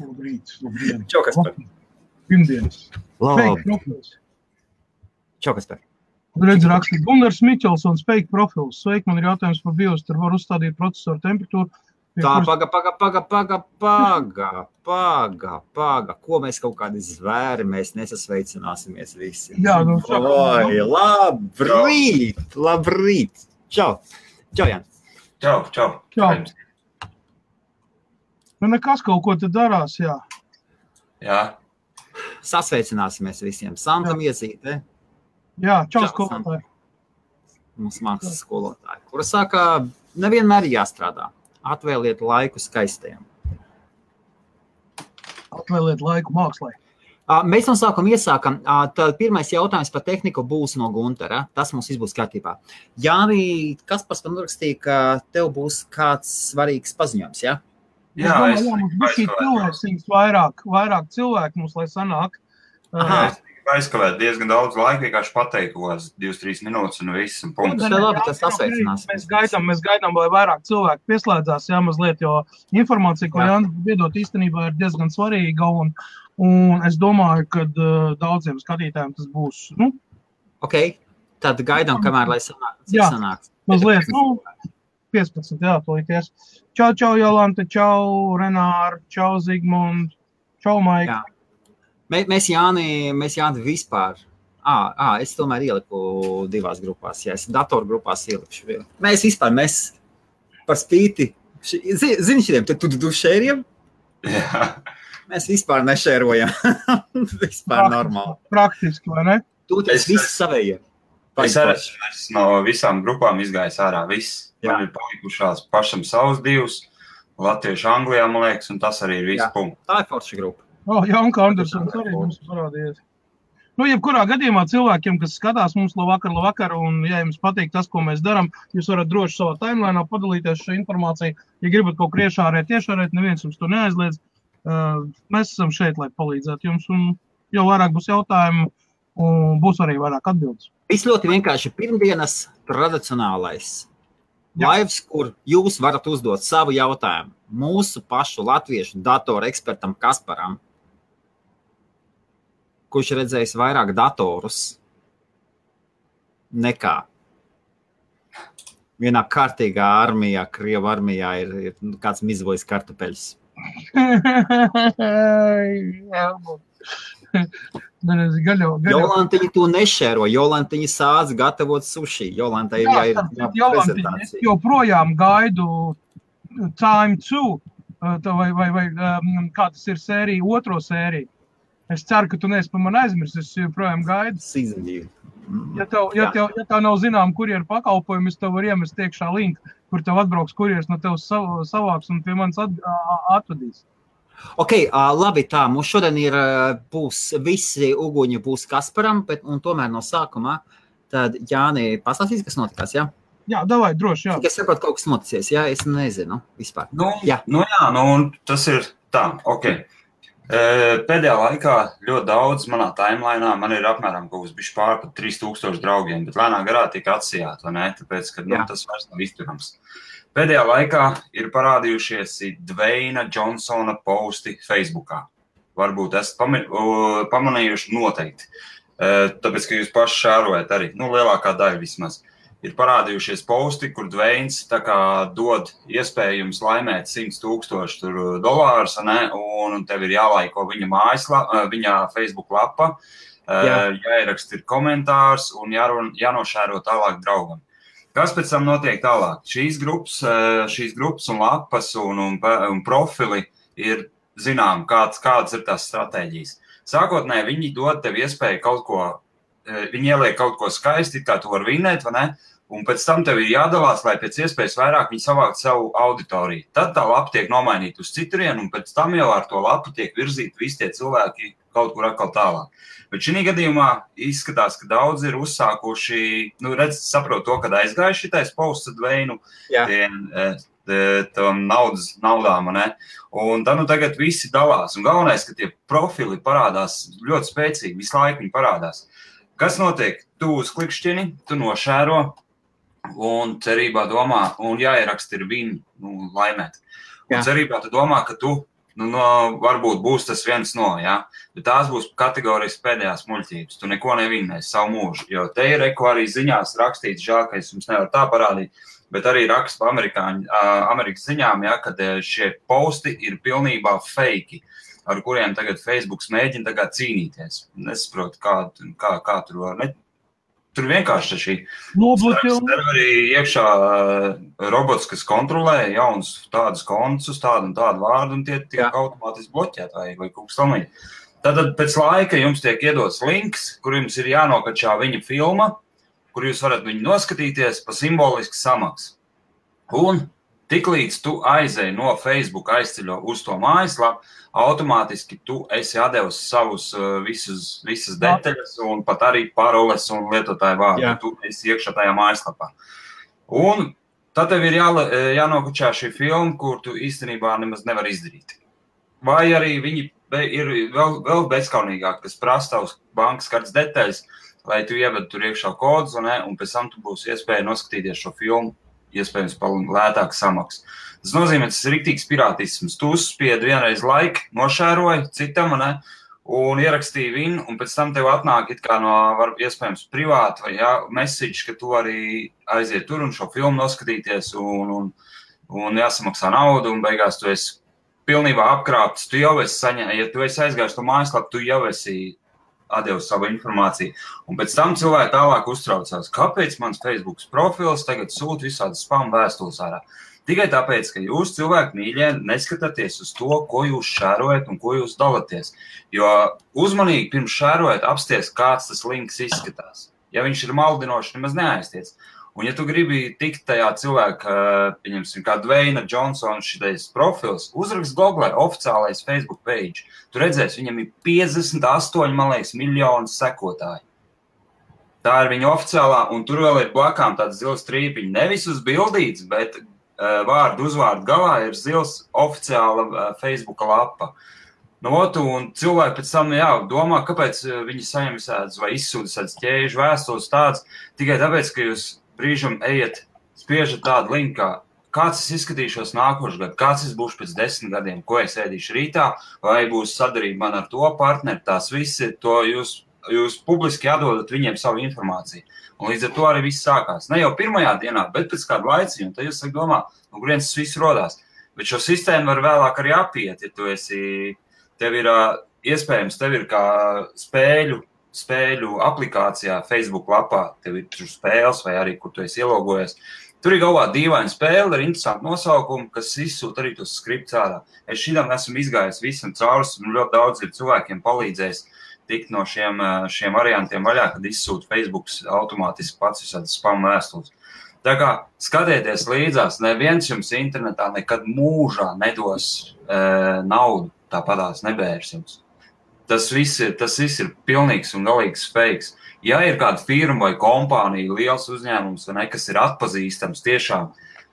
Labrīt, labdien. Čau, Kaspar. Pirmdienas. Labi, Fake profils. Čau, Kaspar. Redz, raksta Gunārs Miķelsons, fake profils. Sveiki, man ir jautājums par biostru. Var uzstādīt procesoru temperatūru. Tā, kuras- paga, paga, paga, paga, paga, paga, paga. Ko mēs kaut kādi zvēri, mēs nesasveicināsimies visi. Jā, nu, saka, Oi, labrīt, labrīt. Čau, čau, Jan. Čau, čau. Čau. Nu, nekas kaut ko te darās, jā. Jā, Sasveicināsimies visiem. Santam iezīte, Jā, čau, Čau, skolotāji. mūsu mākslas skolotāja, kura saka, nevienmēr jāstrādā. Atvēliet laiku skaistiem. Atvēliet laiku mākslai. Mēs no sākuma iesākam. Tad pirmais jautājums par tehniku būs no Guntera. Tas mums viss būs kārtībā. Jā, kas pats man rakstīja, ka tev būs kāds svarīgs paziņojums. Ja? Es jā, domāju, es jā, mums bija šī cilvēks, vairāk, vairāk cilvēku mums, lai sanāk. Aha. Uh, aizkavēju diezgan daudz laika, vienkārši pateikt, ko tas 2-3 minūtes un viss. Un punkts. Tā labi, tas sasveicināsimies. Mēs gaidām, mēs gaidām, lai vairāk cilvēku pieslēdzās, jā, mazliet, jo informācija, ko Jā. Jānis piedot, īstenībā ir diezgan svarīga. Un, un es domāju, ka uh, daudziem skatītājiem tas būs nu, Okay. Tad gaidām, kamēr lai sanāk. Jā. sanāks? mazliet nu, 15. Jā, tolīties. Čau, čau, Jolanta, čau, Renāra, čau, Zigmund, čau, Maika. Jā. Mē, mēs Jāni, mēs Jāni vispār. À, à, es tomēr ieliku divās grupās. Jā, es datorgrupās ielikšu. Mēs vispār, mēs par spīti. ši- zi- Zini, šiem tu, tu, tu šēriem? Jā, Mēs vispār nešērojam. vispār normāli. Praktiski, vai ne? Tu tas Es- viss savējie. es arī esmu no visām grupām izgājis ārā. Viss. Jā. Man ir palikušās pašam savus divus. Latviešu, Anglijā, man liekas, un tas arī ir viss Jā. punkts. Tā ir forša grupa. O, Janka Andersons arī mums parādījies. Nu, jebkurā gadījumā cilvēkiem, kas skatās mums labvakar, labvakar, un, ja jums patīk tas, ko mēs darām, jūs varat droši savā timelinā padalīties šo informāciju. Ja gribat kaut ko iešārēt, iešārēt, neviens jums to neaizliedz. Uh, mēs esam šeit, lai palīdzētu jums, un jo vairāk būs jautājumu, un būs arī vairāk atbildes. Viss ļoti vienkārši. Pirmdienas tradicionālais Jā. Laivs, kur jūs varat uzdot savu jautājumu mūsu pašu latviešu datoru ekspertam Kasparam, kurš redzējis vairāk datorus nekā vienā kārtīgā armijā, Krievijas armijā, ir, ir nu, kāds mizvojis kartupeļus. Jolantiņa to nešēro. Jolantiņa sāc gatavot sushi. Jolantai ir Jā, jāir starp citu, jā, Jolantiņa, es joprojām gaidu Time 2, uh, vai, vai, vai um, kā tas ir sērija, otro sēriju. Es ceru, ka tu neesi par mani aizmirsis. Es joprojām gaidu. Season divi. Ja tev, ja tev, ja tev nav zinām, kur ir pakalpojumi, es tev varu iemest iekšā linku, kur tev atbrauks kurjeris no tevis sav- savāks un pie manis atvedīs. Ok, uh, labi, tā mums šodien ir uh, būs visi uguņi būs Kasparam, bet un tomēr no sākuma tad Jāni pastāstīs, kas notikās. Jā, Jā, davai, droši, jā. Cik es saprotu, kaut kas noticies. Jā, es nezinu vispār. Nu, Jā. Nu, jā, nu, un tas ir tā. Okay. Pēdējā laikā ļoti daudz manā timelinā man ir apmēram kaut kas pār par 3000 draugiem, bet lēnā garā tika atsijāta, ne? Tāpēc, ka nu, Jā. tas vairs nav izturams. Pēdējā laikā ir parādījušies Dveina Johnsona posti Facebookā. Varbūt esat pamanījuši noteikti. E, Tāpēc, ka jūs paši šērojat arī, nu, lielākā daļa vismaz. Ir parādījušies posti, kur Dveins dod iespēju jums laimēt 100 tūkstošu tur dolārus, ne, un tev ir jālaiko viņa mājaslapa, viņa Facebook lapa, Jā. Jā. jāieraksta komentārs un jārun, jānošēro tālāk draugam. Kas pēc tam notiek tālāk? Šīs grupas, eh, šīs grupas un lapas un, un, un profili ir zinām, kāds, kādas ir tās stratēģijas. Sākotnēji viņi dod tev iespēju kaut ko, eh, viņi ieliek kaut ko skaisti, kā tu vari vinēt, vai ne? Un pēc tam tev ir jādalās, lai pēc iespējas vairāk viņi savāktu savu auditoriju. Tad tā lapa tiek nomainīta uz citurienu, un pēc tam jau ar to lapu tiek virzīti visi tie cilvēki kaut kur atkal tālāk. Bet šī gadījumā izskatās, ka daudz ir uzsākuši, nu, redz, saprot to, kad aizgāja šitais posts dveinu Jā. tiem, eh, te- tam naudas, naudām, ne? Un tad nu tagad visi dalās. Un galvenais, ka tie profili parādās ļoti spēcīgi, visu laiku viņi parādās. Kas notiek? Tu uz klikšķini, tu nošēro, un cerībā domā, un jāieraksta ir viņa nu, laimēt. Un Jā. cerībā tu domā, ka tu Nu, no, varbūt būs tas viens no, ja? bet tās būs kategorijas pēdējās muļķības. Tu neko nevinnēsi savu mūžu. Jo te ir reko arī ziņās rakstīts, žēl, ka es jums nevaru tā parādīt, bet arī raksta pa amerikāņu, Amerikas ziņām, ja, kad šie posti ir pilnībā fake, ar kuriem tagad Facebook mēģina cīnīties. Nesaprotu, kā, kā, kā tur var. Ne, Tur vienkārši šī arī iekšā uh, robots, kas kontrolē jaunus tādus kontus uz tādu un tādu vārdu, un tie tiek automātiski bloķēti vai, vai kaut kas tamlīdzīgs. Tad pēc laika jums tiek iedots links, kur jums ir jānokačā viņa filma, kur jūs varat viņu noskatīties pa simbolisku samaksu. Un tiklīdz tu aizēji no Facebook, aizceļo uz to mājaslapu, automātiski tu esi devis savus uh, visus, visas detaļas, un pat arī paroles un lietotāju vārdu. Jā. Tu esi iekšā tajā mājaslapā. Un tad tev ir jāla, jānokačā šī filma, kur tu īstenībā nemaz nevari izdarīt. Vai arī viņi ir vēl, vēl bezskaunīgāk, kas prasa tavas bankas kartes detaļas, lai tu ieved tur iekšā kodus, un, ne, un pēc tam tu būs iespēja noskatīties šo filmu, iespējams, par lētāku samaksu. Tas nozīmē, tas ir rīktīgs pirātisms. Tu uzspiedi vienreiz laiku, nošēroji citam, ne, un ierakstīji viņu, un pēc tam tev atnāk no, var, iespējams, privāta vai jā, message, ka tu arī aiziet tur un šo filmu noskatīties, un, un, un jāsamaksā naudu, un beigās tu esi pilnībā apkrāpts. Tu jau esi saņēmis, ja tu esi aizgājis to mājaslapu, tu jau esi devis savu informāciju. Un pēc tam cilvēki tālāk uztraucās, kāpēc mans Facebook profils tagad sūta visādas spam vēstules ārā. Tikai tāpēc, ka jūs, cilvēki, mīļie, neskatāties uz to, ko jūs šērojat un ko jūs dalāties. Jo uzmanīgi pirms šērojat, apsties, kāds tas links izskatās. Ja viņš ir maldinošs, nemaz neaiztiec. Un, ja tu gribi tikt tajā cilvēka, pieņemsim, kā Dveina Johnsona šitais profils, uzrakst Google oficiālais Facebook page. Tu redzēsi, viņam ir 58, man liekas, miljoni sekotāji. Tā ir viņa oficiālā, un tur vēl ir blakām tāds zils trīpiņš. Nevis uz bildīts, bet uh, vārdu uzvārdu galā ir zils oficiāla uh, Facebook lapa. Nu, ot, un cilvēki pēc tam jā, domā, kāpēc eh, viņi saņem visādas vai izsūta tādas ķēžu vēstules tādas tikai tāpēc, ka jūs brīžam ejat, spiežat tādu linku, kā kāds es izskatīšos nākošais gads, kāds es būšu pēc desmit gadiem, ko es ēdīšu rītā, vai būs sadarbība man ar to partneri. Tās viss ir to jūs, jūs publiski atdodat viņiem savu informāciju. Un līdz ar to arī viss sākās. Ne jau pirmajā dienā, bet pēc kāda laiciņa. Tad jūs domāt, no kurienes tas viss radās. Bet šo sistēmu var vēlāk arī apiet, ja tu esi, tev ir iespējams, tev ir kā spēļu. Spēļu aplikācijā, Facebook lapā, tev ir tur spēles, vai arī kur tu esi ielogojies. Tur ir galvā dīvaina spēle ar interesantu nosaukumu, kas izsūta arī tos skripts ārā. Es šīm esmu izgājis visam cauri, un ļoti daudz ir cilvēkiem palīdzējis tikt no šiem, ā, šiem variantiem vaļā, kad izsūta Facebook automātiski pats visādas spam vēstules. Tā kā skatieties līdzās, neviens jums internetā nekad mūžā nedos e, naudu, tāpatās nebērs jums. Tas viss ir, tas viss ir pilnīgs un galīgs fakes. Ja ir kāda firma vai kompānija, liels uzņēmums, ne, kas ir atpazīstams tiešām,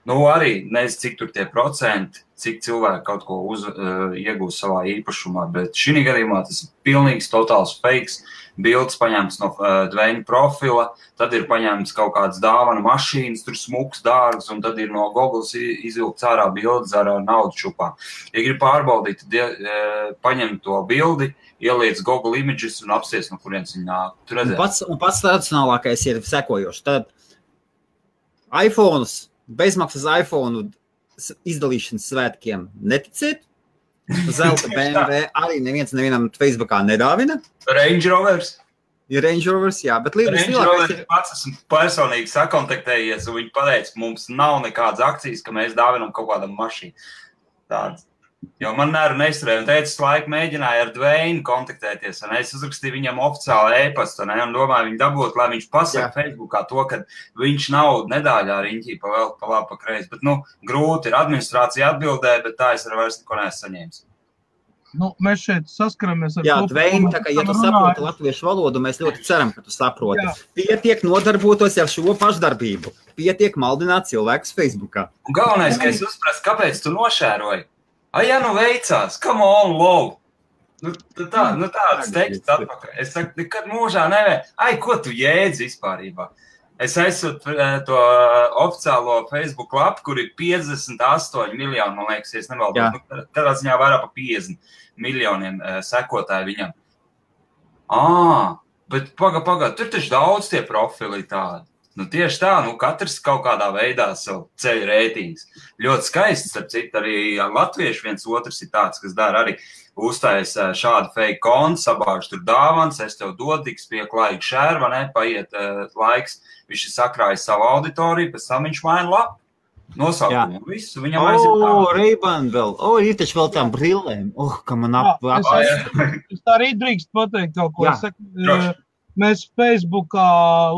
nu arī nezinu, cik tur tie procenti, cik cilvēki kaut ko uz, uh, iegūst savā īpašumā, bet šī gadījumā tas ir pilnīgs totāls fakes. Bildes paņemts no uh, Dveina profila, tad ir paņemts kaut kāds dāvana mašīnas, tur smūgs, dārgs, un tad ir no Google izvilkts ārā bildes ar uh, naudas čupām. Ja grib pārbaudīt, tad uh, paņem to bildi, ieliec Google images un apsies, no kurienes viņi nāk. Tur Un redzēt, pats, un pats tradicionālākais ir sekojošs. Tad iPhone, bezmaksas iPhone izdalīšanas svētkiem neticiet. Zelta BMW arī neviens nevienam Facebookā nedāvina. Range Rovers. Ir Range Rovers, jā, bet Range Rovers pats esmu personīgi sakontaktējies, un viņi pateica, mums nav nekādas akcijas, ka mēs dāvinam kaut kādam mašīnu. Tāds. Jo man nervu neizturēja, un teica, laiku mēģināja ar Dveinu kontaktēties, un es uzrakstīju viņam oficiāli e-pastu, un domāju, viņu dabūt, lai viņš pasaka Jā. Facebookā to, ka viņš nav nedāļā riņķī pa vēl pa labi, pa kreisi. Bet, nu, grūti ir administrācija atbildē, bet tā es arī vairs neko neesmu saņēmis. Nu, mēs šeit saskaramies ar Jā, to, Dveini, par tā ko kā, ja tu saproti latviešu valodu, mēs ļoti ceram, ka tu saproti. Jā. Pietiek nodarbotos ar šo pašdarbību. Pietiek maldināt cilvēkus Facebookā. Un galvenais, ka es uzprasu, kāpēc tu nošēroji? Ai, ja nu veicās, come on, low! Nu, tā, nu tāds Tā teksts atpakaļ. Es saku, nekad mūžā nevē. Ai, ko tu jēdzi vispārībā? Es aizsūtu eh, to oficiālo Facebook lapu, kur ir 58 miljoni, man liekas, ja nemaldos. Nu, tādā ziņā vairāk par 50 miljoniem uh, sekotāju viņam. Ah, bet pagaidi, pagaidi, tur taču daudz tie profili tādi. Nu, tieši tā, nu, katrs kaut kādā veidā savu ceļu rētīs. Ļoti skaisti, starp citu, arī latvieši viens otrs ir tāds, kas dara arī uztaisa šādu fake kontu, sabāž tur dāvāns, es tev dodu, tiks pieklājīgi šērva, ne, paiet uh, laiks, viņš ir sakrājis savu auditoriju, pēc tam viņš maina lapu. Nosaukumu Jā. visu viņam aiziet. O, Reiban vēl, o, ir taču vēl tām brillēm. Oh, ka man ap, ap, ap, es, es tā arī drīkst pateikt kaut ko. Saku, mēs Facebookā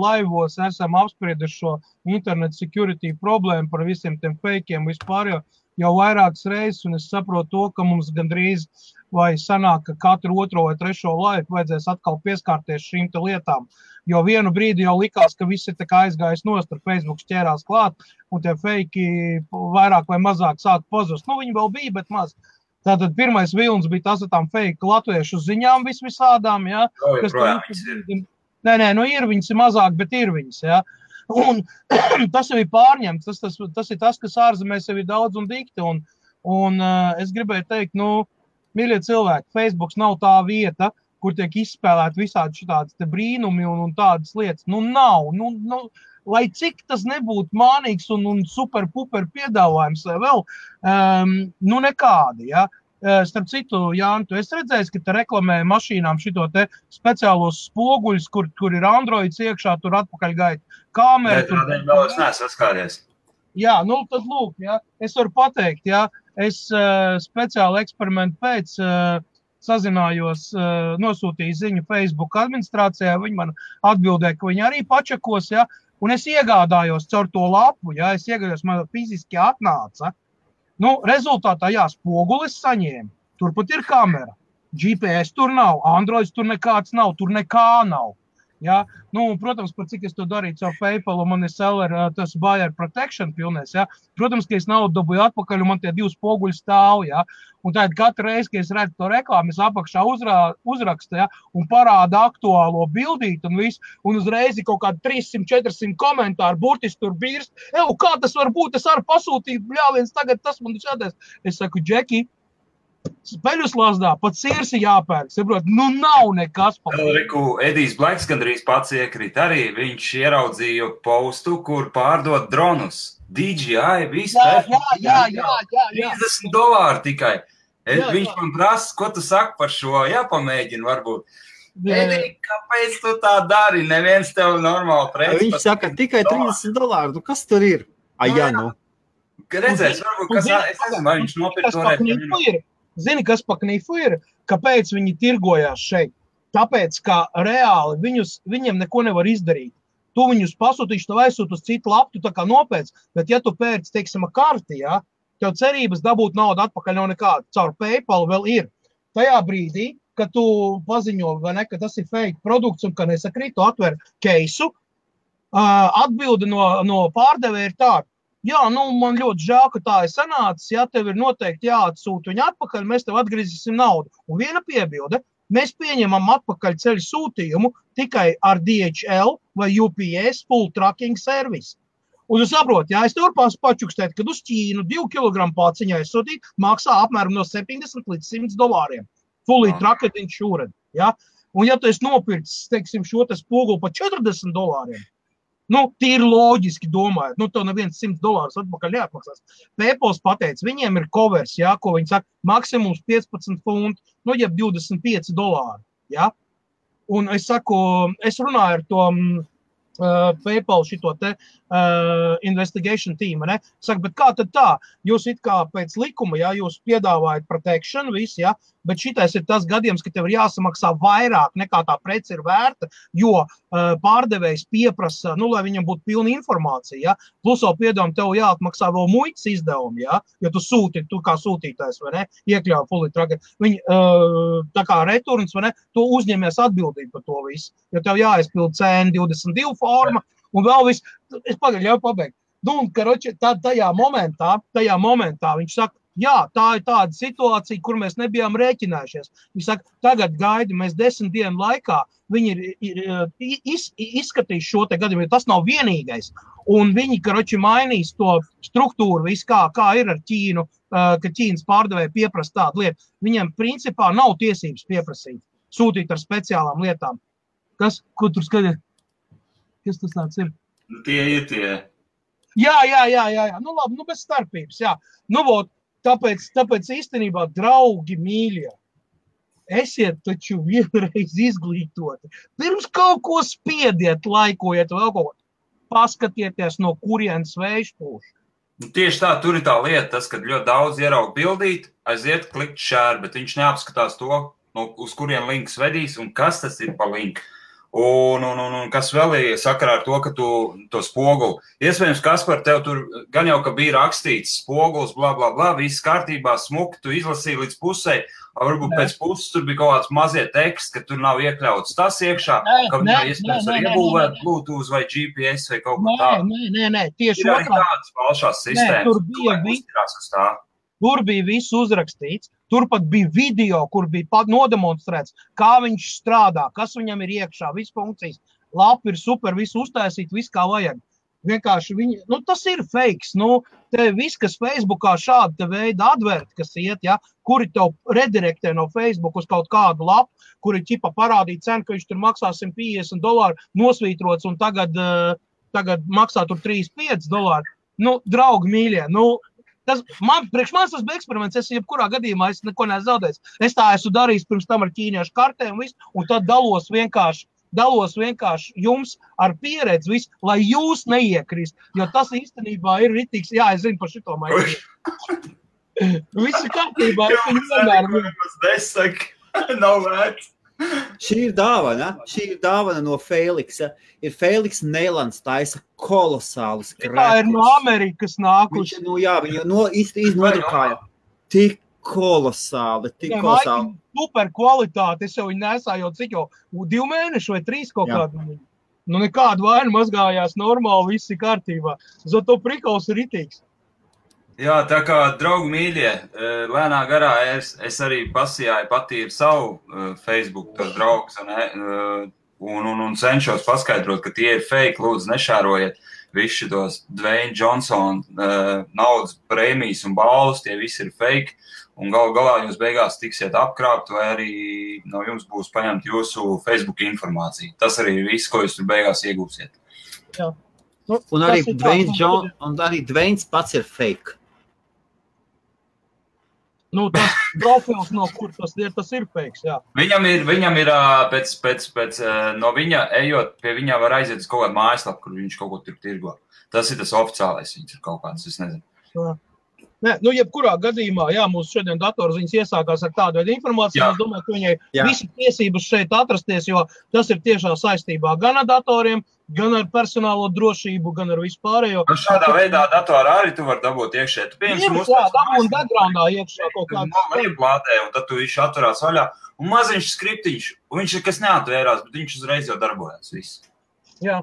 laivos esam apsprieduši šo internet security problēmu par visiem tiem fakiem vispār jau, jau vairākas reizes, un es saprotu to, ka mums gandrīz vai sanāk, ka katru otro vai trešo laiku vajadzēs atkal pieskārties šīm lietām. Uh, Jo vienu brīdi jau likās, ka viss ir aizgājis no stūra, Facebook ķērās klāt, un tie fake vairāk vai mazāk sāk pazust. Nu, viņi vēl bija, bet maz. Tātad pirmais vilnis bija tas ar tām fake latviešu ziņām vis visādām. Ja, oh, kas ir. Nē, nē, nu ir viņas ir mazāk, bet ir viņas. Ja. Un, tas jau ir pārņemts. Tas, tas, tas ir tas, kas ārzemēs jau ir daudz un dikti. Un, un uh, es gribēju teikt, nu, mīļie cilvēki, Facebook nav tā vieta, kur tiek izspēlēti visādi šādi brīnumi un, un tādas lietas. Nu, nav. Nu, nu, lai cik tas nebūtu mānīgs un, un super-puper piedāvājums, vēl um, nu nekādi. Ja? Uh, starp citu, Jānis, tu esi redzējis, ka te reklamē mašīnām šo speciālos spoguļus, kur, kur ir Androids iekšā, tur atpakaļ gaita kamera. Tur vēl es neesmu saskāries. Jā, nu tad lūk, ja, es varu pateikt, ja, es uh, speciāli eksperimentu pēc uh, sazinājos, eh, nosūtīju ziņu Facebook administrācijai. Viņi man atbildēja, ka viņi arī pačakos. Ja? Un es iegādājos caur to lapu, ja es iegādājos, man fiziski atnāca. Nu, rezultātā, jā, spogulis saņēma. Turpat ir kamera. GPS tur nav, Android tur nekāds nav, tur nekā nav. Ja? Nu, protams, par cik es to darīju caur PayPal, man ir seller, tas buyer protection pilnēs. Ja? Protams, ka es naudu dabūju atpakaļ, un man tie divi spoguļi stāv. Ja? Un tad katru reizi, kad es redzu to reklāmu, es apakšā uzrā, uzrakstu ja? un parādu aktuālo bildīti un visu. Un uzreiz ir kaut kādi 300, 400 komentāri, burtiski tur birst. Kā tas var būt? Es varu pasūtīt, bļāviens, tagad tas man ir jādara. Es saku, Džeki, Peļus lazdā pat sirds ir jāpērk. Saprot, nu nav nekas. Riku, Edijs Blaks gandrīz pats iekrīt arī. Viņš ieraudzīja postu, kur pārdot dronus. DJI vispār. Jā, jā, jā, jā, jā. 30 dolāri tikai. Jā, jā. Viņš man prasa, ko tu saki par šo. Jā, pamēģini varbūt. Edī, kāpēc tu tā dari? Neviens tev normāli prasa. Viņš saka, tikai 30 dolāri. Nu, kas tur ir? Ai, jā, nu. Redzēs, varbūt, kas, es nezinu, vai viņš nopirka to rēķinu. Zini, kas paknīfu ir? Kāpēc viņi tirgojās šeit? Tāpēc, ka reāli viņus, viņiem neko nevar izdarīt. Tu viņus pasūtīsi, tu aizsūti uz citu lapu, tā kā nopēc. Bet, ja tu pērci, teiksim, karti, ja, tev cerības dabūt naudu atpakaļ nav nekāda. Caur PayPal vēl ir. Tajā brīdī, kad tu paziņo, ne, ka tas ir fake produkts un ka nesakrīt, tu atver keisu, atbildi no, no pārdevēja ir tāda Jā, nu, man ļoti žēl, ka tā ir sanācis. Ja tev ir noteikti jāatsūta viņa atpakaļ, mēs tev atgriezīsim naudu. Un viena piebilde. Mēs pieņemam atpakaļ ceļu sūtījumu tikai ar DHL vai UPS full tracking service. Un jūs saprotat, ja es turpināšu pačukstēt, kad uz Ķīnu 2 kg pāciņā izsūtīt, maksā apmēram no 70 līdz 100 dolāriem. Fully tracked insurance. Ja? Un ja tu esi nopircis, teiksim, šo spoguli par 40 dolāriem, Nu, tīri loģiski domājot, nu, to neviens 100 dolārus atpakaļ neatmaksās. Pēpos pateica, viņiem ir covers, jā, ko viņi saka, maksimums 15 funti, nu, jeb 25 dolāri. Jā. Un es saku, es runāju ar to uh, PayPal šito te uh, investigation tīmu. Ne? Saka, bet kā tad tā? Jūs it kā pēc likuma, ja jūs piedāvājat protection, visi, ja? bet šitais ir tas gadījums, ka tev ir jāsamaksā vairāk nekā tā prece ir vērta, jo uh, pārdevējs pieprasa, nu, lai viņam būtu pilna informācija. Ja? Plus, vēl piedāvājam, tev jāatmaksā vēl muitas izdevumi, ja? jo tu sūti, tu kā sūtītājs, vai ne, iekļauj fully Viņi uh, tā kā returns, vai ne, tu uzņemies atbildību par to visu, jo tev jāizpild CN22 forma, un vēl viss, es pagaidu, ļauju pabeigt. Nu, un, karoči, tā, tajā momentā, tajā momentā viņš saka, Jā, tā ir tāda situācija, kur mēs nebijām rēķinājušies. Viņi saka, tagad gaidi, mēs desmit dienu laikā viņi ir, ir iz, izskatījuši šo te gadījumu, jo tas nav vienīgais. Un viņi, karoči, mainīs to struktūru, visu kā, kā ir ar Ķīnu, ka Ķīnas pārdevēja pieprasa tādu lietu. Viņiem principā nav tiesības pieprasīt, sūtīt ar speciālām lietām. Kas, ko tur skatīt? Kas tas tāds ir? Nu, tie ir tie. Jā, jā, jā, jā, jā. Nu, labi, nu bez starpības. Jā. Nu, vot, tāpēc, tāpēc īstenībā, draugi, mīļie, esiet taču vienreiz izglītoti. Pirms kaut ko spiediet, laikojiet, vēl kaut ko. Paskatieties, no kurienes vējš pūš. Nu, tieši tā, tur ir tā lieta, tas, ka ļoti daudz ierauga bildīt, aiziet, klikt šādi, bet viņš neapskatās to, no, uz kurien links vedīs un kas tas ir pa linku. Un, un, un, un kas vēl ir sakarā ar to, ka tu to spoguli. Iespējams, kas par tevi tur gan jau bija rakstīts, spogulis, bla, bla, bla, viss kārtībā, smuki, tu izlasīji līdz pusē. Varbūt nē. pēc puses tur bija kaut kāds mazie teksts, ka tur nav iekļauts tas iekšā, nē, ka viņā iespējams var iebūvēt Bluetooth vai GPS vai kaut ko tādu. Nē, nē, nē, tieši ir arī tādas falšās sistēmas. Nē, tur bija viss. Tur bija viss uzrakstīts. Turpat bija video, kur bija nodemonstrēts, kā viņš strādā, kas viņam ir iekšā, visas funkcijas. Lapi ir super, viss uztaisīt, viss kā vajag. Vienkārši viņi, nu, tas ir fake. Nu, te viss, kas Facebookā šāda veida adverti, kas iet, ja, kuri tev redirektē no Facebook uz kaut kādu lapu, kuri ķipa parādīja cenu, ka viņš tur maksā 150 dolāru, nosvītrots un tagad, uh, tagad maksā tur 35 dolāru. Nu, draugi, mīļie, nu, Tas, man, priekš manis tas bija eksperiments. Es jebkurā gadījumā es neko neesmu zaudējis. Es tā esmu darījis pirms tam ar ķīniešu kartēm, un, visu, un tad dalos vienkārši. Dalos vienkārši jums ar pieredzi, visu, lai jūs neiekrist. Jo tas īstenībā ir rītīgs. Jā, es zinu par šo maigi. Viss ir kārtībā. Es viņu vienmēr. Tas nav vērts. Šī ir dāvana. Šī ir dāvana no Feliksa. Ir Feliks Nēlands taisa kolosālus krāpes. Tā ir no Amerikas nākuši. Nu, jā, viņa no iznodrukāja. Tik kolosāli, tik jā, kolosāli. Super kvalitāte. Es jau viņu nesāju jau cik jau divu mēnešu vai trīs kaut kādu. Nu, nekāda vaina mazgājās normāli, viss ir kārtībā. Zato prikals ir itīgs. Jā, tā kā draugi mīļie, eh, lēnā garā es, es arī pasījāju patīru savu uh, Facebook draugus un, uh, un, un, un cenšos paskaidrot, ka tie ir fake. Lūdzu, nešārojiet visus tos Dwayne Johnson naudas prēmijas un balvas, tie visi ir fake. Un gal galā jūs beigās tiksiet apkrāpt, vai arī no jums būs paņemta jūsu Facebook informācija. Tas arī ir viss, ko jūs tur beigās iegūsiet. Jā. Nu, un, arī Dwayne John, un arī Dwayne pats ir fake. Nu, tas profils, no kur tas ir, tas ir fake. Viņam ir, viņam ir pēc, pēc, pēc no viņa ejot, pie viņa var aiziet uz kaut kādu mājaslapu, kur viņš kaut ko tur tirgo. Tas ir tas oficiālais, viņš ir kaut kāds, es nezinu. Jā. Nē, nu, jebkurā gadījumā, jā, mūsu šodien datorziņas iesākās ar tādu veidu informāciju. Jā. Es domāju, ka viņai jā. visi tiesības šeit atrasties, jo tas ir tiešā saistībā gan ar datoriem, gan ar personālo drošību, gan ar vispārējo. Nu, šādā veidā datorā arī tu vari dabūt iekšā. Tu pieņemsi mūsu dabūnu backgroundā iekšā kaut kādā veidā. Plātē, un tad tu viņš atturās vaļā. Un maziņš skriptiņš, un viņš ir kas neatvērās, bet viņš uzreiz jau darbojas. Viss. Jā.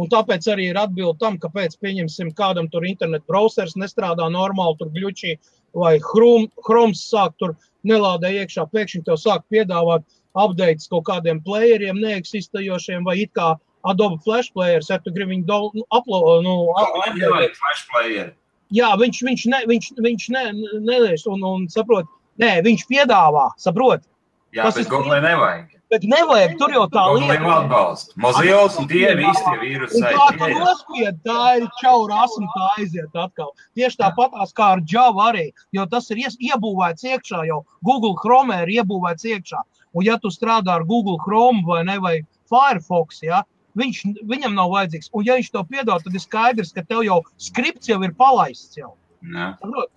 Un tāpēc arī ir atbilde tam, kāpēc, pieņemsim, kādam tur internetu browsers nestrādā normāli, tur gluči vai Chroms sāk tur nelādē iekšā, pēkšņi tev sāk piedāvāt updates kaut kādiem playeriem neeksistējošiem vai it kā Adobe Flash Players, ja tu gribi viņu do, nu, upload, nu, upload. Flash Player. Jā, viņš, viņš, ne, viņš, viņš ne, nelēs un, un saprot, nē, viņš piedāvā, saprot. Jā, bet Google nevajag. Bet nevajag, tur jau tā lieta. Viņu atbalsta. Mozils un tie visi tie vīrusi. Tā tu nospied, tā ir čauras un tā aiziet atkal. Tieši tāpatās kā ar Java arī, jo tas ir iebūvēts iekšā jau. Google Chrome ir iebūvēts iekšā. Un ja tu strādā ar Google Chrome vai ne, vai Firefox, ja, viņš, viņam nav vajadzīgs. Un ja viņš to piedod, tad ir skaidrs, ka tev jau skripts jau ir palaists jau. Ja.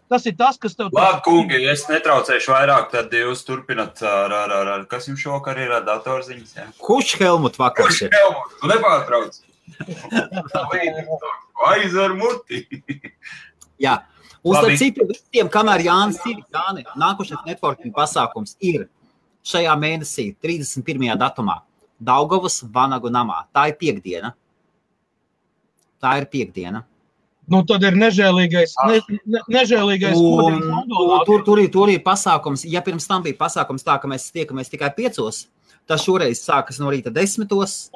Tas ir tas, kas tev ir. Labi, kungi, es netraucēšu vairāk, tad jūs turpināt ar, ar, ar, ar kas jums šokar ir ar datorziņas. Ja? Kurš Helmut vakar? Kurš Helmut? Tu nepārtrauc. Aizver muti. Jā. Un starp citu, visiem, kamēr Jānis ir, Jāni, nākošais networking pasākums ir šajā mēnesī, 31. datumā, Daugavas Vanagu namā. Tā ir piekdiena. Tā ir piekdiena. Nu, tad ir nežēlīgais, ne, ne, nežēlīgais Un, kodījums tur, tur, ir, tur ir pasākums. Ja pirms tam bija pasākums tā, ka mēs tiekamies tikai piecos, tad šoreiz sākas no rīta desmitos.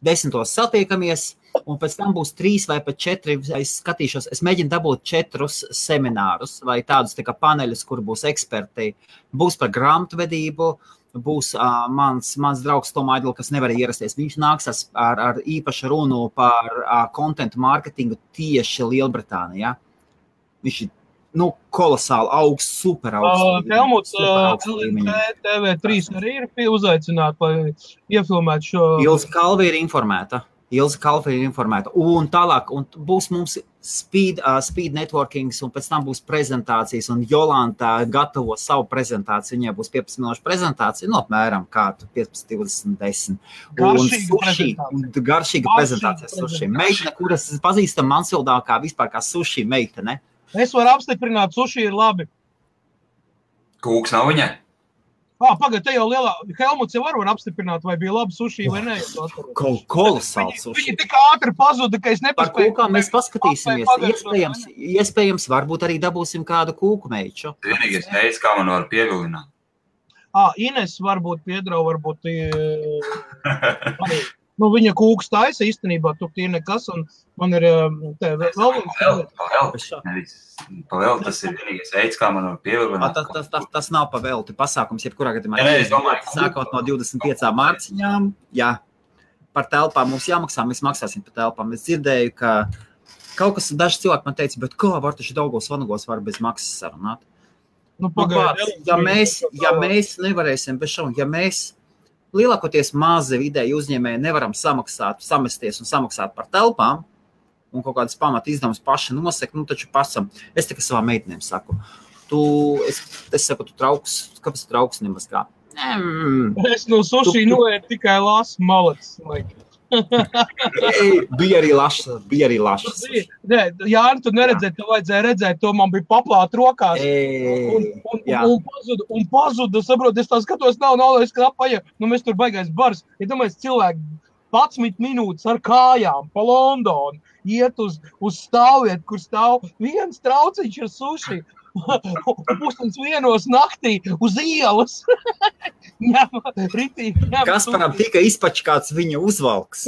Desmitos satiekamies, un pēc tam būs trīs vai pat četri. Es skatīšos, es mēģinu dabūt četrus seminārus vai tādus tā paneļus, kur būs eksperti. Būs par grāmatvedību, būs uh, mans, mans draugs Toms Aigls, kas nevar ierasties. Viņš nāks ar, ar īpašu runu par uh, kontentu mārketingu tieši Lielbritānijā. Viņš ir nu, kolosāli augsts, super Uh, augsts. Helmuts, super uh, augsts līmeņa. TV3 arī ir uzaicināti, lai iefilmētu šo. Ilza Kalva ir informēta. Ilza Kalva ir informēta. Un tālāk un būs mums speed, uh, speed networking, un pēc tam būs prezentācijas. Un Jolanta gatavo savu prezentāciju. Viņai būs 15 minūšu prezentācija, no apmēram kādu 15, 20, 10. Un Garšīga sushi, prezentācija. un garšīga prezentācija prezentācija. Meitene, kuras pazīstam Mansvildā kā vispār kā sushi meitene. Es varu apstiprināt, suši ir labi. Kūks nav viņai. Ah, Pagaidiet, te jau lielā. Helmuts jau var apstiprināt, vai bija labi suši vai nē. es atceros. Kol kolosāls Viņi, sushi. viņi tik ātri pazuda, ka es Par nepaspēju. kūkām mēs paskatīsimies. Pagaidām, Iespējams, iespējams, varbūt arī dabūsim kādu kūku meiču. Vienīgais veids, kā man var pievilināt. Ah, Ines varbūt piedrau, varbūt. arī. Nu, viņa kūks taisa īstenībā, tu tie nekas, un man ir eh, te vēl viens. Pavēl, pavēl. Bez šā- Nevis pavēl, tas ir vienīgais veids, kā man var Ah, pievilināt. Tas, tas, tas, tas nav pavēlti pasākums, jebkurā gadījumā. Nē, es domāju, sākot no 25 mārciņām, jā, par telpām mums jāmaksā, mēs maksāsim par telpām. Es dzirdēju, ka kaut kas, daži cilvēki man teica, bet kā var taču Daugos vanagos var bez maksas sarunāt? Nu, Nu, pagaidi, vārds, ja, mēs, ja mēs nevarēsim bez šaubām, ja mēs lielākoties mazi vidēji uzņēmēji nevaram samaksāt, samesties un samaksāt par telpām, un kaut kādas pamata izdevumus paši nosekt, nu taču pasam. Es tikai savām meitenēm saku, tu, es, es saku, tu trauks, kāpēc trauks nemaz kā? Mm. Es no tu- noēdu tikai lasu malets. like. Ei, Bija arī laša, bija arī laša. Nē, Jā, tu neredzēji, tu vajadzēja redzēt, to man bija paplāt rokās. Un, Ei, un, jā. un, un pazuda, un pazuda, saprot, es tā skatos, nav naudas krapaja, nu mēs tur baigais bars. Ja domājies, cilvēki 11 minūtes ar kājām pa Londonu, iet uz, uz stāvvietu, kur stāv viens trauciņš ar suši. Pusdienas vienos naktī uz ielas. Kasparam suši. tika izpačkāts viņa uzvalks.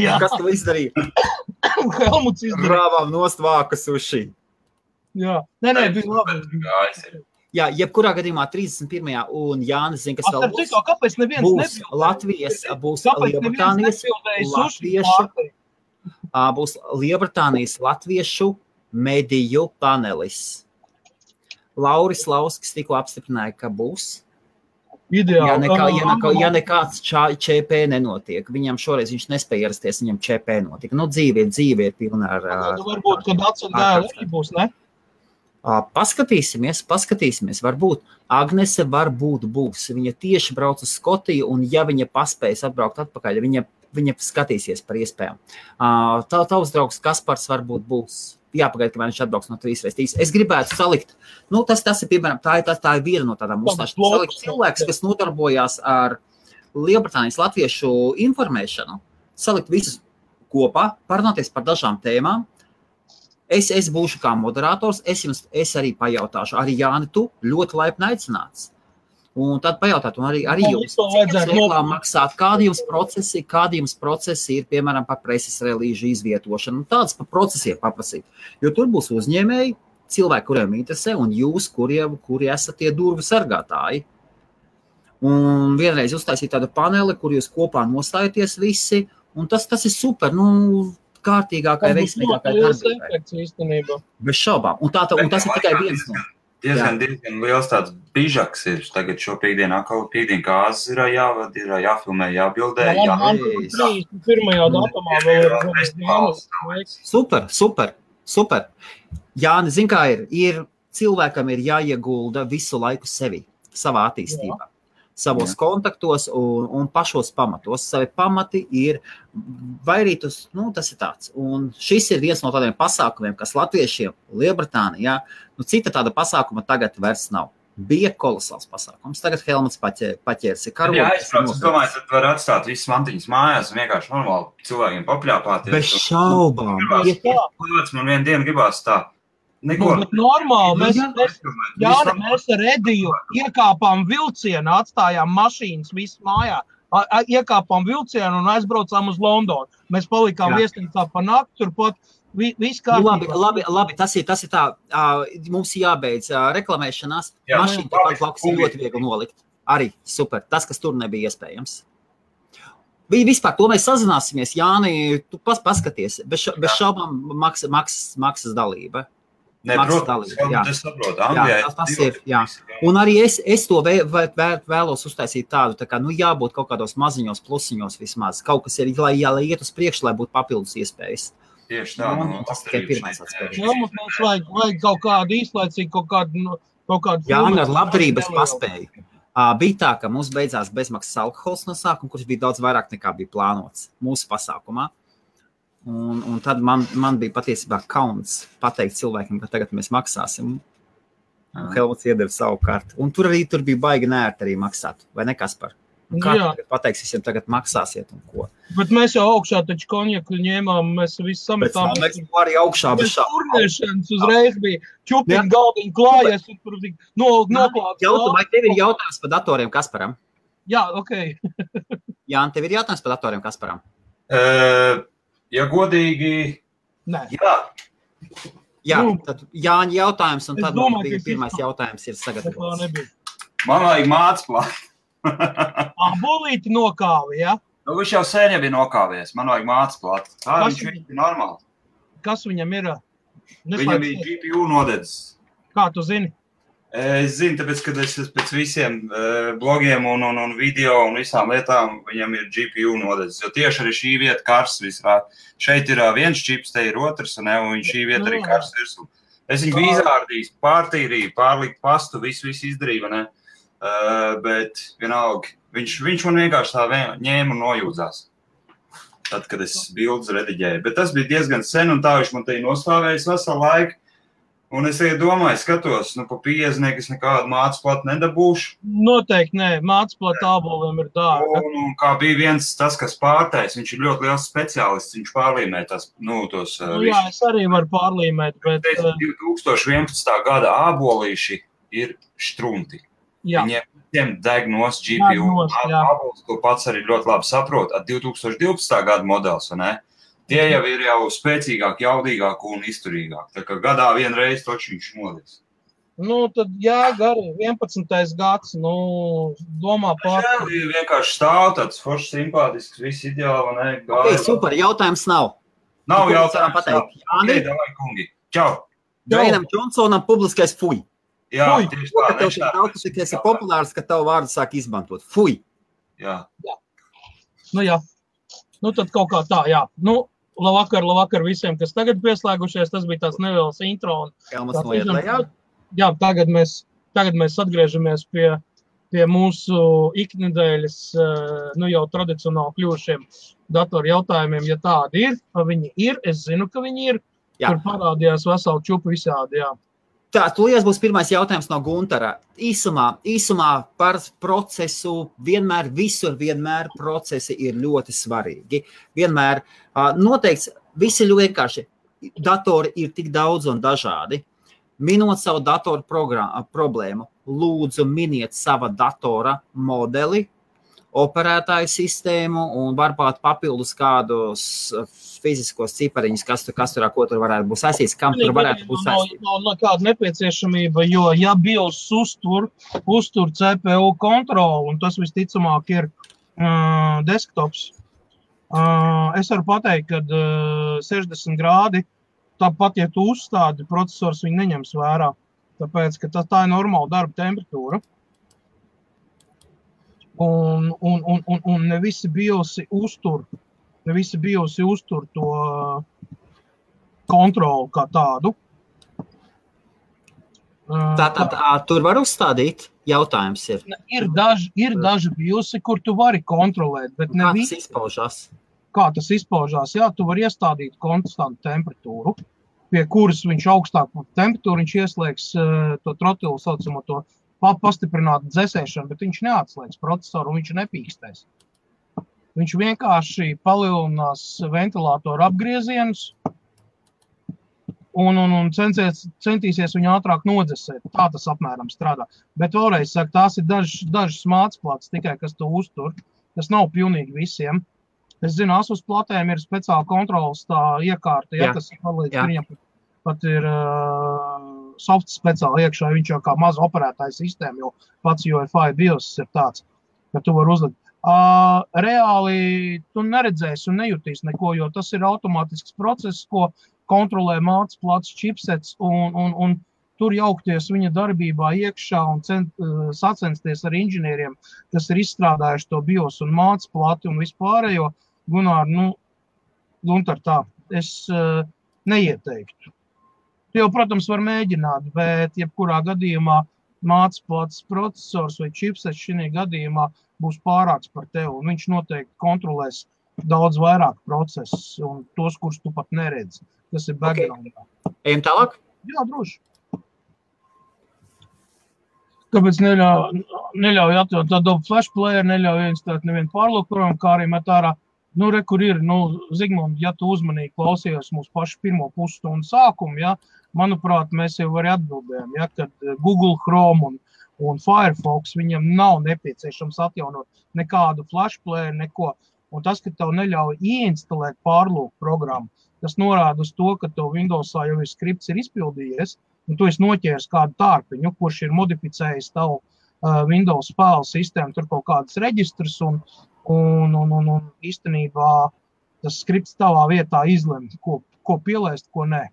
Jā, Kas to izdarīja? Helmuts izdarīja. Rāvām nost vākas uz šī. Jā, nē, nē, bija labi. Jā, jebkurā gadījumā 31. un Jānis zina, kas vēl būs. citu, kāpēc neviens Būs nebilda? Latvijas, būs neviens Lielbritānijas, latviešu, būs Lielbritānijas latviešu mediju panelis. Lauris Lauskis tikko apstiprināja, ka būs. Ideāli. Ja, nekā, ja, nekā, ja nekāds čā- ČP nenotiek, viņam šoreiz viņš nespēja ierasties, viņam ČP notika. Nu, dzīve, dzīve ir pilna ar. Nu, Varbūt, kad atsaka dēlu arī būs, ne? Paskatīsimies, paskatīsimies. Varbūt Agnese varbūt būs. Viņa tieši brauc uz Skotiju, un ja viņa paspēs atbraukt atpakaļ, viņa, viņa skatīsies par iespējām. Tā tavs draugs Kaspars varbūt būs. Jāpagaida, kamēr viņš atbrauks no 3 reizes. Es gribētu salikt, nu, tas, tas ir, piemēram, tā ir, tā, tā ir viena no tādām uzstāšanām. cilvēks, kas nodarbojās ar Lielbritānijas latviešu informēšanu, salikt visus kopā, parunāties par dažām tēmām, Es, es būšu kā moderators, es jums es arī pajautāšu, arī Jāni, tu ļoti laipni aicināts. Un tad pajautāt, un arī, arī jums, cik vajadzētu reklāmu maksāt, kādi jums procesi, kādi jums procesi ir, piemēram, par preses relīžu izvietošanu, un tāds par procesiem paprasīt. Jo tur būs uzņēmēji, cilvēki, kuriem interesē, un jūs, kuriem, kuri esat tie durvju sargātāji. Un vienreiz uztaisīt tādu paneli, kur jūs kopā nostājaties visi, un tas, tas ir super, nu, kārtīgākai, Tas veiksmīgākai ļoti liels darbībai. efekts īstenībā. Bez šaubām. Un, tā, tā, un tas ir tikai viens no. Diezgan, diezgan liels tāds bižaks ir. Tagad šo piekdienu atkal piekdienu kāzas ir jāvada, ir jāfilmē, jābildē. Jā, Jā, man Jēzus. 31. datumā vēl ir. Jānis. Super, super, super. Jā, zinu, kā ir. ir. Cilvēkam ir jāiegulda visu laiku sevi, savā attīstībā, Jā. Savos Jā. kontaktos un, un pašos pamatos. Savi pamati ir vairītus, nu, tas ir tāds. Un šis ir viens no tādiem pasākumiem, kas latviešiem, Lielbritānijā, nu, cita tāda pasākuma tagad vairs nav. Bija kolosāls pasākums. Tagad Helmuts paķē, paķērs. Jā, aizbrauc, es domāju, tad var atstāt visas mantiņas mājās un vienkārši normāli cilvēkiem papļāpāties. Bez šaubām. Gribās, kāds man vienu dienu gribās tā. Neko. Nu, normāli, mēs, mēs, jā, mēs ar Ediju iekāpām vilcienā, atstājām mašīnas visu mājā, a- a- iekāpām vilcienu un aizbraucām uz Londonu. Mēs palikām Jā. viesnīcā pa nakti, turpat vi, viss Nu, labi, kārtībā. labi, labi, tas ir, tas ir tā, uh, mums jābeidz uh, reklamēšanās. Jā. Mašīna Labi, tāpat blakus ir ļoti viegli nolikt. Arī super. Tas, kas tur nebija iespējams. Bija vispār, to mēs sazināsimies. Jāni, tu pas, paskaties, bez, ša, bez šaubām maksas, maksas, maksas dalība. Ne, protams, jā. es saprotu. Anglijā tas- tas ir, jā. Un arī es, es to vē, vē, vē, vēlos uztaisīt tādu, tā kā, nu, jābūt kaut kādos maziņos plusiņos vismaz. Kaut kas ir, lai, jā, lai iet uz priekšu, lai būtu papildus iespējas. Tieši tā. Nu, nu, tas tikai pirmais atspēriens. Jā, mums vajag, vajag kaut kādu īslaicīgu, kaut kādu, nu, kaut kādu. Jā, filmu. labdarības paspēju. Uh, bija tā, ka mums beidzās bezmaksas alkohols no sākuma, kurš bija daudz vairāk nekā bija plānots mūsu pasākumā. Un, un tad man, man bija patiesībā kauns pateikt cilvēkiem, ka tagad mēs maksāsim. Helmuts iedeva savu karti. Un tur arī tur bija baigi nērti arī maksāt, vai ne kas par? Un kā Jā. tagad pateiks visiem, tagad maksāsiet un ko. Bet mēs jau augšā taču konjaku ņēmām, mēs visi Bet sametām. mēs arī augšā bez šā. turnēšanas uzreiz bija čupiņi Jā. galdiņi klājies, un tur bija no, noklāts. Jautājumā, vai tev ir jautājums par datoriem Kasparam? Jā, ok. Jā, un tev ir jautājums par datoriem Kasparam. Eh, Ja godīgi, Nē. jā, Jā, Nu, tad Jāņa jautājums, un tad domāju, bija pirmais izprat- jautājums ir Tā sagatavots. man vajag mācību. Abolīti nokāvi, ja? Nu, viņš jau sen jau bija nokāvies. Man vajag mācību. Tā Kas viņš viņam? ir normāli. Kas viņam ir? Viņam bija GPU nodedzis. Kā tu zini? Es zinu, tāpēc, ka es pēc visiem uh, blogiem un, un, un video un visām lietām, viņam ir GPU nodedzis. Jo tieši arī šī vieta karsts visā. Šeit ir uh, viens čips, te ir otrs, un, ne, un šī vieta arī Jā. karsts virsū. Es viņu biju izrādījis, pārtīrīju, pārlikt pastu, visu, visu izdarīju, ne? Uh, bet vienalga, viņš, viņš man vienkārši tā vien, ņēma un nojūdzās. Tad, kad es bildes rediģēju. Bet tas bija diezgan sen, un tā viņš man te ir nostāvējis veselu laiku. Un es domāju, skatos, nu, pa pieznieku es nekādu mācu platu nedabūšu. Noteikti nē, mācību tāboliem ir dārga. Un, un kā bija viens tas, kas pārtais, viņš ir ļoti liels speciālists. Viņš pārlīmē tās, nu, tos Nu, jā, es arī varu pārlīmēt, bet Teicu, eh, 2011. gada ābolīši ir štrunti. jā, Viņiem visiem deg nos GPU. Ābols, to pats arī ļoti labi saprot. Ar 2012. gada modelis, vai ne? Tie jau ir jau spēcīgāki, jaudīgāki un izturīgāki. Tā kā gadā vienreiz taču viņš nodīs. nu tad jā, gari, 11. gads, nu, domā par. Jā, ir vienkārši stāv tāds foršs, simpātisks, viss ideāli, vai ne? Gāja. super, jautājums nav. Nav varam jautājums. pateikt? Jā, Jāni, davai, kungi. Čau! Dvainam Džonsonam publiskais fuj. Jā, Fui, tieši To, tā. ka tev viņš tā- daudz, ka esi populārs, ka tavu vārdu sāk izmantot. Fuj. Jā. Nu, jā. Nu, tad kaut kā tā, jā. Nu, labvakar, labvakar visiem, kas tagad pieslēgušies. Tas bija tāds neliels intro. Un, Helmas Tā tiešām- lejā. jā, tagad mēs, tagad mēs atgriežamies pie, pie mūsu iknedēļas, eh, nu jau tradicionāli kļuvušiem datoru jautājumiem. Ja tādi ir, viņi ir, es zinu, ka viņi ir. Jā. Tur parādījās veseli čupi visādi. Jā. Tā, tūlīt būs pirmais jautājums no Guntara. Īsumā, īsumā par procesu vienmēr, visur, vienmēr procesi ir ļoti svarīgi. Vienmēr ā, noteikts, visi ļoti vienkārši. Datori ir tik daudz un dažādi. Minot savu datoru problēmu, lūdzu, miniet sava datora modeli, operētāju sistēmu un varbūt papildus kādus ā, fiziskos cipariņus, kas tur, kas tur, ko tur varētu būt saistīts, kam tur varētu būt saistīts. nav, nav kāda nepieciešamība, jo, ja BIOS uztur, uztur CPU kontroli, un tas visticamāk ir uh, desktops, uh, es varu pateikt, ka uh, 60 grādi, tāpat, ja tu uzstādi, processors viņu neņems vērā. Tāpēc, ka tas, tā ir normāla darba temperatūra. Un, un, un, un, un ne visi biosi uztur, ne visi biosi uztur to kontroli kā tādu. Uh, Tātad ā, tur var uzstādīt. Jautājums ir, ir daži, ir daži biosi, kur tu vari kontrolēt, bet ne kā tas visi, izpaužas. kā tas izpaužās. Jā, tu vari iestādīt konstantu temperatūru, pie kuras viņš augstāk par temperatūru viņš ieslēgs uh, to trotilu saucamo to pa- pastiprināta dzēsēšana, bet viņš neatslēgs procesoru un viņš nepīkstēs. Viņš vienkārši palielinās ventilatoru apgriezienus un, un, un censies, centīsies viņu ātrāk nodzesēt. Tā tas apmēram strādā. Bet vēlreiz saku, tās ir dažas, dažas mācītas tikai, kas to uztur. Tas nav pilnīgi visiem. Es zinu, asus platēm ir speciāla kontrolas tā iekārta, ja, Jā. kas palīdz viņam pat- pat ir uh, soft speciāli iekšā. Viņš jau kā maza operētāja sistēma, jo pats UFI BIOS ir tāds, ka tu vari uzlikt. Uh, reāli tu neredzēsi un nejutīsi neko, jo tas ir automātisks process, ko kontrolē mācīts plats chipsets un, un, un tur jaukties viņa darbībā iekšā un cent, sacensties ar inženieriem, kas ir izstrādājuši to BIOS un mācīts plati un vispārējo. Gunār, nu, Gunter, tā, es uh, neieteiktu. Jau, protams, var mēģināt, bet jebkurā gadījumā mācīts plats processors vai chipsets šī gadījumā būs pārāks par tevi. Viņš noteikti kontrolēs daudz vairāk procesus un tos, kurus tu pat neredzi. Tas ir background. Okay. Ejam tālāk. Jā, droši. Kāpēc neļauj, neļauj atvērt tādu flash player, neļauj instalēt nevienu pārlūku programmu, kā arī met ārā. Nu, re, kur ir, nu, Zigmund, ja tu uzmanīgi klausījies mūsu pašu pirmo pusstundu sākumu, ja, manuprāt, mēs jau arī atbildējām, ja, kad eh, Google Chrome un, un Firefox viņam nav nepieciešams atjaunot nekādu flash player, neko. Un tas, ka tev neļauj ieinstalēt pārlūku programmu, tas norāda uz to, ka tev Windowsā jau ir skripts ir izpildījies, un tu esi noķēris kādu tārpiņu, kurš ir modificējis tavu uh, Windows spēles sistēmu, tur kaut kādas reģistrus, un, un, un, un, un īstenībā tas skripts tavā vietā izlemj, ko, ko pielaist, ko nē.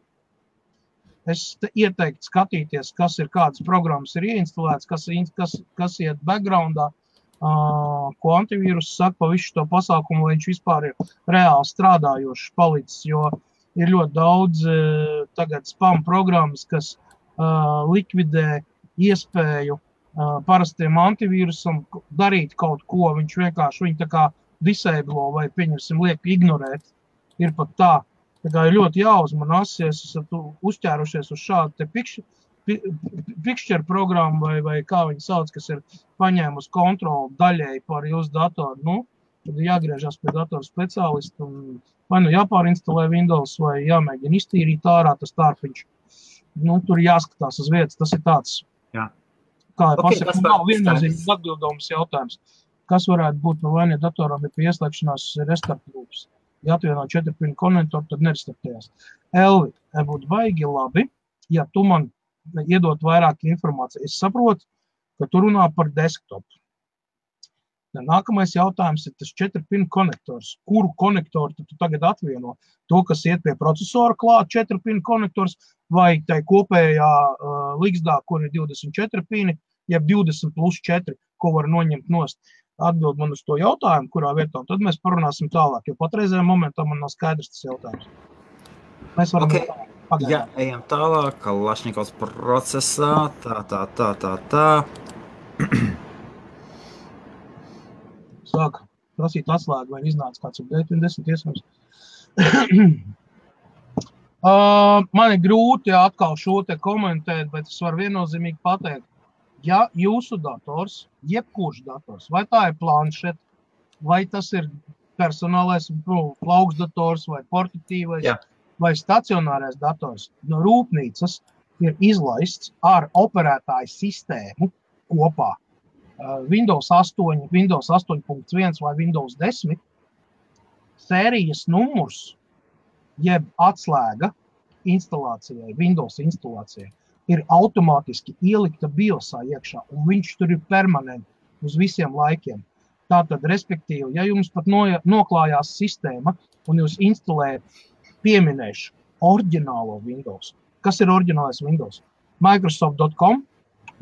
Es te ieteiktu skatīties, kas ir kādas programmas ir ieinstalētas, kas, kas, kas iet backgroundā, uh, ko antivīrus saka par visu to pasākumu, lai viņš vispār ir reāli strādājošs palicis, jo ir ļoti daudz uh, spam programmas, kas uh, likvidē iespēju parastiem antivīrusam darīt kaut ko. Viņš vienkārši viņu tā kā disēblo vai, pieņemsim, liek ignorēt. Ir pat tā. Tā kā ir ļoti jāuzmanās, ja esat uzķērušies uz šādu te pikšķi- pi- picture programmu vai, vai kā viņi sauc, kas ir paņēmusi kontroli daļēji par jūsu datoru. Nu, tad jāgriežas pie datora speciālista un vai nu jāpārinstalē Windows vai jāmēģina iztīrīt ārā tas tārpiņš. Nu, tur jāskatās uz vietas. Tas ir tāds, Jā. Kā jau Ok, okay, pasaka, par- nav viennozīmīgs atbildams jautājums. Kas varētu būt no vainiem datoram, ja pie ieslēgšanās restarta lūpas? Ja atvieno četru pinu konektoru, tad nerestartējās. Elvi, būtu baigi labi, ja tu man iedot vairāk informācijas. Es saprotu, ka tu runā par desktopu. Nākamais jautājums ir tas četru pinu konektors. Kuru konektoru tu tagad atvieno? To, kas iet pie procesora klāt, četru pinu konektors, vai tai kopējā uh, līgzdā, kur ir 24 pini, jeb 20 plus 4, ko var noņemt nost. Atbild man uz to jautājumu, kurā vietā, tad mēs parunāsim tālāk, jo patreizējā momentā man nav skaidrs tas jautājums. Mēs varam Ok. iet tālāk. Pagaidām. Jā, ejam tālāk. Kalašņikovs procesā. Tā, tā, tā, tā. tā. sāk prasīt atslēgu, vai iznāca kāds un desmit iespējams. uh, man ir grūti atkal šo te komentēt, bet es varu viennozīmīgi pateikt, ja jūsu dators, jebkurš dators, vai tā ir planšeta, vai tas ir personālais nu, plauksdators vai portatīvais, Jā. vai stacionārais dators no rūpnīcas ir izlaists ar operētāju sistēmu kopā Windows 8, Windows 8.1 vai Windows 10 sērijas numurs, jeb atslēga instalācijai, Windows instalācijai, ir automātiski ielikta biosā iekšā, un viņš tur ir permanenti uz visiem laikiem. Tātad, respektīvi, ja jums pat no, noklājās sistēma un jūs instalējat, pieminēšu, oriģinālo Windows. Kas ir oriģinālais Windows? Microsoft.com,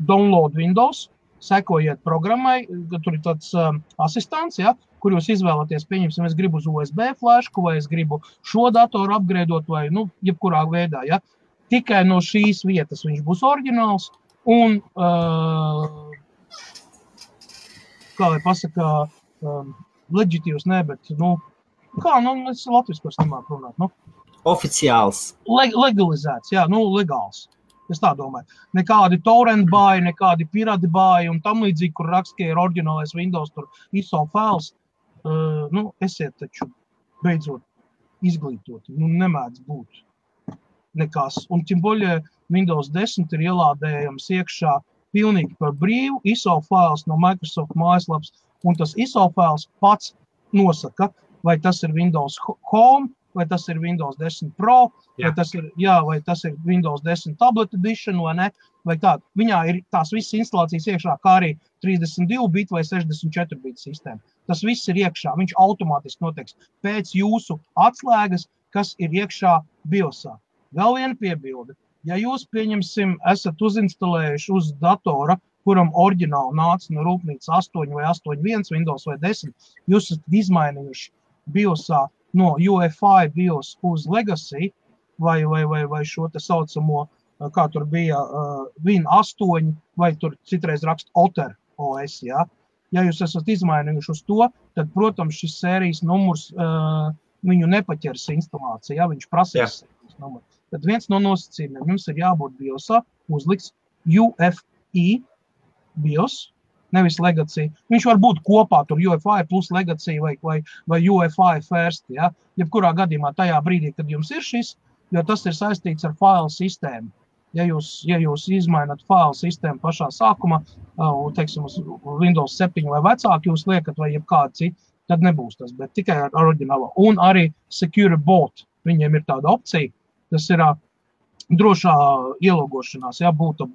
download Windows, sekojiet programmai, tur ir tāds um, asistents, ja, kur jūs izvēlaties, pieņemsim, es gribu uz USB flashku, vai es gribu šo datoru apgrēdot, vai nu, jebkurā veidā. Ja. Tikai no šīs vietas viņš būs oriģināls. Un, uh, kā lai pasakā, um, leģitīvs, ne, bet, nu, kā, nu, es latviešu nemāku runāt. Nu, Oficiāls. leg legalizēts, jā, nu, legāls. Es tā domāju. Nekādi torrent bāji, nekādi pirāti bāji un tam līdzīgi, kur raksts, ka ir oriģinālais Windows, tur ISO files. Uh, nu, esiet taču beidzot izglītoti. Nu, nemēdz būt nekas. Un tim boļie Windows 10 ir ielādējams iekšā pilnīgi par brīvu ISO files no Microsoft mājaslapas, un tas ISO files pats nosaka, vai tas ir Windows Home, vai tas ir Windows 10 Pro, jā. vai tas ir, jā, vai tas ir Windows 10 Tablet Edition vai ne. Vai tā. Viņā ir tās visas instalācijas iekšā, kā arī 32 bitu vai 64 bitu sistēma. Tas viss ir iekšā. Viņš automātiski notiks pēc jūsu atslēgas, kas ir iekšā BIOSā. Vēl viena piebilde. Ja jūs, pieņemsim, esat uzinstalējuši uz datora, kuram oriģināli nāca no rūpnīcas 8 vai 8.1 Windows vai 10, jūs esat izmainījuši BIOSā no UEFI BIOS uz Legacy vai, vai, vai, vai šo tā saucamo, kā tur bija, uh, Win 8 vai tur citreiz raksta Otter OS. Ja? ja jūs esat izmainījuši uz to, tad, protams, šis sērijas numurs uh, viņu nepaķers instalācijā, ja? viņš prasīs sērijas numuru. Tad viens no nosacījumiem jums ir jābūt BIOSā uzlikts UFI BIOS, nevis legācija. Viņš var būt kopā ar UFI plus legācija vai, vai, vai UFI first. Ja? Jebkurā gadījumā tajā brīdī, kad jums ir šis, jo tas ir saistīts ar failu sistēmu. Ja jūs, ja jūs izmaināt failu sistēmu pašā sākumā, teiksim, uz Windows 7 vai vecāku, jūs liekat vai jebkādu citu, tad nebūs tas, bet tikai ar oriģinālo. Un arī Secure Bot, viņiem ir tāda opcija, tas ir drošā ielogošanās, ja būtu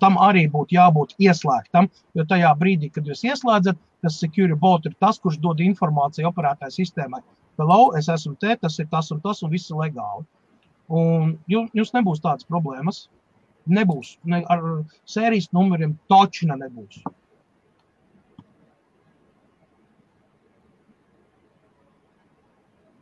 tam arī būtu jābūt ieslēgtam. Jo tajā brīdī, kad jūs ieslēdzat, tas security bot ir tas, kurš dod informāciju operētāju sistēmai. Hello, es esmu te, tas ir tas un tas, un viss ir legāli. Un jums nebūs tādas problēmas. Nebūs. Ne, ar sērijas numuriem točina nebūs.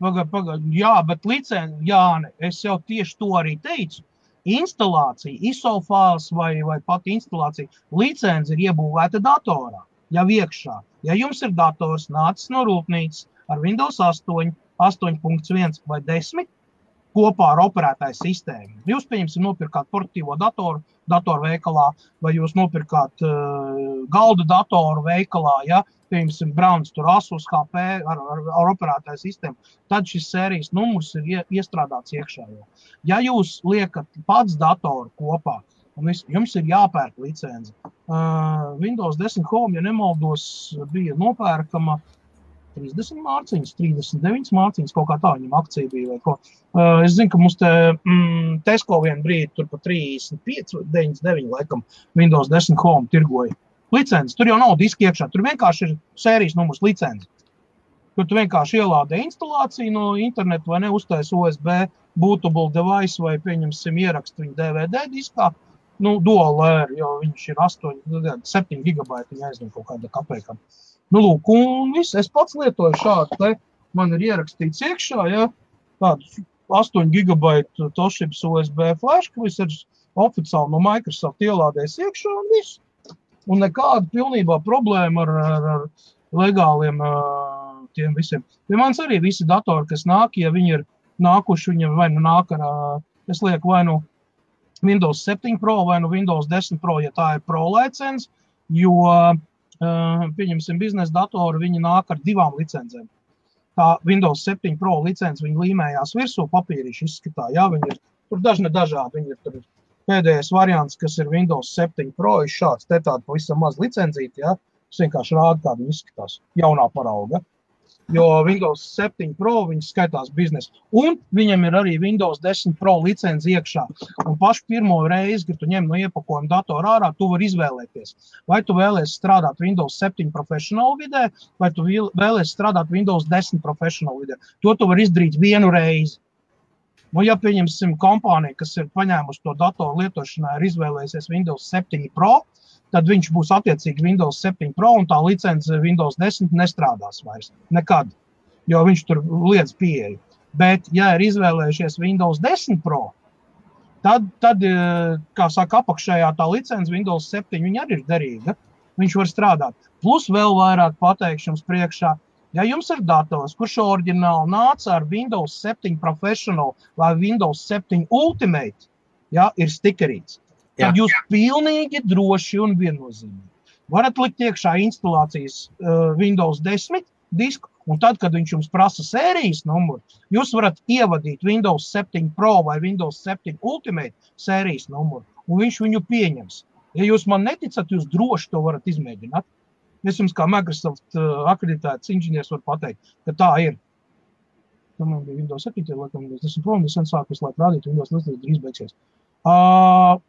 Pagaid, pagaid. Jā, bet licence, Jā, ne, es jau tieši to arī teicu instalācija, isofāls vai, vai pat instalācija licence ir iebūvēta datorā, jau iekšā. Ja jums ir dators nācis no rūpnīcas ar Windows 8, 8.1 vai 10 kopā ar operētāju sistēmu, jūs, pieņemsim, nopirkāt portatīvo datoru, datoru veikalā, vai jūs nopirkāt uh, galda datoru veikalā, ja, piemēram, Browns, tur Asus, HP ar, ar, ar operētāju sistēmu, tad šis sērijas numurs ir iestrādāts iekšā. Ja jūs liekat pats datoru kopā, un vis, jums ir jāpērk licence, uh, Windows 10 Home, ja nemaldos, bija nopērkama 30 mārciņas, 39 mārciņas, kaut kā tā viņam akcija bija. Uh, es zinu, ka mums te mm, Tesco vienā brīdī tur pa 35, 99 laikam Windows 10 Home tirgoja licences. Tur jau nav diska iekšā, tur vienkārši ir sērijas numurs licences. Tur tu vienkārši ielādē instalāciju no interneta vai neuztaisa USB bootable device vai, pieņemsim, ierakstu viņu DVD diskā. Nu, dual layer, jo viņš ir 8, 7 gigabaiti, ja aizņem kaut kāda kapēka. Nu, lūk, un viss, es pats lietoju šādu, te man ir ierakstīts iekšā, ja, tādu 8 gigabaitu Toshiba USB flash, kas ir oficiāli no Microsoft ielādēs iekšā un viss un nekāda pilnībā problēma ar, ar, ar legāliem uh, tiem visiem. Pie manis arī visi datori, kas nāk, ja viņi ir nākuši, viņiem vai nu nāk ar, uh, es lieku vai nu Windows 7 Pro vai nu Windows 10 Pro, ja tā ir Pro licences, jo, uh, pieņemsim, biznesa datori, viņi nāk ar divām licencēm. Tā Windows 7 Pro licence, viņi līmējās virsū, papīrīši izskatā, jā, viņi ir tur dažni dažādi, viņi ir tur Pēdējais variants, kas ir Windows 7 Pro, ir šāds. Te tāda pavisam maz licencīta, ja? Tas vienkārši rāda, kā viņi izskatās. Jaunā parauga. Jo Windows 7 Pro viņš skaitās biznesa. Un viņam ir arī Windows 10 Pro licence iekšā. Un pašu pirmo reizi, kad tu ņem no iepakojuma datoru ārā, tu vari izvēlēties. Vai tu vēlēsies strādāt Windows 7 profesionālu vidē, vai tu vēlēsies strādāt Windows 10 profesionālu vidē. To tu vari izdarīt vienu reizi. Nu, ja pieņemsim kompāniju, kas ir paņēmusi to datoru lietošanā, ir izvēlējusies Windows 7 Pro, tad viņš būs attiecīgi Windows 7 Pro un tā licence Windows 10 nestrādās vairs. Nekad, jo viņš tur liedz pieeju. Bet, ja ir izvēlējušies Windows 10 Pro, tad, tad eh, kā saka, apakšējā tā licence Windows 7 arī ir derīga. Viņš var strādāt. Plus vēl vairāk pateikšanas priekšā Ja jums ir dators, kurš oriģināli nāca ar Windows 7 Professional vai Windows 7 Ultimate, ja, ir stikerīts. Tad jūs pilnīgi droši un viennozīmīgi varat likt iekšā instalācijas uh, Windows 10 disku, un tad, kad viņš jums prasa sērijas numuru, jūs varat ievadīt Windows 7 Pro vai Windows 7 Ultimate sērijas numuru, un viņš viņu pieņems. Ja jūs man neticat, jūs droši to varat izmēģināt. Es jums kā Microsoft uh, akreditēts inženieris varu pateikt, ka tā ir. Tam man bija Windows 7, laikam, es esmu prom, es sen sāku visu laiku rādīt, Windows 10 drīz beigsies. Uh,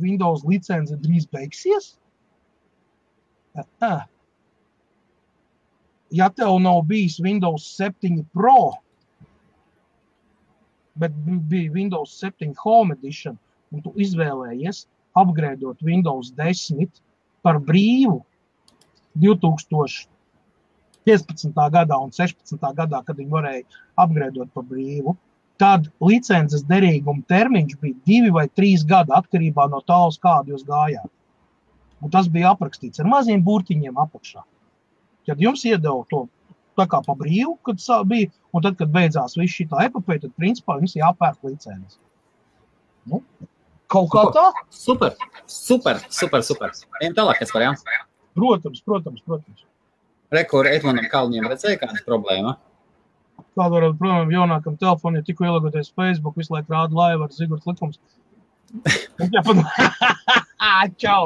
Windows licence drīz beigsies? Uh, ja tev nav bijis Windows 7 Pro, bet bija Windows 7 Home Edition, un tu izvēlējies apgrēdot Windows 10 par brīvu 2015. gadā un 16. gadā, kad viņi varēja apgrēdot par brīvu, tad licences derīguma termiņš bija divi vai trīs gadi atkarībā no tā, uz kādu jūs gājāt. Un tas bija aprakstīts ar maziem burtiņiem apakšā. Kad jums iedeva to tā kā pa brīvu, kad bija, un tad, kad beidzās viss šī epopeja, tad principā jums jāpērk licences. Nu, kaut kā tā. Super, super, super. super. Ejam tālāk, kas variants. Protams, protams, protams. Rekur Edmundam Kalniņam redzēja kāda problēma? Kāda var būt problēma jaunākam telefonam, ja tikko ielogoties Facebook, visu laiku rāda laivu ar Zigurds likums. Čau!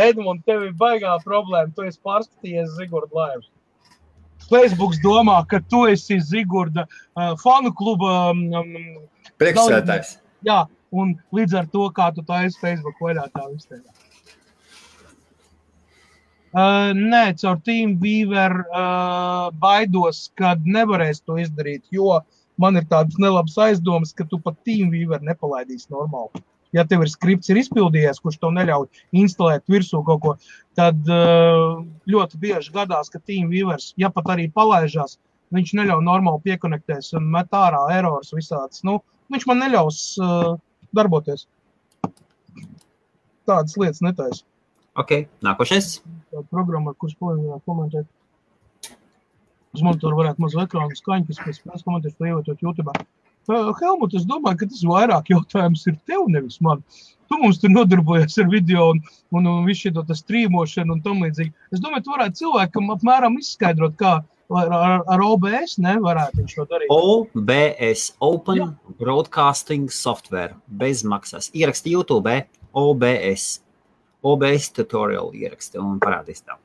Edmund, tev ir baigā problēma. Tu esi pārskatījies Zigurda laivas. Facebook domā, ka tu esi Zigurda uh, fanu kluba um, priekšsēdētājs. Jā, un līdz ar to, kā tu taisi Facebook vaļā tā izteikt. Uh, nē, caur TeamViewer uh, baidos, kad nevarēs to izdarīt, jo man ir tādas nelabas aizdomas, ka tu pat TeamViewer nepalaidīsi normāli ja tev ir skripts ir izpildījies, kurš to neļauj instalēt virsū kaut ko, tad uh, ļoti bieži gadās, ka TeamViewers, ja pat arī palaižās, viņš neļauj normāli piekonektēs un met ārā erors visāds. Nu, viņš man neļaus uh, darboties. Tādas lietas netaisa. Ok, nākošais. Tā programma, kuras palīdzētu komentēt. Uz monitora varētu mazu ekrānu skaņu, kas pēc tam komentēs to ievietot YouTube. Helmut, es domāju, ka tas vairāk jautājums ir tev, nevis man. Tu mums tur nodarbojies ar video un, un, un visu šo strīmošanu un tam līdzīgi. Es domāju, tu varētu cilvēkam apmēram izskaidrot, kā ar, ar, ar OBS nevarētu viņš to darīt. OBS, Open Jā. Broadcasting Software, bez maksas. Ieraksti YouTube, OBS. OBS tutorial ieraksti un parādīs tev.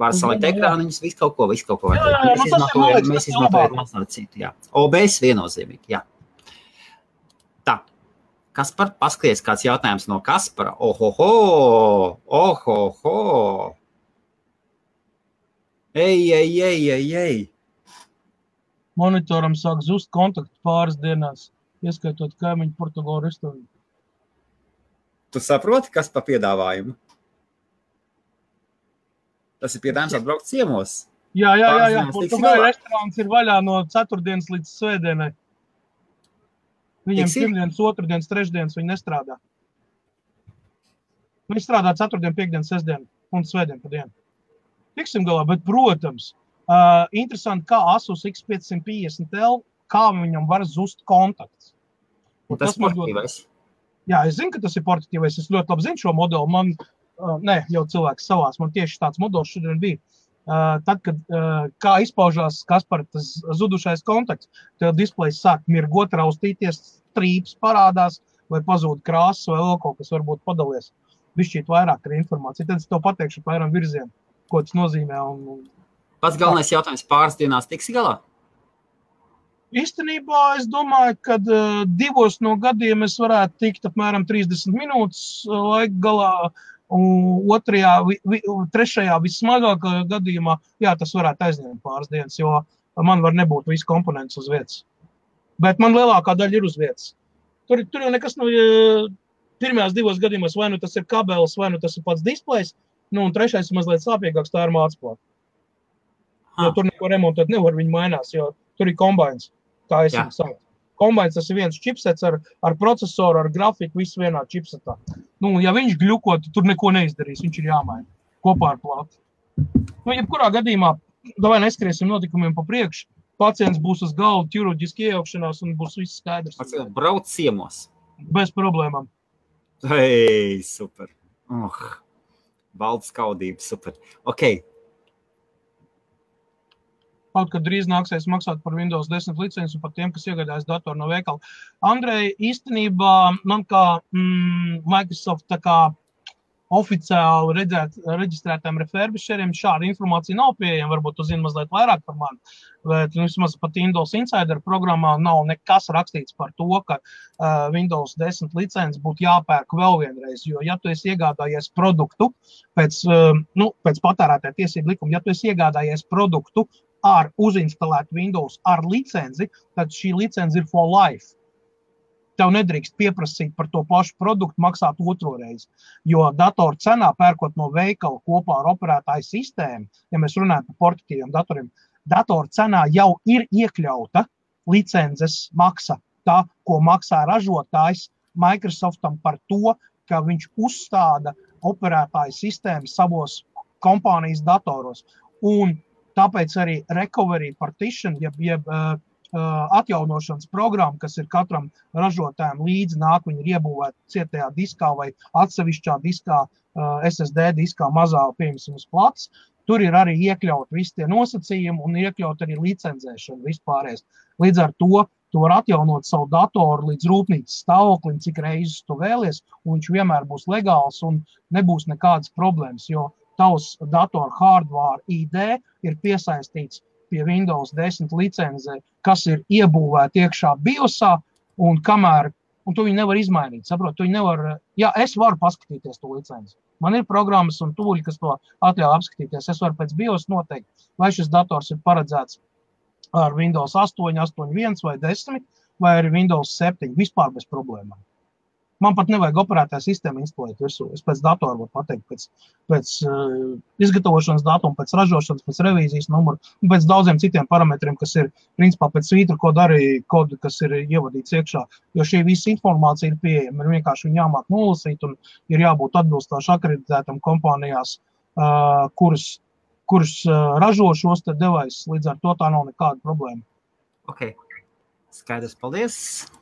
Var salikt ekrāniņus, visu kaut ko, visu kaut ko. Jā, jā, jā, mēs izmantojam, mēs izmantojam mazliet citu, jā. OBS viennozīmīgi, jā. Tā. Kaspar, paskaties kāds jautājums no Kaspara. Ohoho, ohoho. Ej, ej, ej, ej, ej. Monitoram sāk zust kontaktu pāris dienās, ieskaitot kaimiņu Portugālu restorānu. Tu saproti, kas pa piedāvājumu? Tas ir piedāvājums atbraukt ciemos. Jā, jā, jā. jā. Portugāļu restorāns ir vaļā no ceturtdienas līdz svētdienai. Viņiem pirmdienas, otrdienas, trešdienas viņi nestrādā. Viņi strādā ceturtdien, piekdien, sestdien un svētdien pa dienu. Tiksim galā, bet, protams, uh, interesanti, kā Asus X550L, kā viņam var zust kontakts. Un tas tas man ļoti... Jā, es zinu, ka tas ir portatīvais. Es ļoti labi zinu šo modeli. Man uh, nē, jau cilvēks savās. Man tieši tāds modelis šodien bija. Uh, tad, kad uh, kā izpaužās Kaspar, tas zudušais kontakts, tad displejs sāk mirgot, raustīties, trīps parādās, vai pazūd krāsas, vai vēl kaut kas varbūt padalies. Bišķīt vairāk ar informāciju. Tad es to pateikšu apmēram virzienu, ko tas nozīmē. Un, un... Pats galvenais jautājums pāris dienās tiks galā? Īstenībā es domāju, ka uh, divos no gadiem es varētu tikt apmēram 30 minūtes uh, laika galā. Uh, Un otrajā, vi, vi, trešajā vismagākajā gadījumā, jā, tas varētu aizņemt pāris dienas, jo man var nebūt viss komponents uz vietas. Bet man lielākā daļa ir uz vietas. Tur, tur jau nekas nav. No, pirmajās divos gadījumos vai nu tas ir kabelis, vai nu tas ir pats displejs. Nu, un trešais ir mazliet sāpīgāks, tā ir mācība. Jo tur neko remontēt nevar, viņi mainās, jo tur ir kombinācija. Kā es viņu saucu. Kombinācijas tas ir viens čipsets ar, ar procesoru, ar grafiku, viss vienā čipsetā. Nu, ja viņš gļuko, tad tur neko neizdarīs. Viņš ir jāmaina kopā ar plātu. Nu, jebkurā gadījumā, vai neskriesim notikumiem pa priekšu, pacients būs uz galda ķirurģiski iejaukšanās un būs viss skaidrs. Brauc ciemos. Bez problēmām. Hei, super. Oh, Balts kaudība, super. Ok, Kaut kad drīz nāksies maksāt par Windows 10 licenci par tiem, kas iegādājas datoru no veikala. Andrei, īstenībā man kā mm, Microsoft tā kā oficiāli redzēt, reģistrētām refurbisheriem šāda informācija nav pieejama. Varbūt jūs zināt mazliet vairāk par mani. Bet vismaz pat Windows Insider programmā nav nekas rakstīts par to, ka uh, Windows 10 licences būtu jāpērk vēl vienreiz. Jo, ja tu esi iegādājies produktu pēc, uh, nu, pēc patērētāja tiesību likuma, ja tu esi iegādājies produktu ar uzinstalētu Windows ar licenci, tad šī licence ir for life. Tev nedrīkst pieprasīt par to pašu produktu, maksāt otro reizi. Jo datoru cenā, pērkot no veikala kopā ar operētāju sistēmu, ja mēs runājam par portatīviem datoriem, datoru cenā jau ir iekļauta licences maksa. Tā, ko maksā ražotājs Microsoftam par to, ka viņš uzstāda operētāju sistēmu savos kompānijas datoros. Un Tāpēc arī recovery partition, jeb, jeb uh, atjaunošanas programma, kas ir katram ražotājam līdzi nāk, viņi ir iebūvēti cietajā diskā vai atsevišķā diskā, SSD diskā, mazā, piemēram, uz plats. Tur ir arī iekļaut visi tie nosacījumi un iekļaut arī licencēšana vispārējais. Līdz ar to tu vari atjaunot savu datoru līdz rūpnīcas stāvoklim, cik reizes tu vēlies, un viņš vienmēr būs legāls un nebūs nekādas problēmas. Jo tavs datora hardware ID ir piesaistīts pie Windows 10 licencē, kas ir iebūvēta iekšā BIOSā, un kamēr un tu viņu nevar izmainīt. Saprot, tu nevar, jā, es varu paskatīties to licenci. Man ir programmas un tūļi, kas to atļauj apskatīties. Es varu pēc BIOS noteikt, vai šis dators ir paredzēts ar Windows 8, 8.1 vai 10 vai ar Windows 7. Vispār bez problēmām. Man pat nevajag operētāju sistēmu instalēt virsū. Es pēc datora varu pateikt, pēc, pēc uh, izgatavošanas datuma, pēc ražošanas, pēc revīzijas numura, pēc daudziem citiem parametriem, kas ir principā pēc svītra koda arī kodu, kas ir ievadīts iekšā. Jo šī visa informācija ir pieejama. Ir vienkārši jāmāk nolasīt un ir jābūt atbilstoši akreditētam kompānijās, uh, kuras, kuras uh, ražo šos devaisus. Līdz ar to tā nav nekāda problēma. Okay. Skaidrs, paldies!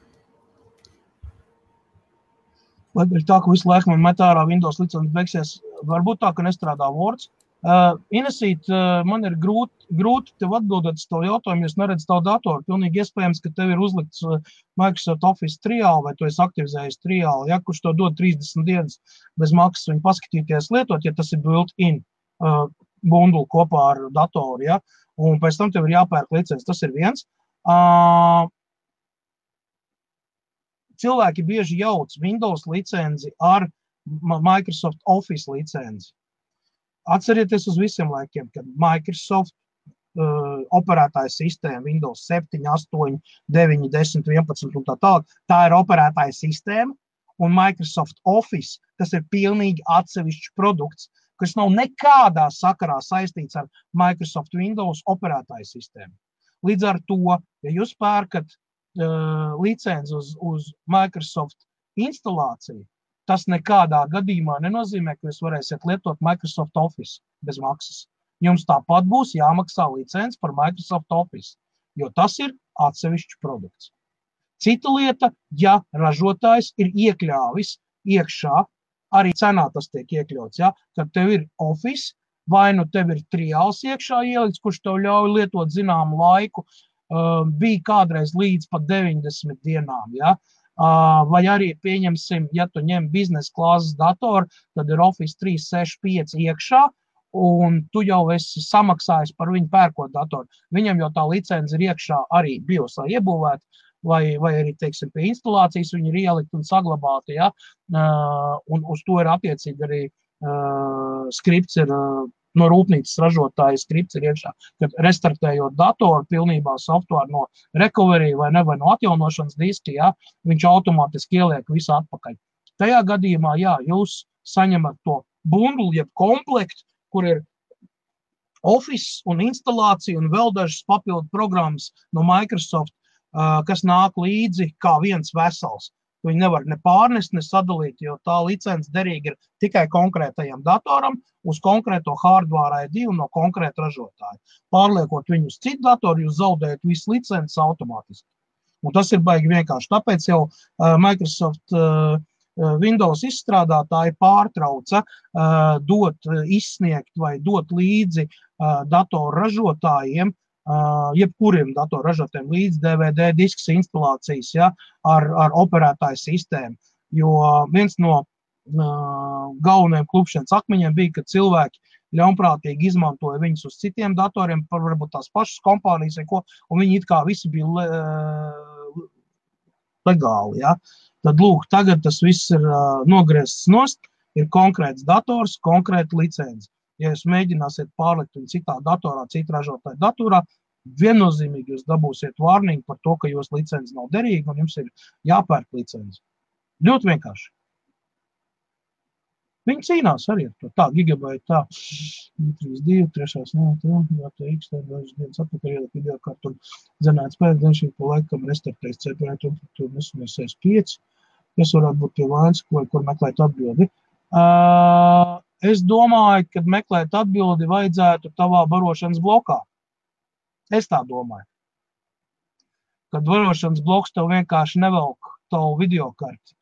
Vai ir tā, ka visu laiku man met ārā Windows licences beigsies? Varbūt tā, ka nestrādā Word. Uh, Inesīt, uh, man ir grūti, grūti tev atbildēt uz to jautājumu, jo es neredzu tavu datoru. Pilnīgi iespējams, ka tev ir uzlikts uh, Microsoft Office triāli vai tu esi aktivizējis triāli, ja, kurš to dod 30 dienas bez maksas viņu paskatīties lietot, ja tas ir built-in uh, bundle kopā ar datoru, ja, un pēc tam tev ir jāpērk licences. Tas ir viens. Uh, cilvēki bieži jauc Windows licenci ar Microsoft Office licenci. Atcerieties uz visiem laikiem, kad Microsoft uh, operētāja sistēma Windows 7, 8, 9, 10, 11 un tā tālāk. Tā ir operētāja sistēma, un Microsoft Office tas ir pilnīgi atsevišķs produkts, kas nav nekādā sakarā saistīts ar Microsoft Windows operētāju sistēmu. Līdz ar to, ja jūs pērkat uh, licenci uz, uz Microsoft instalāciju, tas nekādā gadījumā nenozīmē, ka jūs varēsiet lietot Microsoft Office bez maksas. Jums tāpat būs jāmaksā licence par Microsoft Office, jo tas ir atsevišķs produkts. Cita lieta, ja ražotājs ir iekļāvis iekšā, arī cenā tas tiek iekļauts, ja, kad tev ir Office, vai nu tev ir triāls iekšā ielikts, kurš tev ļauj lietot zināmu laiku, uh, bija kādreiz līdz pat 90 dienām. Ja? Uh, vai arī, pieņemsim, ja tu ņem biznesa klāzes datoru, tad ir Office 365 iekšā, un tu jau esi samaksājis par viņu pērkot datoru. Viņam jau tā licence ir iekšā arī biosā iebūvēta, vai, vai arī, teiksim, pie instalācijas viņi ir ielikt un saglabāti, ja? uh, un uz to ir attiecīgi arī uh, skripts ir uh, no rūpnīcas ražotāja skripts ir iekšā. Kad restartējot datoru pilnībā software no recovery vai, ne, vai no atjaunošanas diska, ja, viņš automātiski ieliek visu atpakaļ. Tajā gadījumā, jā, jūs saņemat to bundlu, jeb komplektu, kur ir Office un instalācija un vēl dažas papildu programmas no Microsoft, kas nāk līdzi kā viens vesels. Viņi nevar ne pārnest, ne sadalīt, jo tā licence derīga ir tikai konkrētajam datoram, uz konkrēto hardware ID un no konkrēta ražotāja. Pārliekot viņu uz citu datoru, jūs zaudējat visu licences automātiski. Un tas ir baigi vienkārši. Tāpēc jau uh, Microsoft uh, Windows izstrādātāji pārtrauca uh, dot, izsniegt vai dot līdzi uh, datoru ražotājiem, jebkuriem datoru ražotājiem līdz DVD disks instalācijas ja, ar, ar operētāju sistēmu. Jo viens no galvenajiem klupšanas akmeņiem bija, ka cilvēki ļaunprātīgi izmantoja viņus uz citiem datoriem, varbūt tās pašas kompānijas, ko, un viņi it kā visi bija le, legāli. Ja? Tad, lūk, tagad tas viss ir uh, nogriezts nost, ir konkrēts dators, konkrēta licence. Ja jūs mēģināsiet pārlikt viņu citā datorā, citā ražotāja datorā, viennozīmīgi jūs dabūsiet vārnīgu par to, ka jūsu licence nav derīga un jums ir jāpērk licence. Ļoti vienkārši. Viņi cīnās arī ar to. Tā, gigabaita, tā, 32, 3, no, tā, jā, tā, x, tā, dažas dienas atpakaļ ielikt video kartu un zenēts pēc, gan šī pa laikam restartēs CPU, tur, tur nesumies 65, kas varētu būt pie vainas, ko, kur meklēt atbildi. Uh, es domāju, ka meklēt atbildi vajadzētu tavā barošanas blokā. Es tā domāju. Kad barošanas bloks tev vienkārši nevelk tavu video karti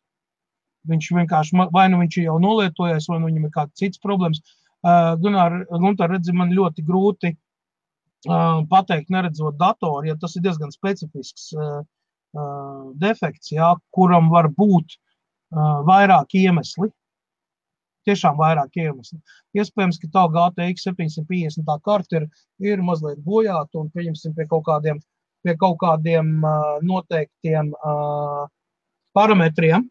Viņš vienkārši, vai nu viņš jau nolietojies, vai nu viņam ir kāds cits problēmas. Uh, Gunār, Gunār, redzi, man ļoti grūti uh, pateikt, neredzot datoru, ja tas ir diezgan specifisks uh, defekts, jā, kuram var būt vairāk iemesli. Tiešām vairāk iemesli. Iespējams, ka tā GTX 750 tā karta ir, ir mazliet bojāta un pieņemsim pie kaut kādiem, pie kaut kādiem uh, noteiktiem uh, parametriem,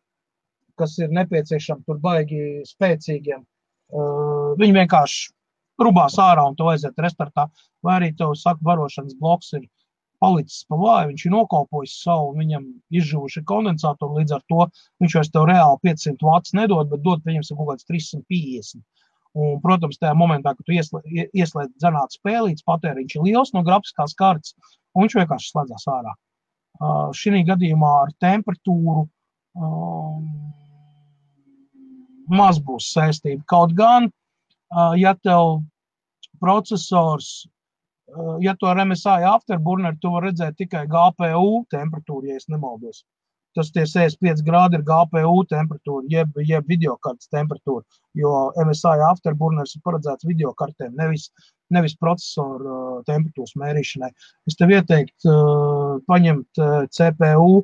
kas ir nepieciešami tur baigi spēcīgiem. Uh, viņi vienkārši rubās ārā un to aiziet restartā. Vai arī tev saka, varošanas bloks ir palicis pa vāju, viņš ir nokalpojis savu, viņam izžuvuši kondensatori, līdz ar to viņš vairs tev reāli 500 vats nedod, bet dod, pieņemsim, kaut kāds 350. Un, protams, tajā momentā, kad tu ieslēdz dzenāt spēlītes, patēriņš ir liels no grafiskās kartes, un viņš vienkārši slēdzās ārā. Uh, šī gadījumā ar temperatūru um, maz būs saistība. Kaut gan, ja tev processors, ja tu ar MSI afterburner, tu vari redzēt tikai GPU temperatūru, ja es nemaldos. Tas tie 65 grādi ir GPU temperatūra, jeb, jeb videokartes temperatūra, jo MSI afterburners ir paredzēts videokartēm, nevis, nevis procesoru temperatūras mērīšanai. Es tev ieteiktu uh, paņemt CPU,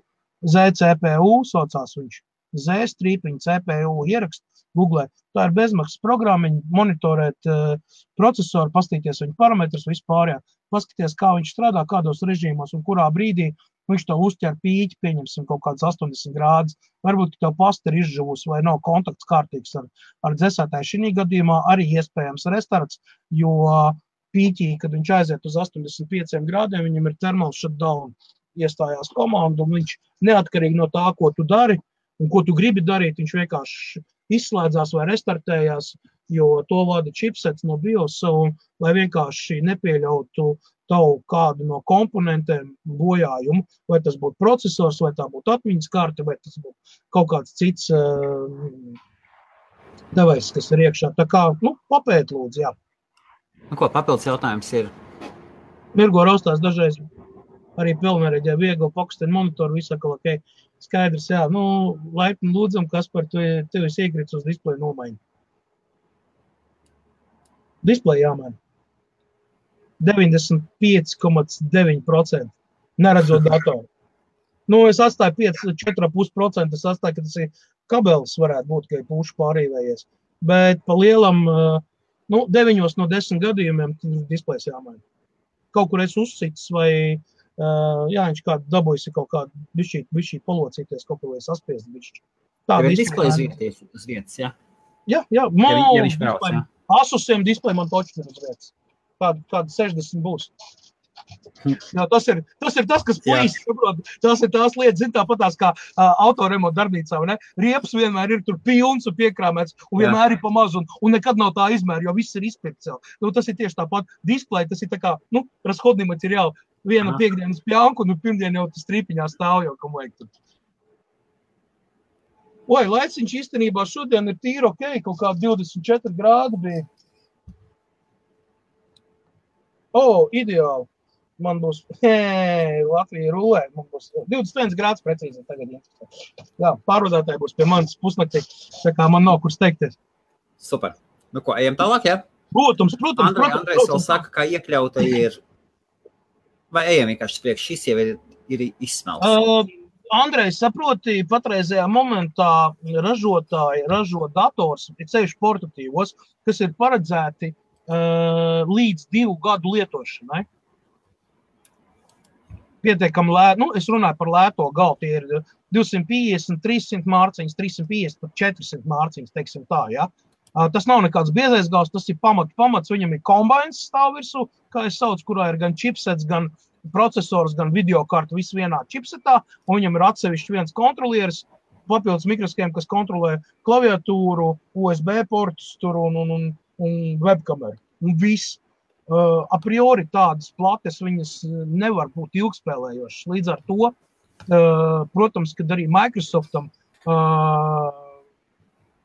ZCPU, saucās viņš, Z strīpiņu CPU ierakstu Google. Tā ir bezmaksas programmiņa, monitorēt uh, procesoru, paskatīties viņa parametrus vispār, jā. paskatīties, kā viņš strādā, kādos režīmos un kurā brīdī viņš to uztver pīķi, pieņemsim kaut kāds 80 grādus. Varbūt tev pasta ir izžuvusi vai nav kontakts kārtīgs ar, ar dzēsētāju. Šī gadījumā arī iespējams restarts, jo pīķī, kad viņš aiziet uz 85 grādiem, viņam ir termāls shutdown iestājās komanda, un viņš neatkarīgi no tā, ko tu dari un ko tu gribi darīt, viņš vienkārši izslēdzās vai restartējās, jo to vada chipsets no BIOS, un lai vienkārši nepieļautu tavu kādu no komponentiem bojājumu, vai tas būtu processors, vai tā būtu atmiņas karte, vai tas būtu kaut kāds cits uh, devējs, kas ir iekšā. Tā kā, nu, papēt lūdzu, jā. Nu, ko papildus jautājums ir? Mirgo raustās dažreiz arī pilnvērtīgā viegli pakustēt monitoru, visu kā ok. Skaidrs, jā, nu, laipni lūdzam, kas par to tevi iekrits uz displeja nomaiņu. Displeja jāmaina. 95,9% neredzot datoru. Nu, es atstāju 4,5%. Es atstāju, ka tas ir kabelis, varētu būt, ka ir pušu pārīvējies. Bet pa lielam, nu, 9 no 10 gadījumiem displejs jāmaina. Kaut kur es uzsits vai Uh, jā, viņš kādu dabūjis kaut kādu bišķīt, bišķīt polocīties, kaut ko vai saspiest bišķi. Tā ir displeja vietas, uz vietas, jā. Jā, jā, man ja, ja viņš brauc, jā. Asusiem displeja man toču ir uz vietas. Kāda, kāda 60 būs. Jā, tas, ir, tas ir tas, kas plīs, saprot, tas ir tās lietas, zin, tāpat tās kā uh, autoremonta darbnīcā, ne? Riepas vienmēr ir tur pilns un piekrāmēts, un vienmēr Jā. ir pa mazu, un, un nekad nav tā izmēra, jo viss ir izpirkts jau. Nu, tas ir tieši tāpat display, tas ir tā kā, nu, rashodnim materiāli, viena piekdienas pjanku, nu, pirmdien jau tas tripiņā stāv jau, kam vajag tur. Oi, laiciņš īstenībā šodien ir tīri ok, kaut kā 24 grādi bija. O, oh, ideāli. man būs hei, Latvija rulē. Man būs 21 grāds precīzi tagad. Jā, pārvadātāji būs pie manis pusnaktī. Tā kā man nav kur steigties. Super. Nu ko, ejam tālāk, jā? Protams, protams. Andrej, protams, Andrejs vēl protams. saka, ka iekļauta ir. Vai ejam vienkārši uz priekšu? Šis jau ir, ir izsmelts. Uh, Andrejs saproti, patreizajā momentā ražotāji ražo dators, ir ceļš portatīvos, kas ir paredzēti uh, līdz divu gadu lietošanai. Pietiekami lēti, nu, es runāju par lēto galvu, tie ir 250, 300 mārciņas, 350, pat 400 mārciņas, teiksim tā, ja. Tas nav nekāds biezais gals, tas ir pamat, pamats, viņam ir kombinācijas stāv virsū, kā es saucu, kurā ir gan chipsets, gan processors, gan video karta, viss vienā chipsetā, viņam ir atsevišķi viens kontrolieris, papildus mikroskēma, kas kontrolē klaviatūru, USB portus un, un, un, un webkameru. Un viss. Uh, a priori tādas plates viņas nevar būt ilgspēlējošas. Līdz ar to, uh, protams, kad arī Microsoftam uh,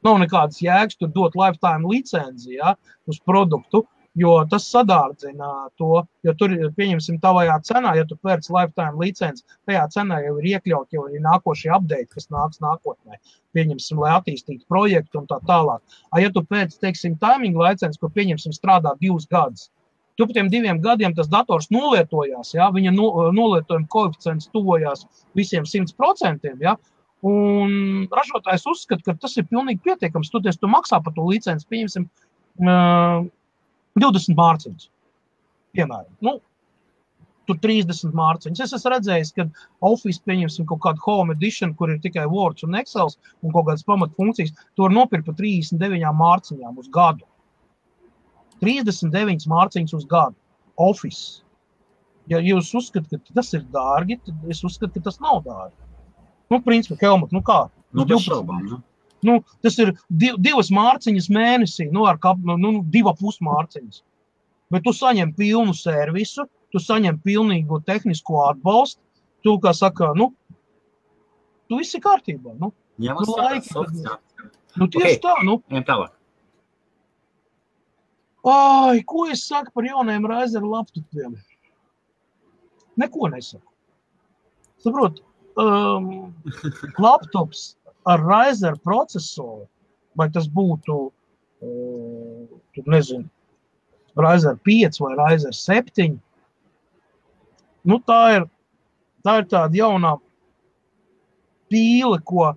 nav nekādas jēgas tur dot lifetime licenci ja, uz produktu, jo tas sadārdzina to. Jo tur, pieņemsim, tavajā cenā, ja tu pērci lifetime licenci, tajā cenā jau ir iekļaut jau arī nākošie update, kas nāks nākotnē. Pieņemsim, lai attīstītu projektu un tā tālāk. A, ja tu pēc, teiksim, timing licenci, ko pieņemsim, strādā divus gadus, tu pa tiem diviem gadiem tas dators nolietojās, ja, viņa no, nolietojuma koeficients tuvojās visiem 100%. Ja, Un ražotājs uzskata, ka tas ir pilnīgi pietiekams. Toties tu maksā par to licenci, pieņemsim, uh, 20 mārciņas. Piemēram, nu, tur 30 mārciņas. Es esmu redzējis, ka Office, pieņemsim, kaut kādu home edition, kur ir tikai Word un Excel un kaut kādas pamatfunkcijas, to var nopirkt par 39 mārciņām uz gadu. 39 mārciņas uz gadu. Office. Ja jūs uzskatāt, ka tas ir dārgi, tad es uzskatu, ka tas nav dārgi. Nu, principā, Helmut, nu kā? Nu, 12 šaubām. Nu. Nu, tas ir div, divas mārciņas mēnesī, nu, ar kap, nu, nu, divas pusmārciņas. Bet tu saņem pilnu servisu, tu saņem pilnīgu tehnisko atbalstu. Tu, kā saka, nu, tu viss ir kārtībā. Nu, Jā, Nu, laiki, jā. nu tieši Ok. okay. tā, nu. Ejam tālāk. Ai, ko es saku par jauniem Razer laptopiem? Neko nesaku. Saprot, um, laptops ar Razer procesoru, vai tas būtu, uh, tur nezinu, Razer 5 vai Razer 7, nu tā ir, tā ir tāda jaunā pīle, ko,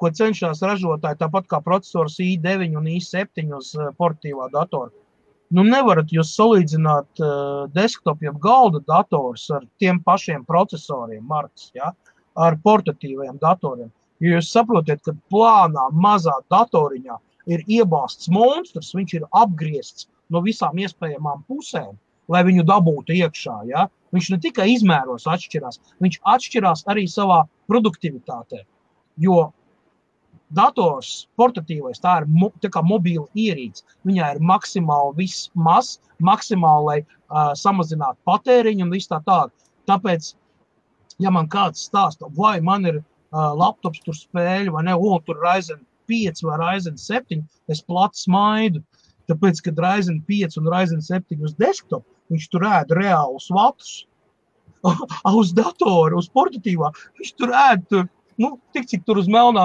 ko cenšas ražotāji, tāpat kā procesors i9 un i7 uz uh, portīvā datora. Nu, nevarat jūs salīdzināt uh, desktop, jeb galda dators ar tiem pašiem procesoriem, markas, ja, ar portatīviem datoriem. Jo jūs saprotat, ka plānā mazā datoriņā ir iebāzts monstrs, viņš ir apgriezts no visām iespējamām pusēm, lai viņu dabūtu iekšā. Ja? Viņš ne tikai izmēros atšķirās, viņš atšķirās arī savā produktivitātē. Jo dators, portatīvais, tā ir mo, tā mobila ierīce. Viņai ir maksimāli viss mazs, maksimāli, lai uh, samazinātu patēriņu un viss tā tālāk. Tāpēc, ja man kāds stāsta, vai man ir uh, laptops, tur spēļu, vai ne, o, tur Ryzen 5 vai Ryzen 7, es plats smaidu. Tāpēc, kad Ryzen 5 un Ryzen 7 uz desktop, viņš tur ēd reālus vatus. uz datora, uz portatīvā, viņš tur ēd tur, nu, tik cik tur uz melnā,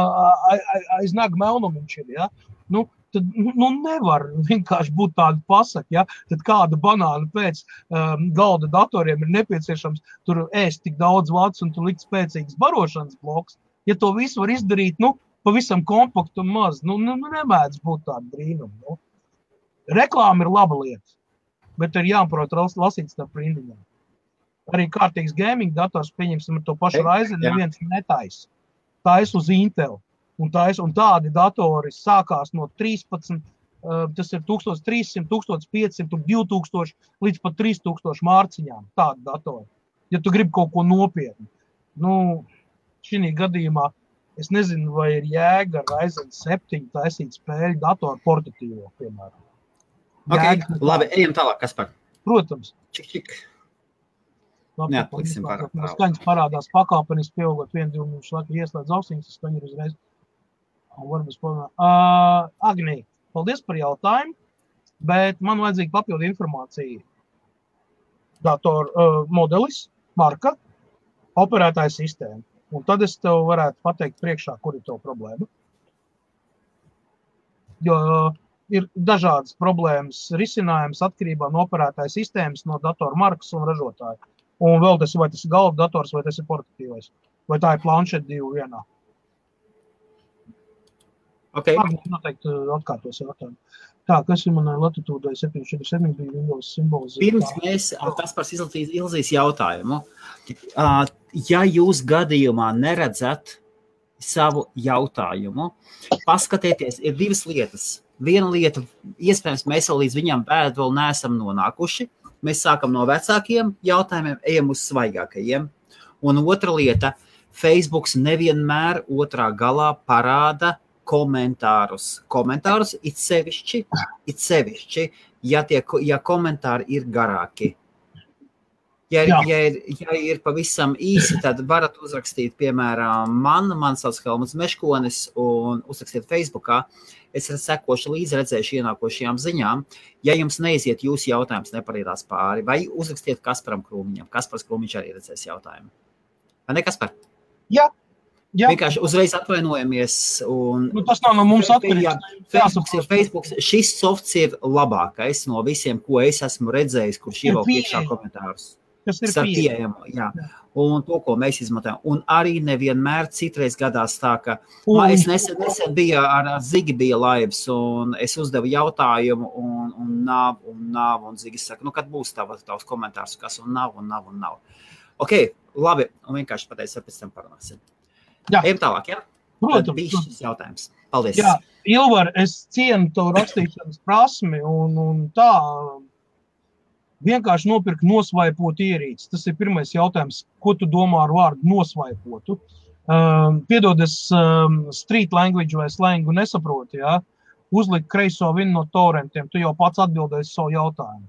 aiz naga melnuma viņš ir. Ja? Nu, tad nu, nevar vienkārši būt tāda pasaka, ja? tad kāda banāna pēc um, galda datoriem ir nepieciešams tur ēst tik daudz vats un tur likt spēcīgs barošanas bloks. Ja to visu var izdarīt, nu, pavisam kompaktu un maz, nu, nu nu, nemēdz būt tāda brīnuma. Nu. Reklāma ir laba lieta, bet ir jāprot lasīt starp rindiņām. Arī kārtīgs gaming dators, pieņemsim, ar to pašu jā. neviens netaisa. Taisa uz Intel. Un, tais, un tādi datori sākās no 13, uh, tas ir 1300, 1500, un 2000 līdz pat 3000 mārciņām. Tādi datori. Ja tu gribi kaut ko nopietnu, nu, šī gadījumā es nezinu, vai ir jēga ar Ryzen 7 taisīt spēļu datoru portatīvo, piemēram. Okay, nekāda. labi, ejam tālāk. Kas par? Protams. Čik, čik. Labi, Neatliksim pārāk no tālu. skaņas parādās pakāpeniski pieaugot vienu, divu minūšu laiku, ieslēdz tas skaņa ir uzreiz. Un varbūt spomē. Uh, Agnī, paldies par jautājumu, bet man vajadzīga papildu informācija. datoru uh, modelis, marka, operētāja sistēma. Un tad es tev varētu pateikt, priekšā, kur ir tā problēma. Jo uh, ir dažādas problēmas risinājums atkarībā no operētāja sistēmas, no datora markas un ražotāja. Un vēl tas, vai tas ir galva dators vai tas ir portatīvais. Vai tā ir planšeta divu vienā. Okay. Labi, noteikti atkārtos jautājumu. Tā, kas ir manā latitūdē 747 bija Windows simbols? Pirms mēs tas par Ilzijas jautājumu. Ja jūs gadījumā neredzat savu jautājumu, paskatieties, ir divas lietas. Viena lieta, iespējams, mēs vēl līdz viņam bēdu vēl neesam nonākuši. Mēs sākam no vecākiem jautājumiem, ejam uz svaigākajiem. Un otra lieta, Facebook nevienmēr otrā galā parāda komentārus. Komentārus it sevišķi, it sevišķi ja, tie, ja komentāri ir garāki. Ja, ir, ja, ir, ja ir pavisam īsi, tad varat uzrakstīt, piemēram, man, man sauc Helmuts Meškonis, un uzrakstīt Facebookā. Es sekošu līdzi, redzēšu ienākošajām ziņām. Ja jums neiziet jūsu jautājums, neparietās pāri, vai uzrakstiet Kasparam Krūmiņam. Kaspars Krūmiņš arī redzēs jautājumu. Vai ne, Kaspar? Jā, Jā. Vienkārši uzreiz atvainojamies. Un... Nu, tas nav no mums atkarīgs. Facebook ir Facebook. Šis softs ir labākais no visiem, ko es esmu redzējis, kurš ievelk iekšā komentārus. Tas ir pieejams. Un to, ko mēs izmantojam. Un arī nevienmēr citreiz gadās tā, ka un, man, es nesen, nesen biju ar, ar Zigi bija laivs, un es uzdevu jautājumu, un, un nav, un nav, un Zigi saka, nu, kad būs tavs, tavs komentārs, kas un nav, un nav, un nav. Ok, labi, un vienkārši pateicu, pēc tam parunāsim. Jā. Ejam tālāk. Ja? Protams, bija šis jautājums. Paldies. Jā, Ilvar, es cienu to rakstīšanas prasmi un, un tā vienkārši nopirkt nosvaipot ierīci. Tas ir pirmais jautājums, ko tu domā ar vārdu nosvaipotu. Um, piedod, es um, street language vai slangu nesaprotu, ja? Uzlikt kreiso vienu no torrentiem, tu jau pats atbildēsi savu jautājumu.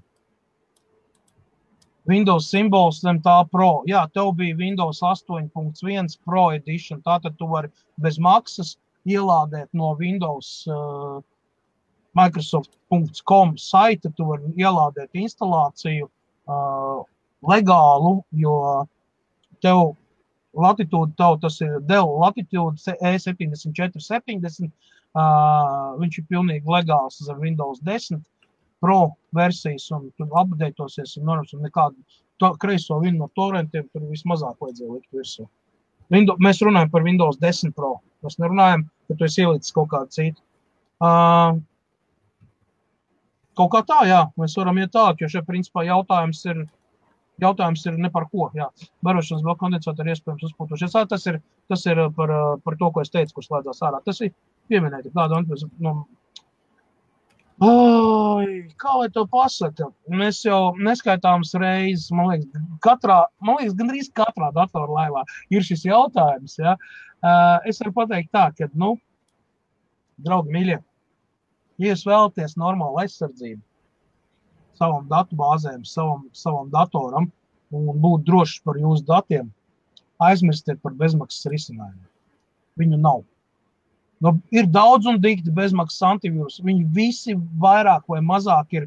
Windows simbols zem tā Pro. Jā, tev bija Windows 8.1 Pro edition. Tātad tu vari bez maksas ielādēt no Windows uh, Microsoft.com saita. Tu vari ielādēt instalāciju uh, legālu, jo tev latitūda, tev tas ir Dell latitūda E7470. Uh, viņš ir pilnīgi legāls ar Windows 10 pro versijas, un apdeitosies, un normas, un nekādu to, kreiso vienu no torrentiem tur vismazāk vajadzēja likt virsū. Windows, mēs runājam par Windows 10 Pro. Mēs nerunājam, ka tu esi ielicis kaut kādu citu. Uh, kaut kā tā, jā, mēs varam iet tālāk, jo šeit principā jautājums ir, jautājums ir ne par ko. Jā. Barošanas vēl kondensatori iespējams uzpūtušies. Tas ir, tas ir par, par to, ko es teicu, kur slēdzās ārā. Tas ir pieminēti tādu, nu, Oi, kā lai to pasaka? Mēs jau neskaitāmas reizes, man liekas, katrā, man liekas, gandrīz katrā datorlaivā ir šis jautājums. Ja? Uh, es varu pateikt tā, ka, nu, draugi mīļie, ja jūs vēlaties normālu aizsardzību savam datubāzēm, savam, savam datoram un būt drošs par jūsu datiem, aizmirstiet par bezmaksas risinājumu. Viņu nav. Nu, ir daudz un dikti bezmaksas antivīrus. Viņi visi vairāk vai mazāk ir,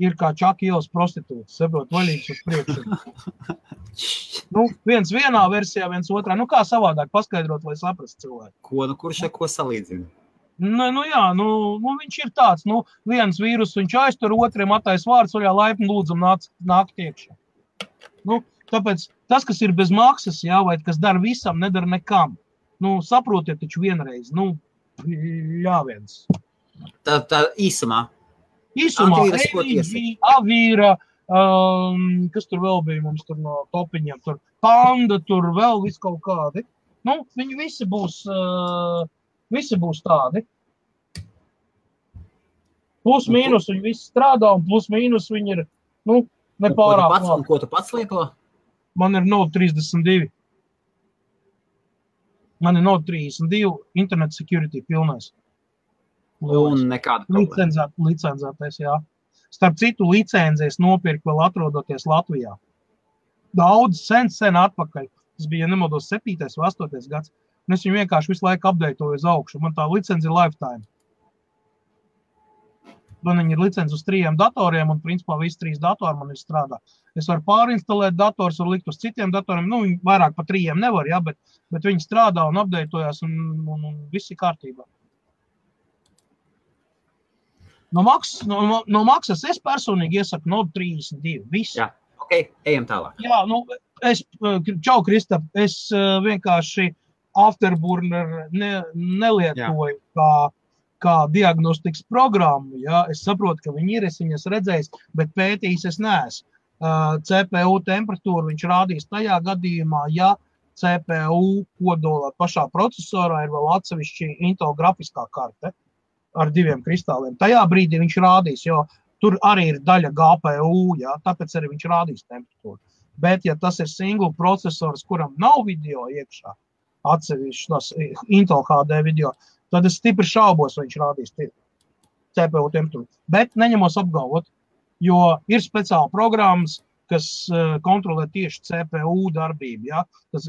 ir kā čaka ielas prostitūts. Saprot, vaļīgs uz priekšu. nu, viens vienā versijā, viens otrā. Nu, kā savādāk paskaidrot, lai saprastu cilvēku. Ko, nu, kurš ar ko salīdzina? Nu, nu, jā, nu, nu, viņš ir tāds, nu, viens vīrus, viņš aiztur, otriem atais vārds, vaļā laipni lūdzam nāc, nākt iekšā. Nu, tāpēc tas, kas ir bez maksas, jā, vai kas dara visam, nedara nekam. Nu, saprotiet taču vienreiz, nu, Jā, viens. Tā, tā īsumā. Īsumā, avīra, um, kas tur vēl bija mums tur no topiņiem, tur panda, tur vēl vis kaut kādi. Nu, viņi visi būs, uh, visi būs tādi. Plus, mīnus viņi visi strādā, un plus, mīnus viņi ir, nu, nepārāk. Ko tu pats, ko tu pats lieto? Man ir Note 32. Man ir Note 32, internet security pilnais. Un nekāda licenzēt, licencētais, jā. Starp citu, licencijas nopirkt vēl atrodoties Latvijā. Daudz sen, sen atpakaļ. Tas bija, ja nemaldos, 7. vai 8. gads. Un es viņu vienkārši visu laiku apdeitoju uz augšu. Man tā licence ir lifetime. Man ir licence uz trījiem datoriem, un principā visi trīs datori man ir strādā. Es varu pārinstalēt dators, varu likt uz citiem datoriem. Nu, vairāk par trījiem nevar, ja, bet, bet viņi strādā un apdeitojās, un, un, un viss ir kārtībā. No maksas, no, no maksas es personīgi iesaku no 32. Viss. Jā, ok, ejam tālāk. Jā, nu, es, čau, Kristap, es uh, vienkārši Afterburner ne, nelietoju Jā. kā, kā diagnostikas programmu. Ja? Es saprotu, ka viņi ir, es viņas redzēju, bet pētījis es neesmu. Uh, CPU temperatūru viņš rādīs tajā gadījumā, ja CPU kodola pašā procesorā ir vēl atsevišķi Intel grafiskā karte ar diviem kristāliem. Tajā brīdī viņš rādīs, jo tur arī ir daļa GPU, ja? tāpēc arī viņš rādīs temperatūru. Bet, ja tas ir single processors, kuram nav video iekšā, atsevišķi tas Intel HD video, tad es stipri šaubos, vai viņš rādīs CPU temperatūru. Bet neņemos apgalvot, jo ir speciāla programmas, kas uh, kontrolē tieši CPU darbību, ja? tas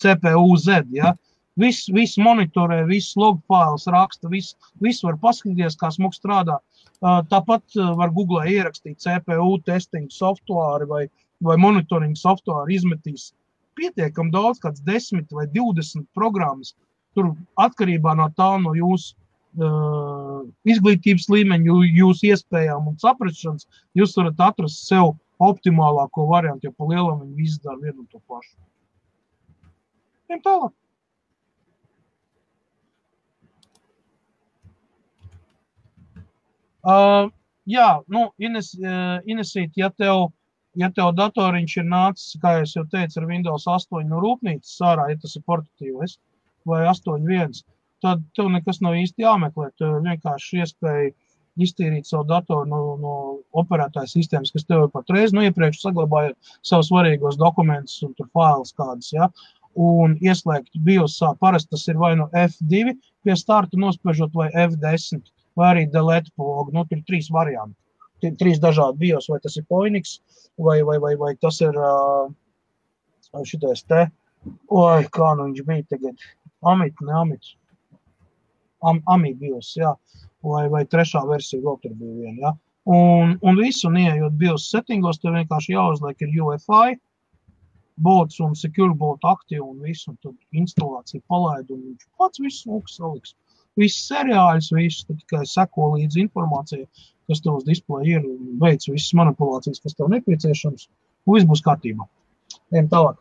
CPU Z. Ja? Viss, viss monitorē, viss log fails raksta, viss, viss var paskatīties, kā smūgi strādā. Uh, tāpat var Google ierakstīt CPU testing software vai, vai monitoring software izmetīs pietiekami daudz, kāds 10 vai 20 programmas. Tur atkarībā no tā, no jūsu uh, izglītības līmeņa, jūsu iespējām un saprašanas, jūs varat atrast sev optimālāko variantu, jo pa lielam viņi visi dara vienu un to pašu. Ejam tālāk. Uh, jā, nu, Ines, uh, Inesīt, ja tev ja tev datoriņš ir nācis, kā jau teicu, ar Windows 8 no rūpnīcas sārā, ja tas ir portatīvs vai 8.1, tad tev nekas nav īsti jāmeklē. Tev vienkārši iespēja iztīrīt savu datoru no, no operētāja sistēmas, kas tev ir patreiz, nu, iepriekš saglabājot savus svarīgos dokumentus un failus kādus, ja, un ieslēgt biosā. Parasti tas ir vai no F2 pie starta nospiežot vai F10 vai arī delete pogu. Nu, tur ir trīs varianti trīs dažādi bios, vai tas ir Poinix, vai, vai, vai, vai tas ir uh, šitais te, oi, kā nu viņš bija tagad, Amit, ne Amit, Am, Ami bios, jā, vai, vai trešā versija vēl tur bija viena, jā. Un, un visu, un ieejot bios settingos, tev vienkārši jāuzliek ir UFI, bots un secure bot aktīvi un visu, un tad instalācija palaid, un viņš pats visu lūks saliks. Viss seriāls, viss tikai seko līdz informācijai, kas tev uz displeja ir, veic visas manipulācijas, kas tev nepieciešams, un viss būs kārtībā. Ejam tālāk.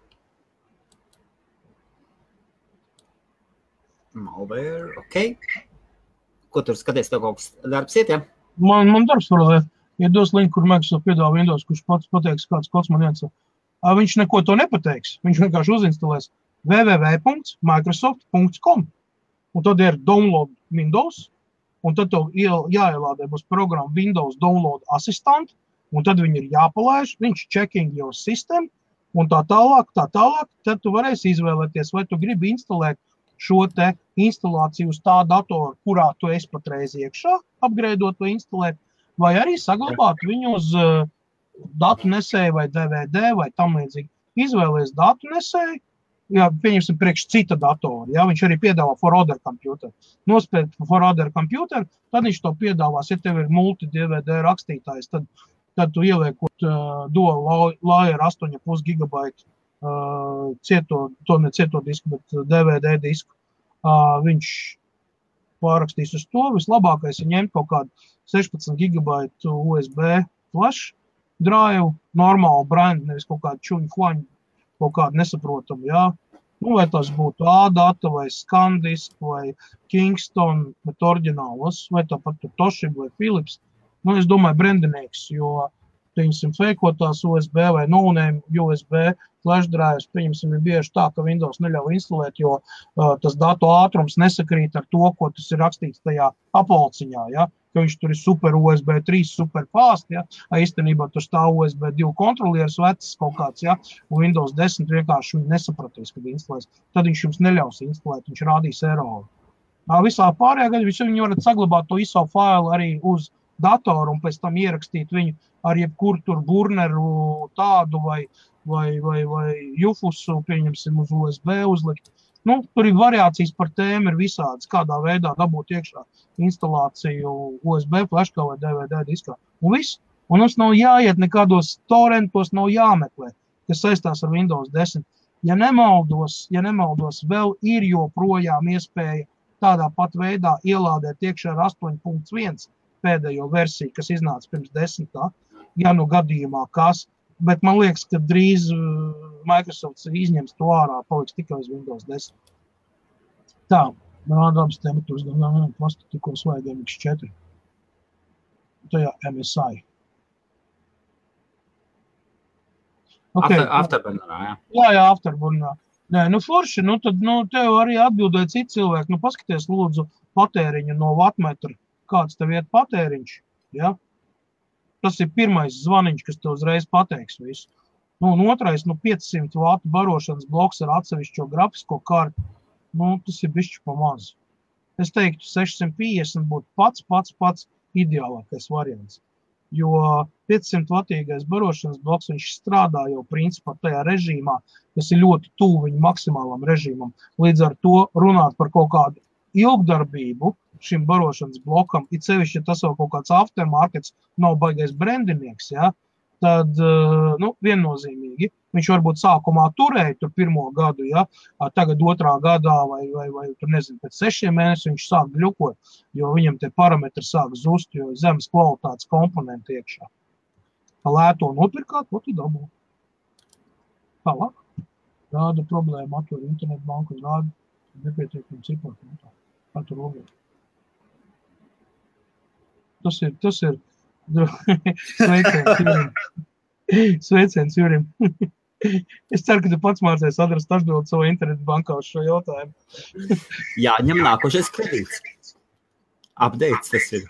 Malware, ok. Ko tur skaties, tev kaut kas darbs iet, ja? Man, man darbs paralēli. Ja dos linku, kur Microsoft piedāvā Windows, kurš pats pateiks, kāds kods man iensa. Viņš neko to nepateiks. Viņš vienkārši uzinstalēs www.microsoft.com un tad ir download Windows, un tad tev jāielādē būs programma Windows Download Assistant, un tad viņi ir jāpalaiž, viņš checking your system, un tā tālāk, tā tālāk, tad tu varēsi izvēlēties, vai tu gribi instalēt šo te instalāciju uz tā datora, kurā tu esi patreiz iekšā, apgrēdot vai instalēt, vai arī saglabāt viņu uz uh, datu nesēju vai DVD vai tam līdzīgi. Izvēlēties datu nesēju, jā, pieņemsim, priekš cita datora. Jā, viņš arī piedāvā for other computer. Nospied for other computer, tad viņš to piedāvās. Ja tev ir multi-DVD rakstītājs, tad, tad tu ieliekot uh, dual layer 8,5 gigabaitu cieto, to ne cieto disku, bet DVD disku. Viņš pārrakstīs uz to. Vislabākais ir ņemt kaut kādu 16 gigabaitu USB flash drive, normālu brandu, nevis kaut kādu čuņu huaņu kaut kādu nesaprotamu. Jā. Nu, vai tas būtu A-data, vai Skandisk, vai Kingston, bet oriģinālos, vai tāpat Toshiba vai Philips. Nu, es domāju, brendinieks, jo, pieņemsim, fejkotās USB vai nonēm USB flash drives, pieņemsim, ir bieži tā, ka Windows neļauj instalēt, jo uh, tas datu ātrums nesakrīt ar to, ko tas ir rakstīts tajā apvalciņā. Ja? ka viņš tur ir super USB 3, super fast. Ja? Īstenībā tur stāv USB 2 kontrolieris, vecs kaut kāds, ja? un Windows 10 vienkārši nesapratīs, kad instalēs. Tad viņš jums neļaus instalēt, viņš rādīs eroru. Visā pārējā gadījumā viņi varat saglabāt to ISO failu arī uz datoru un pēc tam ierakstīt viņu ar jebkuru tur burneru tādu vai, vai, vai, vai jufusu, pieņemsim, uz USB uzlikt. Nu, tur ir variācijas par tēmu, ir visādas, kādā veidā dabūt iekšā instalāciju USB flashkā vai DVD diskā. Un viss. Un mums nav jāiet nekādos torrentos, nav jāmeklē, kas saistās ar Windows 10. Ja nemaldos, ja nemaldos, vēl ir joprojām iespēja tādā pat veidā ielādēt iekšā ar 8.1 pēdējo versiju, kas iznāca pirms desmitā, ja nu gadījumā kas. Bet man liekas, ka drīz Microsoft izņems to ārā, paliks tikai uz Windows 10. Tā, rāda abas temperatūras, gan gan plastu tikko slēga MX4. Tajā MSI. Okay. After, afterburnerā, jā. Jā, jā, afterburnā. Nē, nu forši, nu tad, nu, tev arī atbildēja citi cilvēki. Nu, paskaties, lūdzu, patēriņu no vatmetra. Kāds tev iet patēriņš, ja? Tas ir pirmais zvaniņš, kas tev uzreiz pateiks visu. Nu, un otrais, nu, 500 vatu barošanas bloks ar atsevišķo grafisko kartu. Nu, tas ir bišķi pa maz. Es teiktu, 650 būtu pats, pats, pats ideālākais variants. Jo 500 vatīgais barošanas bloks, viņš strādā jau principā tajā režīmā, kas ir ļoti tuvu viņa maksimālam režīmam. Līdz ar to runāt par kaut kādu ilgdarbību šim barošanas blokam, it sevišķi, ja tas jau kaut kāds aftermarkets, nav baigais brendinieks, ja, tad nu, viennozīmīgi viņš varbūt sākumā turēja tur pirmo gadu, ja, tagad otrā gadā vai, vai, vai tur nezinu, pēc sešiem mēnešiem viņš sāk gļukot, jo viņam tie parametri sāk zust, jo zemes kvalitātes komponenti iekšā. Lēto nopirkāt, ko tu dabū? Tālāk. Rāda problēma, atver internetu banku un rāda nepietiekami ciparu. Kā tu robiet? Tas ir, tas ir sveiciens Jurim. Sveiciens Jurim. Es ceru, ka tu pats mācies atrast atbildi savā internetu bankā uz šo jautājumu. Jā, ņem nākošais kredīts. Updates tas ir.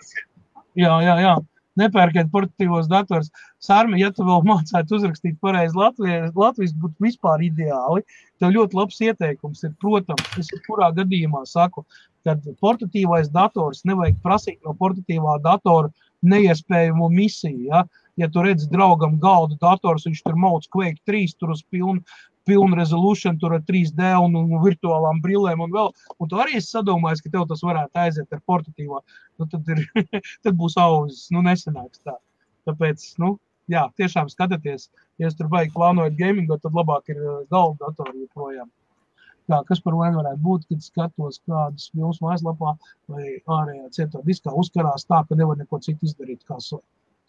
Jā, jā, jā. Nepērkiet portatīvos dators. Sārmi, ja tu vēl mācētu uzrakstīt pareizi Latvijas, Latvijas būtu vispār ideāli. Tev ļoti labs ieteikums ir, protams, es kurā gadījumā saku, kad portatīvais dators nevajag prasīt no portatīvā datora neiespējamo misiju. Ja? ja tu redzi draugam galdu dators, viņš tur mauc Quake 3, tur uz pilnu, pilnu resolution, tur ar 3D un, un virtuālām brillēm un vēl. Un tu arī esi sadomājis, ka tev tas varētu aiziet ar portatīvo. Nu, tad, ir, tad būs auzas, nu nesanāks tā. Tāpēc, nu, jā, tiešām skatieties, ja jūs tur baigi plānojat gamingu, tad labāk ir uh, galda datori joprojām. Kā, kas par vainu varētu būt, kad skatos kādus filmus mājaslapā vai ārējā cietā diskā uzkarās tā, ka nevar neko citu izdarīt, kā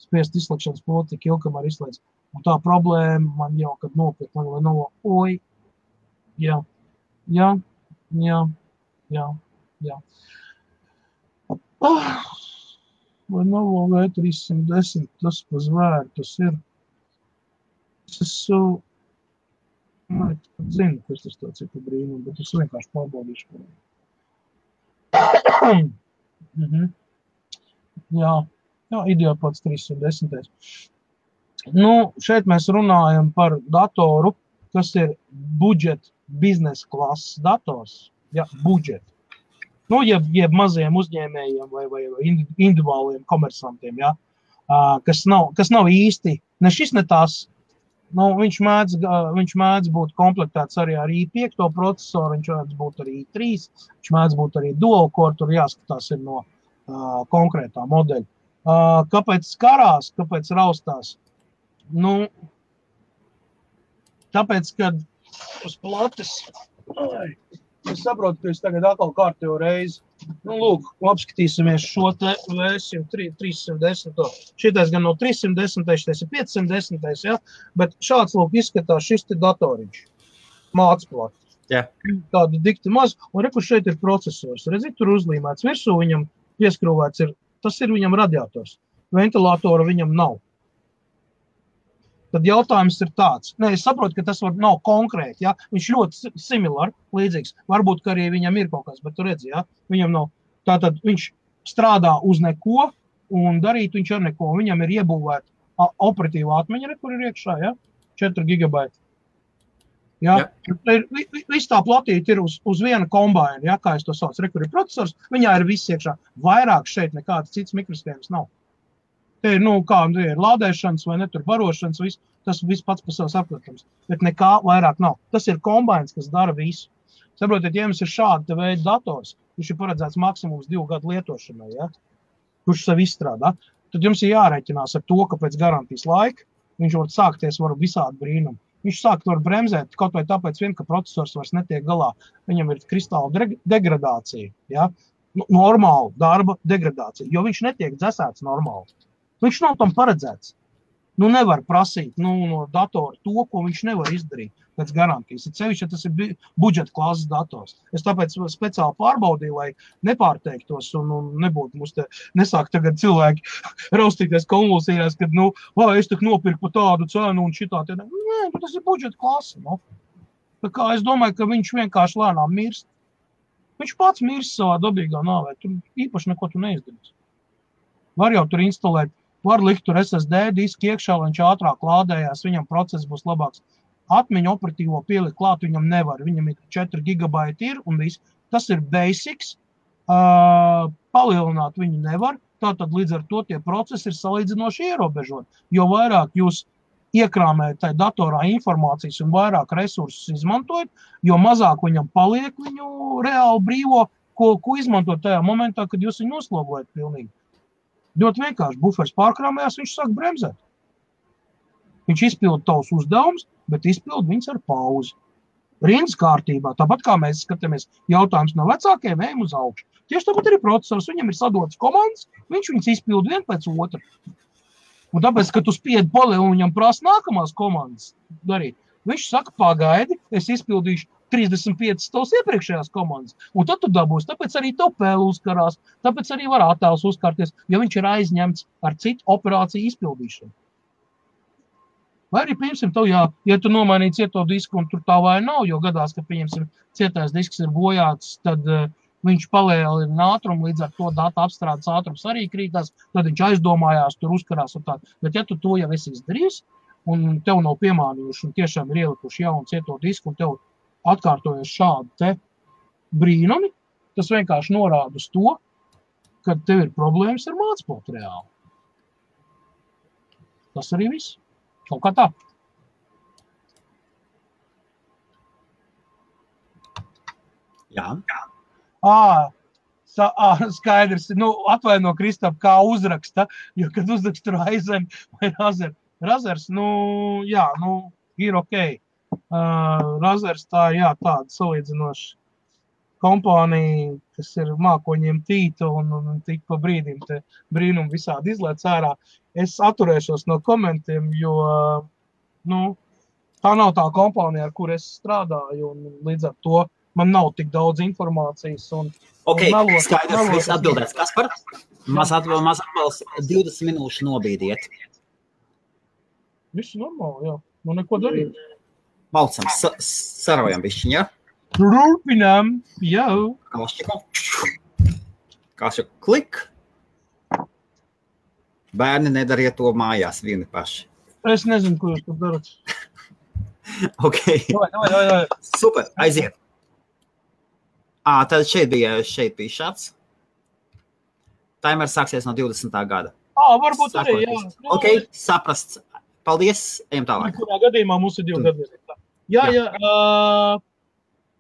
spiest izslēgšanas poti tik ilgi, kamēr izslēdz. Un tā problēma man jau, kad nopirkt man vai nav, oi, jā, jā, jā, jā, jā. Ah, vai nav V310, tas pa zvēru, tas ir. Es esmu, man zinu, kas tas tāds ir pa brīnumu, bet es vienkārši pārbaudīšu. mhm. Jā. Jā, idiopods 310. Nu, šeit mēs runājam par datoru, kas ir budžeta biznesa klases dators. Ja, budžeta. Nu, jeb, jeb maziem uzņēmējiem vai, vai, vai individuāliem komersantiem, ja, kas, nav, kas nav īsti ne šis, ne tās. Nu, viņš, mēdz, viņš mēdz būt komplektēts arī ar i5 procesoru, viņš mēdz būt arī i3, viņš mēdz būt arī dual core, tur jāskatās no uh, konkrētā modeļa. Kāpēc karās, kāpēc raustās? Nu, tāpēc, kad uz plates, es saprotu, ka es tagad atkal kārtējo reizi, nu, lūk, apskatīsimies šo te versiju 310. Šitais gan no 310, šitais ir 510, ja? bet šāds, lūk, izskatās šis te datoriņš, mācplats. Yeah. Tāda dikti maz, un reku šeit ir procesors. Redzi, tur uzlīmēts virsū, viņam pieskrūvēts ir Tas ir viņam radiators. Ventilatoru viņam nav. Tad jautājums ir tāds, Nē, es saprotu, ka tas var, nav konkrēti. Ja? Viņš ļoti similārs, līdzīgs. Varbūt arī viņam ir kaut kas, bet tur redz, ja? viņam nav. Tātad viņš strādā uz neko un darīt viņš ar neko. Viņam ir iebūvēta operatīvā atmiņa, kur ir iekšā ja? 4 gigabaiti. Ja? Ja. Viss tā platība ir uz, uz viena kombinācija, ja, kā es to saucu. Rekur ir processors, viņā ir viss iekšā. Vairāk šeit nekāds cits mikroskēmas nav. Te ir, nu, kā nu, ir lādēšanas vai ne tur barošanas, viss, tas viss pats par sevi saprotams. Bet nekā vairāk nav. Tas ir kombinācija, kas dara visu. Saprotiet, ja jums ir šāda veida dators, viņš ir paredzēts maksimums divu gadu lietošanai, ja? kurš sev izstrādā, tad jums ir jārēķinās ar to, ka pēc garantijas laika viņš var sākties var visādi brīnumi. Viņš sāk to bremzēt kaut vai tāpēc, vien, ka processors vairs netiek galā. Viņam ir kristāla degradācija, ja? nu, normāla darba degradācija, jo viņš netiek dzēsēts normāli. Viņš nav tam paredzēts. Nu, nevar prasīt nu, no datora to, ko viņš nevar izdarīt pēc garantijas. Ir sevišķi, ja tas ir budžeta klases dators. Es tāpēc speciāli pārbaudīju, lai nepārteiktos un, un nebūtu mums te nesāk tagad cilvēki raustīties konvulsijās, kad, nu, vai es tik nopirku par tādu cenu un šitā. Te, nē, nu, tas ir budžeta klase. Nu. Tā kā es domāju, ka viņš vienkārši lēnām mirst. Viņš pats mirst savā dabīgā nāvē. Tur īpaši neko tu neizdarīsi. Var jau tur instalēt, var likt tur SSD disku iekšā, lai viņš ātrāk lādējās, viņam process būs labāks atmiņu operatīvo pielikt klāt viņam nevar. Viņam ir 4 gigabaiti ir un viss. Tas ir basics. Uh, palielināt viņu nevar. Tātad līdz ar to tie procesi ir salīdzinoši ierobežoti. Jo vairāk jūs iekrāmējat tajā datorā informācijas un vairāk resursus izmantojat, jo mazāk viņam paliek viņu reāli brīvo, ko, ko izmantot tajā momentā, kad jūs viņu noslogojat pilnīgi. Ļoti vienkārši buferis pārkrāmējās, viņš sāk bremzēt. Viņš izpilda tavus uzdevumus, bet izpild viņus ar pauzi. Rindas kārtībā, tāpat kā mēs skatāmies jautājumus no vecākiem, ejam uz augšu. Tieši tāpat arī procesors, viņam ir sadotas komandas, viņš viņus izpild vienu pēc otra. Un tāpēc, kad tu spiedi poli un viņam prasa nākamās komandas darīt, viņš saka, pagaidi, es izpildīšu 35 tavas iepriekšējās komandas, un tad tu dabūsi. Tāpēc arī tev pēle uzkarās, tāpēc arī var attēls uzkarties, jo viņš ir aizņemts ar citu operāciju izpildīšanu. Vai arī, piemēram, tev, jā, ja tu nomainīji cieto disku un tur tā vai nav, jo gadās, ka, pieņemsim, cietais disks ir bojāts, tad uh, viņš palielina ātrumu, līdz ar to datu apstrādes ātrums arī krītās, tad viņš aizdomājās, tur uzkarās un tā. Bet ja tu to jau esi izdarījis, un tev nav piemānījuši, un tiešām ir ielikuši jaunu cieto disku, un tev atkārtojas šādi te brīnumi, tas vienkārši norāda uz to, ka tev ir problēmas ar mācību reāli. Tas arī viss. Kaut kā tā. Jā. À, sa, à, skaidrs. Nu, atvaino, Kristap, kā uzraksta. Jo, kad uzraksta Raizem vai Razer, Razers, nu, jā, nu, ir ok. Uh, Razers tā, jā, tāda salīdzinoša kompānija, kas ir mākoņiem tīta un, un tik pa brīdim te brīnum visādi izlēc ārā. Es atturēšos no komentiem, jo, nu, tā nav tā kompānija, ar kur es strādāju, un līdz ar to man nav tik daudz informācijas. Un, ok, un melos, skaidrs, melos, viss atbildēts. Kas par? Maz atbalsts 20 minūšu nobīdiet. Viss normāli, jā. Nu, neko darīt. Balcam, sa sarojam bišķiņ, jā? Ja? Turpinām jau. Kā jau klik. Bērni nedariet to mājās vieni paši. Es nezinu, ko jūs tur darat. ok. Vai, vai, vai, vai. Super, aiziet. À, tad šeit bija, šeit bija šāds. Timers sāksies no 20. gada. Ah, varbūt Sākot arī, jā. Nu, ok, saprasts. Paldies, ejam tālāk. Kurā gadījumā mums ir divi gadi. Jā, jā. jā uh,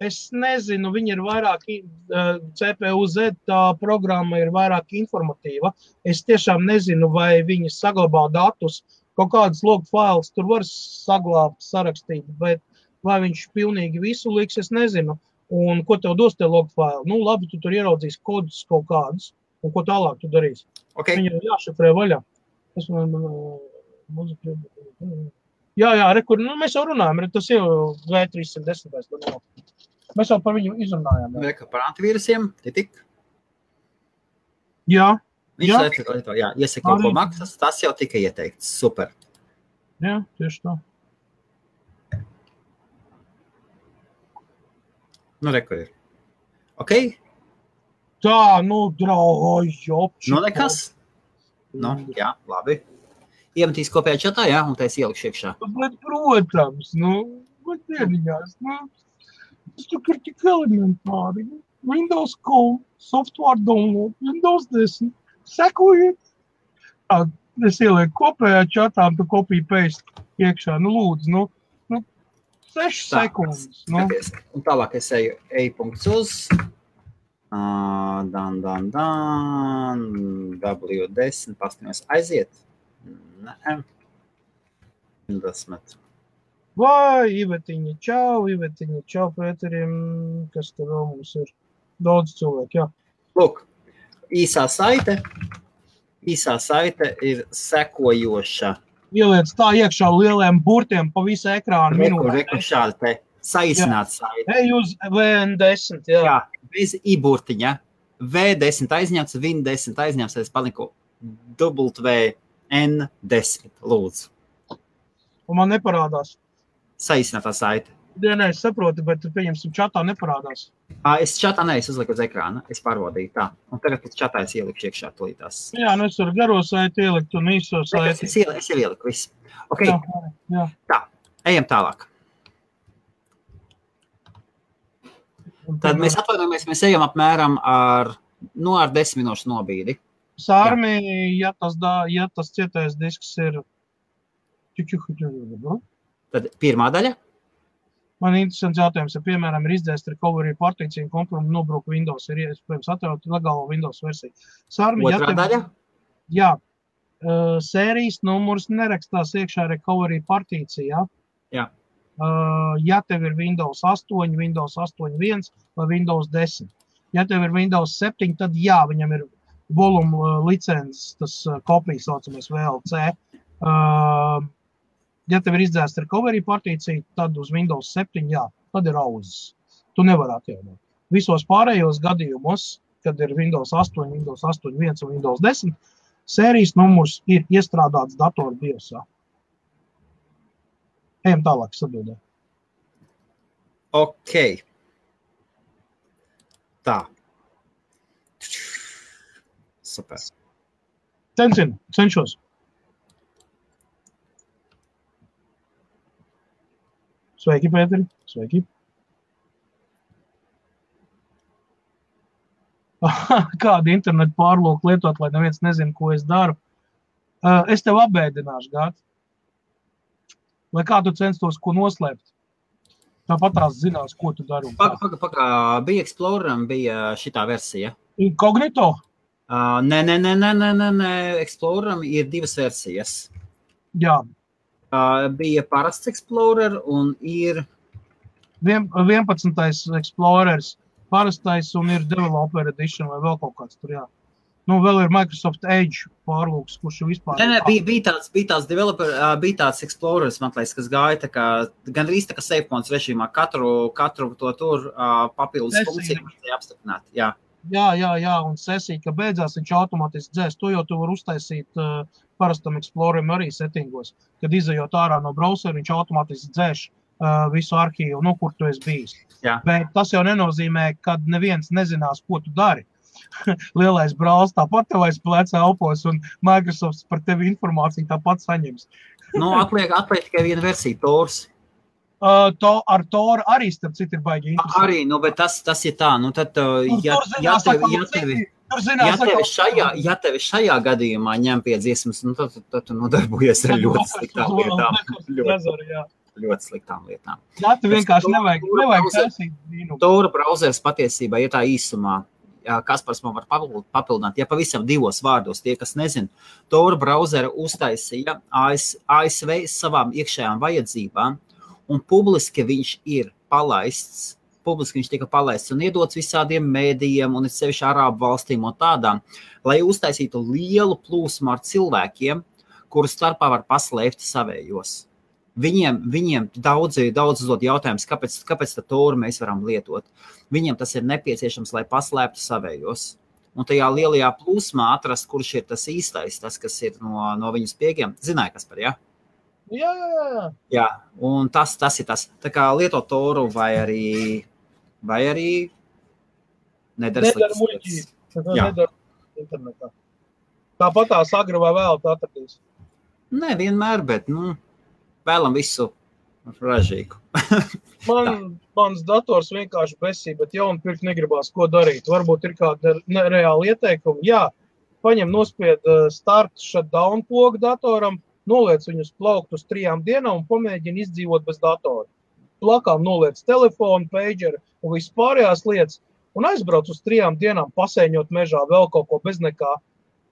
Es nezinu, viņi ir vairāk, CPU Z tā programma ir vairāk informatīva. Es tiešām nezinu, vai viņi saglabā datus. Kaut kādas log failus tur var saglabāt, sarakstīt, bet vai viņš pilnīgi visu liks, es nezinu. Un ko tev dos tie log faili? Nu, labi, tu tur ieraudzīsi kodus kaut kādus, un ko tālāk tu darīsi. Okay. Viņam jāšifrē vaļā. Es man, muzika, jā, jā, rekur, nu, mēs jau runājam, tas jau V310. Mēs jau par viņu izrunājām. Jā, kā par antivīrusiem, tik. Jā. Viņš jā. Lieto, jā, iesaka kaut ko maksas, tas jau tika ieteikts. Super. Jā, tieši tā. Nu, re, kur ir. Ok? Tā, nu, draugi, Nu, nekas. Nu, jā, labi. Iemetīs kopējā čatā, jā, un tā es ielikšu iekšā. Bet, protams, nu, bet dieniņās, nu, Tas tur ir tik elementāri. Windows Code, software download, Windows 10. Sekojiet. Tā, es ielieku kopējā čatā, tu kopiju paste iekšā. Nu, lūdzu, nu, nu 6 Tā. sekundes. Nu, Un tālāk es eju e-punkts uz. Uh, dan, dan, dan, W10, paskatīsimies, aiziet. Nē, 20. vai, Ivetiņa, čau, Ivetiņa, čau, Pēteriem, kas tur vēl mums ir. Daudz cilvēku, jā. Lūk, īsā saite. Īsā saite ir sekojoša. Ieliec tā iekšā lieliem burtiem pa visu ekrānu Reku, reku šāda te saīsināta saite. Ej uz VN10, jā. Jā, bez iburtiņa. V10 aizņemts, VN10 aizņemts, es paliku WN10. Lūdzu, Un man neparādās. saīsinātā saite. Dienā es saprotu, bet, pieņemsim, čatā neparādās. Ā, Es čatā neesmu uzliku uz ekrāna. Es pārbaudīju tā. Un tagad pēc čatā es ieliku iekšā tūlītās. Jā, nu es varu garo saiti ielikt un īso Es, saiti. es, ieliku, es ieliku visu. Okay, Jā, jā. tā, ejam tālāk. Tad mēs atvainojamies, mēs ejam apmēram ar, nu, ar desmit minūšu nobīdi. Sārmi, ja tas, dā, ja tas cietais disks ir. Nu, Tad pirmā daļa. Man interesants jautājums, ja, piemēram, ir izdzēsta recovery partīcija un kompromisa nobruka Windows, ir iespējams atjaunot legālo Windows versiju. Sārmi, ja Otrā tev- daļa. Jā, uh, sērijas numurs nerakstās iekšā recovery partīcijā. Jā. Uh, ja tev ir Windows 8, Windows 8.1 vai Windows 10. Ja tev ir Windows 7, tad jā, viņam ir volume uh, licences, tas uh, kopijas saucamais VLC. Uh, ja tev ir izdzēsta recovery partīcija, tad uz Windows 7, jā, tad ir auzas. Tu nevari atjaunot. Visos pārējos gadījumos, kad ir Windows 8, Windows 8.1 un Windows 10, sērijas numurs ir iestrādāts datora biosā. Ejam tālāk, sadodē. Ok. Tā. Super. Cencinu, cenšos. Sveiki, Pēteri. Sveiki. Kādu internetu pārlūku lietot, lai neviens nezina, ko es daru? Uh, Es tev apbēdināšu, Gāt. Lai kā tu censtos ko noslēpt. Tāpat tās zinās, ko tu dari. un kā. Pagaidām, paga, paga, bija Exploreram, bija šī versija. Inkognito? Uh, nē, nē, nē, nē, nē, nē, nē. Exploreram ir divas versijas. Jā, Uh, bija parasts Explorer un ir Vien- 11. Explorers, parastais un ir Developer Edition vai vēl kaut kāds tur. Jā. Nu, vēl ir Microsoft Edge pārlūks, kurš vispār. Nē, nē, bija, bija tāds, bija tāds developer, ā, bija tāds Explorers, man liekas, kas gāja tā kā, gan arī tā kā SafePoints režīmā. Katru, katru to tur ā, papildus funkciju apstiprināt. Jā, Jā, jā, jā, un sesija, ka beidzās viņš automātiski dzēs. To jau tu vari uztaisīt uh, parastam Exploreram arī settingos. Kad izējot ārā no browsera, viņš automātiski dzēš uh, visu arhīvu, nu, kur tu esi bijis. Jā. Bet tas jau nenozīmē, ka neviens nezinās, ko tu dari. Lielais brālis tāpat tev aiz pleca elpos, un Microsoft par tevi informāciju tāpat saņems. nu, atliek, atliek tikai viena versija, Tors. Uh, to, ar Toru arī, starp citu, ir baigi. Arī, nu, bet tas, tas ir tā, nu, tad, Un ja, ja tevi, atkal ja tevi, ja tevi atkal- šajā, ja tevi šajā gadījumā ņem pie dziesmas, nu, tad, tad, tad tu nodarbojies ar ļoti sliktām lietām. Ļoti, ļoti sliktām lietām. Jā, tu vienkārši nevajag, nevajag taisīt vīnu. Tora browsers patiesībā ir tā īsumā. Kaspars man var papil- papildināt, ja pavisam divos vārdos, tie, kas nezina, Tora browsera uztaisīja AS, ASV savām iekšējām vajadzībām, un publiski viņš ir palaists. Publiski viņš tika palaists un iedots visādiem mēdījiem, un sevišķi arābu valstīm un tādām, lai uztaisītu lielu plūsmu ar cilvēkiem, kuru starpā var paslēpt savējos. Viņiem, viņiem daudzi, daudz uzdod jautājumus, kāpēc, kāpēc tā tūri mēs varam lietot. Viņiem tas ir nepieciešams, lai paslēptu savējos. Un tajā lielajā plūsmā atrast, kurš ir tas īstais, tas, kas ir no, no viņu spiegiem. Zināja, kas par jā. Jā, jā, jā, jā. Jā, un tas, tas ir tas. Tā kā lietot toru vai arī, vai arī nedara muļķības. Tāpat tā sagra vai vēl tā atradīs. Nē, vienmēr, bet nu, vēlam visu ražīgu. Man, mans dators vienkārši besī, bet jaunu pirkt negribās, ko darīt. Varbūt ir kāda ne- reāla ieteikuma. Jā, paņem nospied uh, start shutdown pogu datoram, noliec viņu uz plauktu uz trijām dienām un pamēģini izdzīvot bez datora. plakām noliec telefonu, pageru un viss pārējās lietas, un aizbrauc uz trijām dienām, pasēņot mežā vēl kaut ko bez nekā.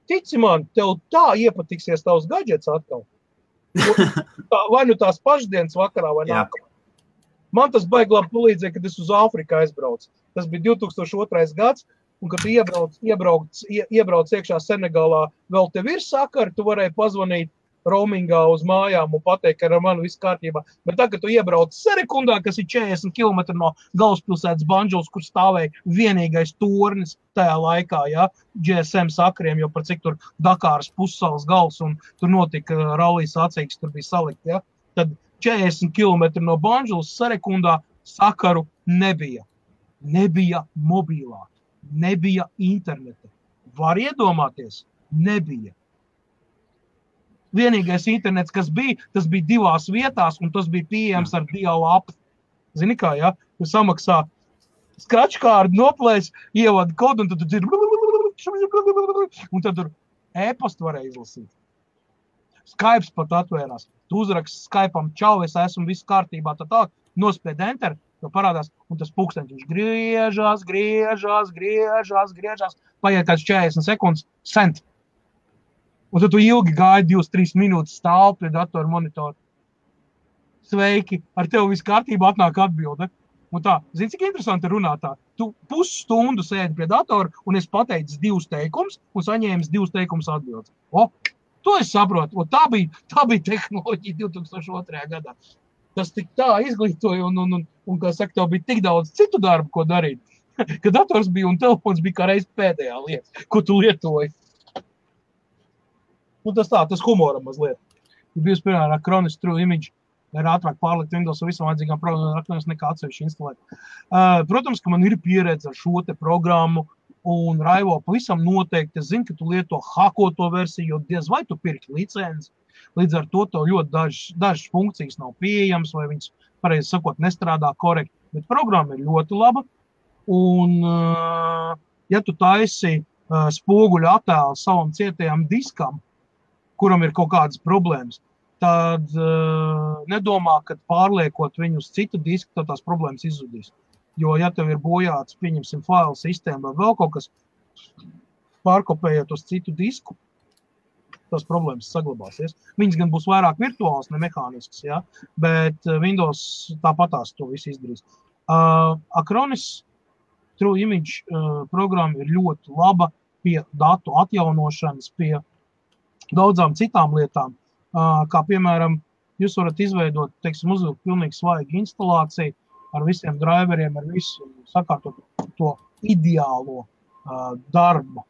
Tici man, tev tā iepatiksies tavs gadgets atkal. Tā, vai nu tās pašdienas vakarā, vai nākamā. Man tas baigi labi palīdzēja, kad es uz Āfriku aizbraucu. Tas bija 2002. gads, un kad iebrauc, iebrauc, ie, iebrauc iekšā Senegālā, vēl tev ir sakari, tu varēji pazvanīt roamingā uz mājām un pateikt, ka ar mani viss kārtībā. Bet tagad, kad tu iebrauc Serekundā, kas ir 40 km no galvaspilsētas Banžulas, kur stāvēja vienīgais tornis tajā laikā, ja, GSM sakriem, jo par cik tur Dakāras pussalas gals un tur notika uh, rallijas sacīks, tur bija salikt, ja, tad 40 km no Banžulas Serekundā sakaru nebija. Nebija mobilā, nebija interneta. Var iedomāties, nebija. Vienīgais internets, kas bija, tas bija divās vietās, un tas bija pieejams ar dialapu. Zini, kā ja? samaksā skračkārdu, noplēs, ievada kodu, un tad tur ir. Un tad tur e-pastu varēja izlasīt. Skype pat atvērās. Tu uzraksti Skype, čau, es esmu viss kārtībā. Tā tā, nospied enter, to parādās, un tas pūkstens viņš griežās, griežās, griežās, griežās. Paiet kāds 40 sekundes, sent. Un tad tu ilgi gaidi, 2-3 minūtes stāv pie datora monitora. Sveiki, ar tevi viss kārtībā atnāk atbilde. Un tā, zini, cik interesanti runāt tā. Tu pusstundu sēdi pie datora, un es pateicu divus teikumus, un saņēmu divus teikumus atbildes. O, to es saprotu. O, tā, bija, tā bija tehnoloģija 2002. gadā. Tas tik tā izglītoja, un, un, un, un kā saka, tev bija tik daudz citu darbu, ko darīt. Kad dators bija un telefons bija kā reiz pēdējā lieta, ko tu lietoji. Nu, tas tā, tas humoram mazliet. Ja bijis, piemēram, Chronis True Image, ir ātrāk pārlikt Windows ar visām vajadzīgām programmām, nekā atsevišķi instalēt. Uh, protams, ka man ir pieredze ar šo te programmu, un Raivo pavisam noteikti es zinu, ka tu lieto hakoto versiju, jo diez vai tu pirki licenci. Līdz ar to tev ļoti dažas, dažas funkcijas nav pieejamas, vai viņas, pareizi sakot, nestrādā korekti. Bet programma ir ļoti laba. Un, uh, ja tu taisi uh, spoguļu attēlu savam cietajam diskam, kuram ir kaut kādas problēmas, tad uh, nedomā, ka pārliekot viņu uz citu disku, tad tās problēmas izzudīs. Jo, ja tev ir bojāts, pieņemsim, failu sistēma vai vēl kaut kas, pārkopējot uz citu disku, tas problēmas saglabāsies. Viņas gan būs vairāk virtuāls, ne mehānisks, ja? bet uh, Windows tāpatās to visu izdarīs. Uh, Acronis True Image uh, programma ir ļoti laba pie datu atjaunošanas, pie daudzām citām lietām. Kā piemēram, jūs varat izveidot, teiksim, uzvilkt pilnīgi svaigu instalāciju ar visiem driveriem, ar visu sakārtot to ideālo darbu,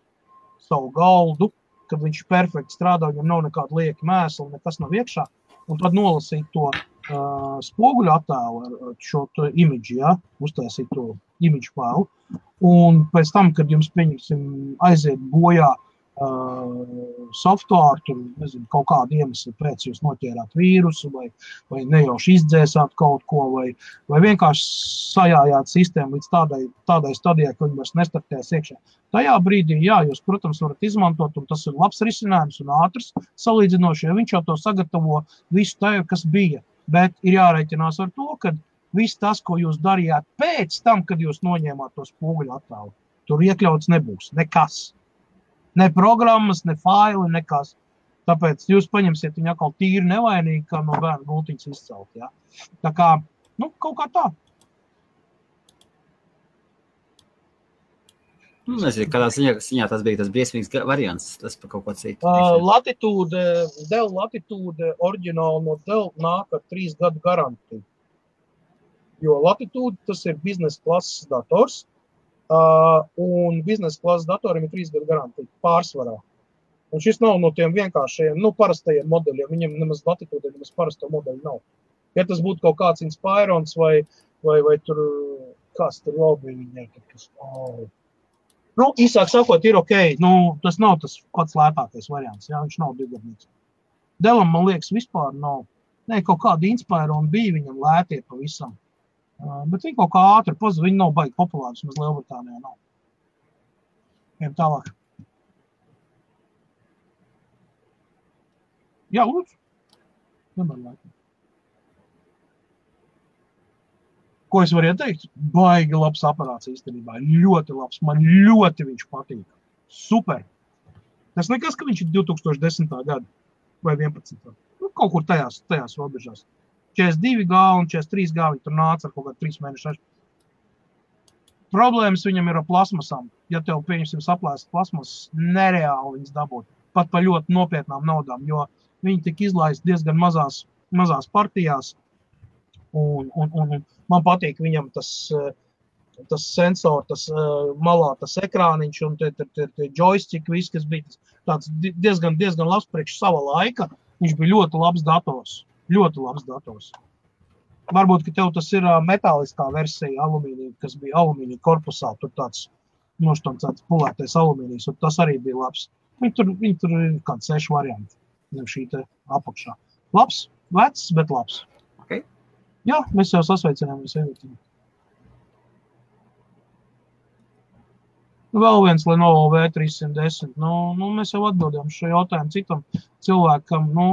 savu galdu, kad viņš perfekti strādā, viņam nav nekāda lieka mēsla, nekas nav iekšā, un tad nolasīt to uh, spoguļu attēlu ar šo to imidži, ja, uztaisīt to imidžu failu, un pēc tam, kad jums, pieņemsim, aiziet bojā uh, software, tur nezinu, kaut kāda iemesla pēc jūs noķērāt vīrusu, vai, vai nejauši izdzēsāt kaut ko, vai, vai vienkārši sajājāt sistēmu līdz tādai, tādai stadijai, ka viņi vairs nestartēs iekšā. Tajā brīdī, jā, jūs, protams, varat izmantot, un tas ir labs risinājums un ātrs salīdzinoši, jo viņš jau to sagatavo visu tajā, kas bija. Bet ir jārēķinās ar to, ka viss tas, ko jūs darījāt pēc tam, kad jūs noņēmāt to spoguļu attēlu, tur iekļauts nebūs nekas. Ne programmas, ne faili, nekas. Tāpēc jūs paņemsiet viņu atkal tīri nevainīgi, kā no bērna gultiņas izcelt. Ja? Tā kā, nu, kaut kā tā. Nu, nezinu, kādā ziņā, ziņā tas bija tas briesmīgs variants. Tas par kaut ko citu. Uh, latitūde, Dell latitūde oriģināli no Dell nāk ar trīs gadu garantiju. Jo latitūde tas ir biznesa klases dators, uh, un biznesa klases datoram ir trīs gadu garantija pārsvarā. Un šis nav no tiem vienkāršajiem, nu, parastajiem modeļiem. Viņam nemaz latitūde, nemaz parasto modeļu nav. Ja tas būtu kaut kāds Inspirons vai, vai, vai tur, kas tur vēl bija viņai, kas, oh. Nu, īsāk sakot, ir ok. Nu, tas nav tas pats lētākais variants. Jā, viņš nav divgadnieks. Delam, man liekas, vispār nav. Nē, kaut kāda inspirācija bija viņam lētie pavisam. Uh, bet viņi kaut kā ātri pazuda. Viņi nav baigi populāri. Vismaz Lielbritānijā nav. Ejam tālāk. Jā, lūdzu. Nevar laikam. Ko es varu ieteikt? Baigi labs aparāts īstenībā. Ļoti labs. Man ļoti viņš patīk. Super. Tas nekas, ka viņš ir 2010. gada vai 11. Nu, kaut kur tajās, tajās robežās. 42 gā un 43 gā viņi tur nāca ar kaut kādu 3 mēnešu. Problēmas viņam ir ar plasmasām. Ja tev, pieņemsim, saplēst plasmas, nereāli viņas dabūt. Pat par ļoti nopietnām naudām, jo viņi tika izlaisti diezgan mazās, mazās partijās. Un, un, un, man patīk viņam tas, eh, tas sensors, tas uh, malā, tas ekrāniņš un tie, tie, tie, tie joystick, viss, kas bija tas, diezgan, diezgan labs priekš sava laika. Viņš bija ļoti labs dators. Ļoti labs dators. Varbūt, ka tev tas ir metāliskā versija, alumīnija, kas bija alumīnija korpusā. Tur tāds nošķelts pulētais alumīnijs, un tas arī bija labs. Viņi tur, viņi tur ir kādi seši varianti. Viņam šī apakšā. Labs, vecs, bet labs. Okay. Jā, mēs jau sasveicinām ar sevi. Vēl viens Lenovo V310. Nu, nu, mēs jau atbildējām šo jautājumu citam cilvēkam. Nu,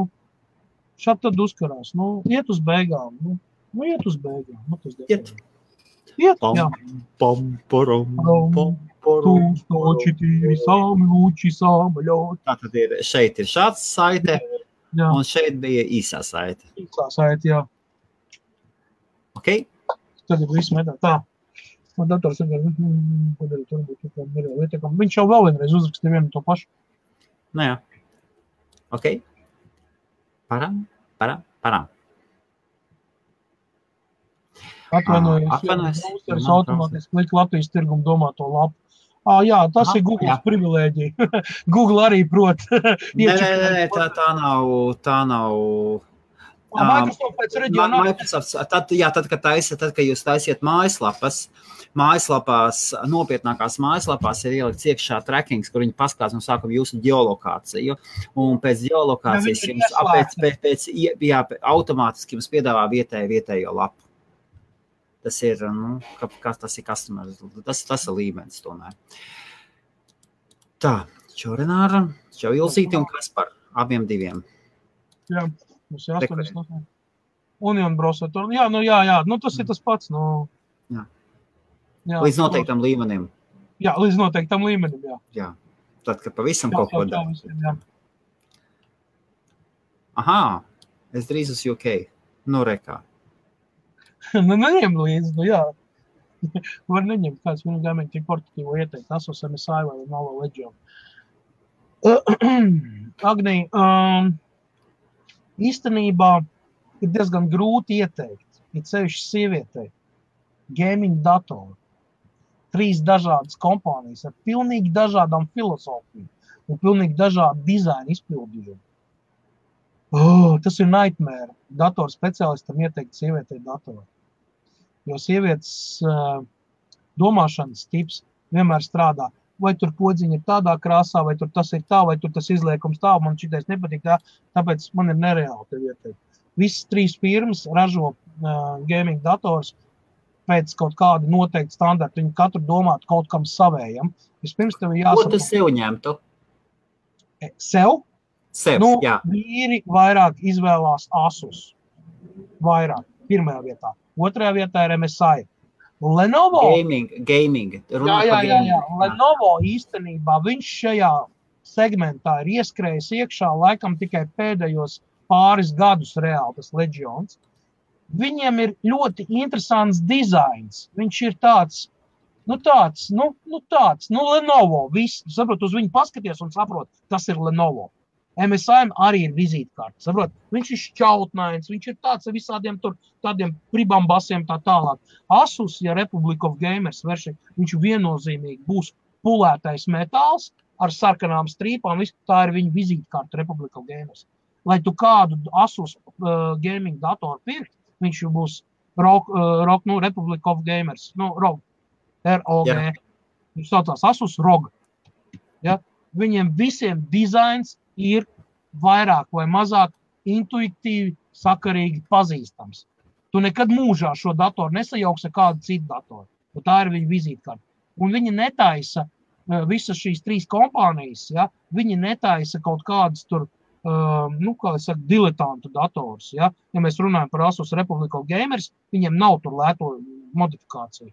šādi tad uzkarās. Nu, iet uz beigām. Nu, nu iet uz beigām. Nu, tas Iet. Iet, Pam, jā. pam, param, Pam, param, Tūkstoši tīri sāmi, lūči sāma ļaut. Tātad ir, šeit ir šāds saite, Jā, un šeit bija īsā saite. īsā saiti, jā. Okay? Tagad viss metā tā. Man dators ir, mm, padarīt, varbūt, tā kā nereāli ietekam. Viņš jau vēl vienreiz uzrakstīja vienu to pašu. Nu jā. Ok. Param, param, param. Atvainojos, atvainojos. Browseris Man automātiski liek Latvijas tirgumu domāto lapu. Ā, jā, tas Aha, ir Google privilēģija. Google arī prot. Nē, nē, nē, tā, tā nav. Tā nav Microsoft pēc reģionāla. Microsoft, tad, jā, tad, kad, taisa, tad, kad jūs taisiet mājaslapas, mājaslapās, nopietnākās mājaslapās ir ielikts iekšā trackings, kur viņi paskatās no sākuma jūsu geolokāciju. Un pēc geolokācijas ir jums ā, pēc, pēc, jā, automātiski jums piedāvā vietēju, vietējo lapu. Tas ir, nu, kas tas ir customer, tas, tas ir līmenis tomēr. Tā, Čorināra, Čovilzīti un kas par abiem diviem? Jā, mums ir Rekurēt. 8. Union browser. tur- Jā, nu jā, jā, nu tas ir tas pats. Nu, Jā. jā, Līdz noteiktam līmenim. Jā, līdz noteiktam līmenim. Jā, Jā. Tad, kad pavisam jā, kaut ko dara. Aha, es drīz uz UK. Nu, rekā. nu, neņem līdzi. Nu, jā. Var neņemt kāds viņu gaming tik portatīvo ieteikt. Asos MSI vai Nolo Legion. Agnī, um, īstenībā ir diezgan grūti ieteikt. Ir sevišķi sievietei. Gaming datoru. Trīs dažādas kompānijas ar pilnīgi dažādām filozofijām un pilnīgi dažādu dizainu izpildījumu. Oh, tas ir nightmare. Datoru speciālistam ieteikt sievietei datoru. Jo sievietes uh, domāšanas tips vienmēr strādā. Vai tur podziņa ir tādā krāsā, vai tur tas ir tā, vai tur tas izliekums tā, man šitais nepatīk tā, tāpēc man ir nereāli tev ieteikt. Visas trīs firmas ražo uh, gaming dators pēc kaut kāda noteikta standarta. Viņi katru domātu kaut kam savējam. Vispirms tev ir Ko tu jāsaprot sev ņemtu? sev, Sev, Nu, jā. vīri vairāk izvēlās asus. Vairāk. Pirmajā vietā. Otrajā vietā ir MSI. Lenovo. Gaming, gaming. Jā, jā, jā, jā. Lenovo īstenībā viņš šajā segmentā ir ieskrējis iekšā laikam tikai pēdējos pāris gadus reāli tas leģions. Viņiem ir ļoti interesants dizains. Viņš ir tāds, nu tāds, nu, nu tāds, nu Lenovo. Viss, saprot, uz viņu paskaties un saprot, tas ir Lenovo. MSM arī ir vizītkārta. Saprot, viņš ir šķautnains, viņš ir tāds ar visādiem tur, tādiem pribambasiem tā tālāk. Asus, ja Republika of Gamers verši, viņš viennozīmīgi būs pulētais metāls ar sarkanām strīpām. viss Tā ir viņa vizītkārta Republika of Gamers. Lai tu kādu Asus uh, gaming datoru pirkt, viņš būs ROG, uh, ROG nu, Republika of Gamers. Nu, ROG. ROG. Viņš saucās Asus ROG. Ja? Viņiem visiem dizains ir vairāk vai mazāk intuitīvi, sakarīgi pazīstams. Tu nekad mūžā šo datoru nesajauksi ar kādu citu datoru. Tā ir viņa vizītkārta. Un viņi netaisa eh, visas šīs trīs kompānijas. Ja? Viņi netaisa kaut kādus tur, uh, nu, kā jau saka, diletantu datorus. Ja? ja mēs runājam par Asus Republika Gamers, viņiem nav tur lēto modifikācija.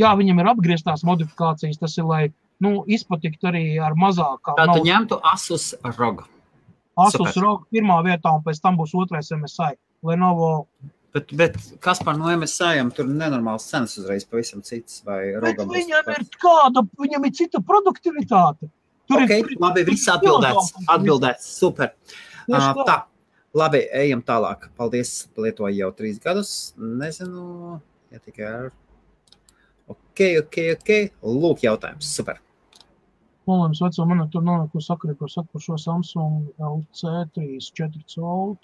Jā, viņam ir apgrieztās modifikācijas, tas ir, lai nu, izpatiktu arī ar mazākām. Tā tu ņemtu Asus ROG. Asus Super. ROG pirmā vietā, un pēc tam būs otrais MSI. Lenovo. Bet, bet kas par no MSI-am tur nenormāls cenas uzreiz pavisam cits vai Bet ROGam? būs viņam ir kāda, viņam ir cita produktivitāte. Tur Ok, ir labi, viss atbildēts. Atbildēts, super. Uh, tā, labi, ejam tālāk. Paldies, lietoju jau trīs gadus. Nezinu, ja tikai ar. Ok, ok, ok. Lūk, jautājums. Super. Nolēms veco man tur nav neko sakarīt, ko saka par šo Samsung LC34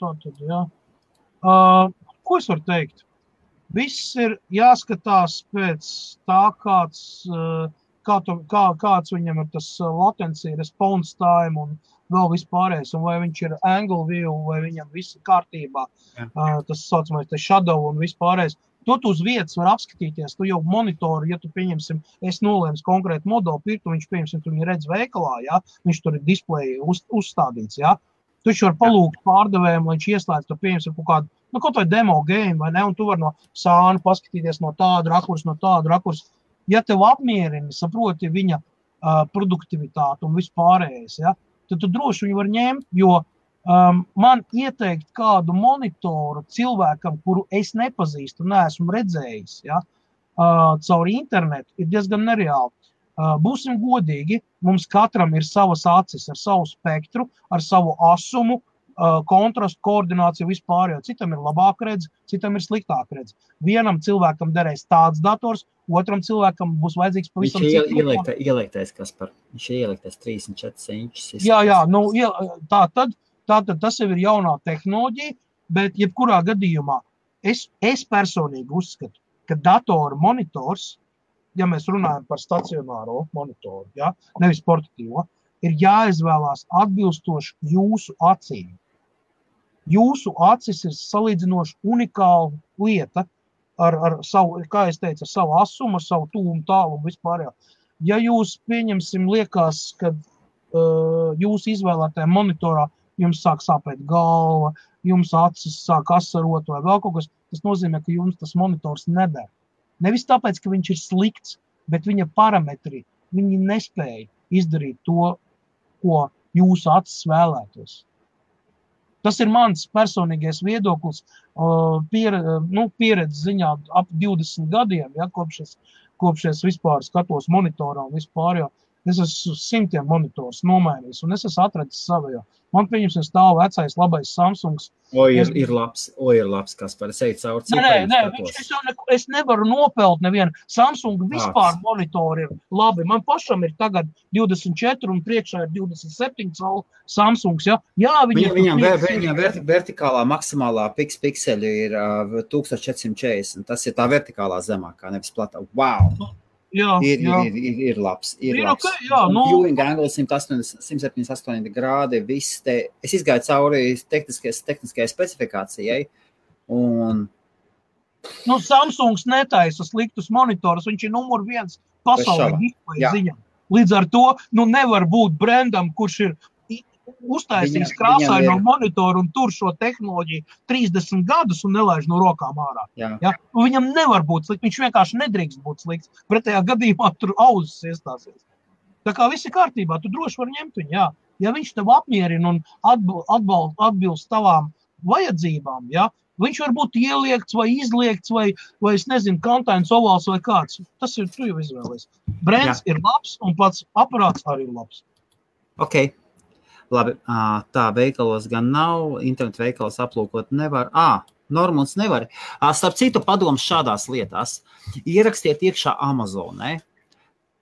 tā tad, jā. Uh, ko es varu teikt? Viss ir jāskatās pēc tā, kāds, uh, kā tu, kā, kāds viņam ir tas latency, response time un vēl vispārējais, un vai viņš ir angle view, vai viņam viss ir kārtībā, uh, tas saucamais te shadow un vispārējais. To tu uz vietas var apskatīties. Tu jau monitoru, ja tu pieņemsim, es nolēmu konkrētu modeli pirkt, un viņš, pieņemsim, tu viņu redz veikalā, ja? viņš tur ir displeja uz, uzstādīts. Ja? Tu viņš var palūgt pārdevējiem, lai viņš ieslēdz to pieņemsim kaut kādu, nu, kaut vai demo game, vai ne? Un tu vari no sāna paskatīties no tāda rakursa, no tāda rakursa. Ja tev apmierina, saproti viņa uh, produktivitāti un vispārējais, ja? tad tu droši viņu var ņemt, jo um, man ieteikt kādu monitoru cilvēkam, kuru es nepazīstu, neesmu redzējis, ja, uh, caur internetu, ir diezgan nereāli. Uh, būsim godīgi, mums katram ir savas acis, ar savu spektru, ar savu asumu, uh, kontrastu, koordināciju vispār. Citam ir labāk redzes, citam ir sliktāk redzes. Vienam cilvēkam derēs tāds dators, otram cilvēkam būs vajadzīgs Viņš pavisam ir cits. ieliekta, ieliktais, kas par. Viņš ir ieliktais 34 inčus. Jā, jā, nu, tā tad, tā tad tas jau ir jaunā tehnoloģija, bet jebkurā gadījumā es, es personīgi uzskatu, ka datora monitors, ja mēs runājam par stacionāro monitoru, ja, nevis portatīvo, ir jāizvēlās atbilstoši jūsu acīm. Jūsu acis ir salīdzinoši unikāla lieta ar, ar savu, kā es teicu, ar savu asumu, ar savu tūmu tālumu vispār. Ja jūs pieņemsim, liekas, ka uh, jūsu izvēlētajā monitorā jums sāk sāpēt galva, jums acis sāk asarot vai vēl kaut kas, tas nozīmē, ka jums tas monitors neder. Nevis tāpēc, ka viņš ir slikts, bet viņa parametri, viņi nespēja izdarīt to, ko jūsu acis vēlētos. Tas ir mans personīgais viedoklis, pieredze, nu, pieredze ziņā ap 20 gadiem, ja, kopš, es, kopš es vispār skatos monitorā un vispār. Jo. Es esmu simtiem monitors nomainījis, un es esmu atradzis savu. Man, pieņemsim, stāv vecais, labais Samsungs. O, ir, ir labs, o, ir labs, kas par sevi caur Nē, nē, nē viņš, es, ne, es nevaru nopelt nevienu. Samsung vispār Aks. monitori ir labi. Man pašam ir tagad 24 un priekšā ir 27 colu Samsungs. Ja? Jā, Viņam, ir viņam, priekš- ver, viņam verti, vertikālā maksimālā piks, pikseli ir uh, 1440. Tas ir tā vertikālā zemākā, nevis platā. Wow! Jā, Ir, jā. ir, ir, ir labs. Ir, Ir labs. ok, jā, Viewing angle 180, 178 grādi. Te, es izgāju cauri tehniskajai, specifikācijai. Un Nu, Samsungs netaisa sliktus monitorus. Viņš ir numur viens pasaulē ziņā. Līdz ar to nu, nevar būt brendam, kurš ir uztaisījis krāsainu ir- monitoru un tur šo tehnoloģiju 30 gadus un nelaiž no rokām ārā. jā, Ja? Nu, Viņam nevar būt slikts. Viņš vienkārši nedrīkst būt slikts. Pretējā gadījumā tur auzas iestāsies. Tā kā viss ir kārtībā, tu droši vari ņemt viņu. Jā. Ja viņš tev apmierina un atbil- atbal- atbilst tavām vajadzībām, ja? viņš var būt ieliekts vai izliekts, vai, vai es nezinu, kantains, ovāls vai kāds. Tas ir tu jau izvēlējies. Brands ir labs un pats aparāts arī labs. ok. Labi, tā veikalos gan nav. Internetu veikalos aplūkot nevar. Ah, Normons nevar. Starp citu, padoms šādās lietās. Ierakstiet iekšā Amazonē.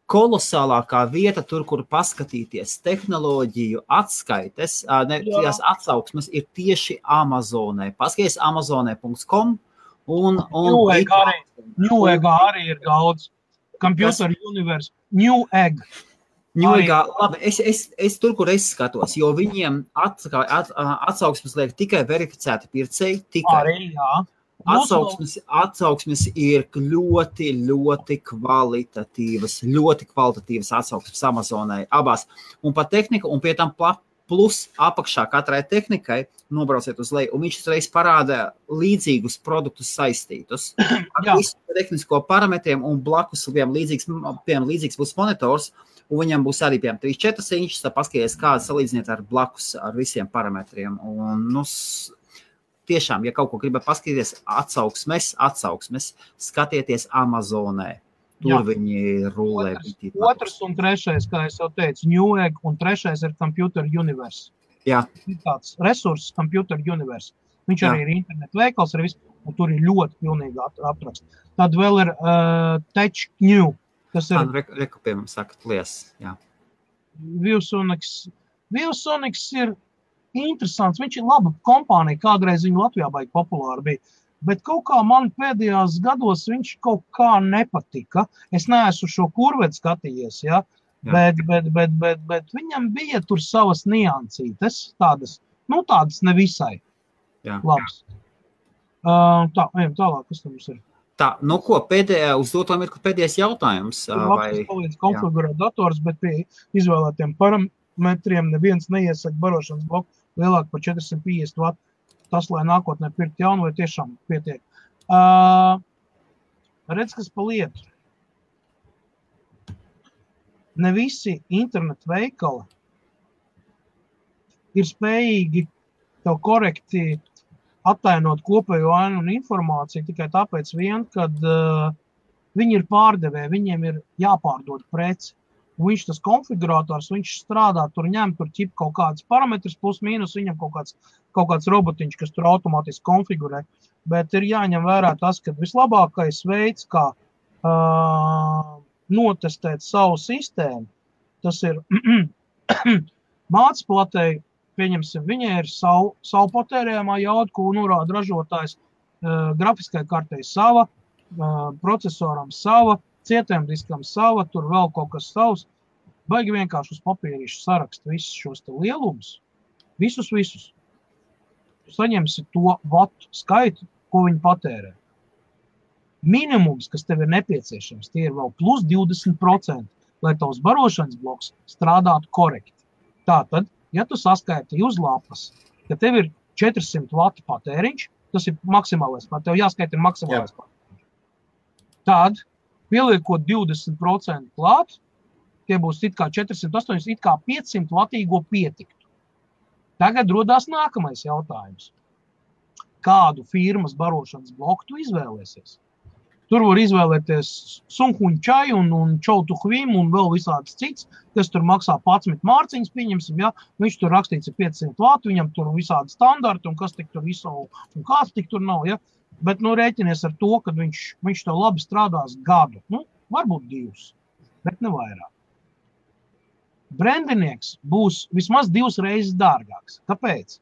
Kolosālākā vieta, tur, kur paskatīties tehnoloģiju atskaites, ne, tās atsauksmes ir tieši Amazonē. Paskaties, amazonē.com un, un Newegg arī, Newegg arī ir daudz. Computer Universe, Newegg. Ņūjā, labi, es, es, es tur, kur es skatos, jo viņiem at, ā, atsauksmes liek tikai verificēti pircēji. Tikai Arī, jā. Vēl- atsauksmes, atsauksmes ir ļoti, ļoti kvalitatīvas, ļoti kvalitatīvas atsauksmes Amazonai abās. Un par tehniku, un pie tam plus apakšā katrai tehnikai nobrauciet uz leju, un viņš uzreiz parāda līdzīgus produktus saistītus. Ar visu tehnisko parametriem, un blakus viņam līdzīgs, piemēram, līdzīgs būs monitors, un viņam būs arī, piemēram, 3-4 inčus, tad paskaties, kāda salīdziniet ar blakus ar visiem parametriem. Un, nu, tiešām, ja kaut ko gribat paskatīties, atsauksmes, atsauksmes, skatieties Amazonē. Tur Jā. viņi rulē. Otrs, otrs un trešais, kā jau teicu, Newegg, un trešais ir Computer Universe. Jā. Ir tāds resurss, Computer Universe. Viņš Jā. arī ir internetu veikals, ar visu, un tur ir ļoti pilnīgi apraksts. Tad vēl ir uh, Tech Kas ir rekupējumam saka, lies. Jā. Vilsoniks. Vilsoniks ir interesants. Viņš ir laba kompānija. Kādreiz viņa Latvijā baigi populāra bija. Bet kaut kā man pēdējos gados viņš kaut kā nepatika. Es neesmu šo kurvētu skatījies, ja? Jā. bet, bet, bet, bet, bet viņam bija tur savas niansītes, tādas, nu, tādas nevisai Jā. labas. Uh, tā, ejam tālāk, kas tam mums ir. Tā, nu ko, pēdējā, uz doto mirkli pēdējais jautājums. Vai, palīdz konfigurēt dators, bet pie izvēlētiem parametriem neviens neiesaka barošanas bloku lielāku par 450 vatu. Tas, lai nākotnē pirkt jaunu, vai tiešām pietiek. Uh, redz, kas pa lietu. Ne visi internetu veikali ir spējīgi tev korekti attainot kopējo ainu un informāciju tikai tāpēc, vien, kad uh, viņi ir pārdevēji, viņiem ir jāpārdod preci. Viņš tas konfigurators, viņš strādā, tur ņem tur ķip kaut kādas parametrus, plus mīnus, viņam kaut kāds, kaut kāds robotiņš, kas tur automātiski konfigurē. Bet ir jāņem vērā tas, ka vislabākais veids, kā uh, notestēt savu sistēmu, tas ir platēji. Pieņemsim, viņai ir savu, savu patērējumā jauda, ko norāda ražotājs. Uh, grafiskai kartei sava, uh, procesoram sava, cietumdiskam sava, tur vēl kaut kas savs. Baigi vienkārši uz papīrīša saraksta visus šos lielumus, visus, visus. Tu saņemsi to vatu skaitu, ko viņi patērē. Minimums, kas tev ir nepieciešams, tie ir vēl plus 20%, lai tavs barošanas bloks strādātu korekti. Tātad, ja tu saskaiti uz lapas, ka tev ir 400 vatu patēriņš, tas ir maksimālais, pat tev jāskaita maksimālais patēriņš. Tad, pieliekot 20% klāt, tie būs it kā 480, it kā 500 latīgo pietiktu. Tagad rodās nākamais jautājums. Kādu firmas barošanas bloku tu izvēlēsies? Tur var izvēlēties sunkuņu čaju un, un čautu hvīmu un vēl visādas citas, kas tur maksā 11 mārciņas, pieņemsim, ja viņš tur rakstīts ir 500 vātu, viņam tur visādi standarti un kas tik tur visu, un kāds tik tur nav, ja? Bet, nu, rēķinies ar to, ka viņš, viņš tev labi strādās gadu, nu, varbūt divus, bet ne vairāk. Brendinieks būs vismaz divas reizes dārgāks. Kāpēc?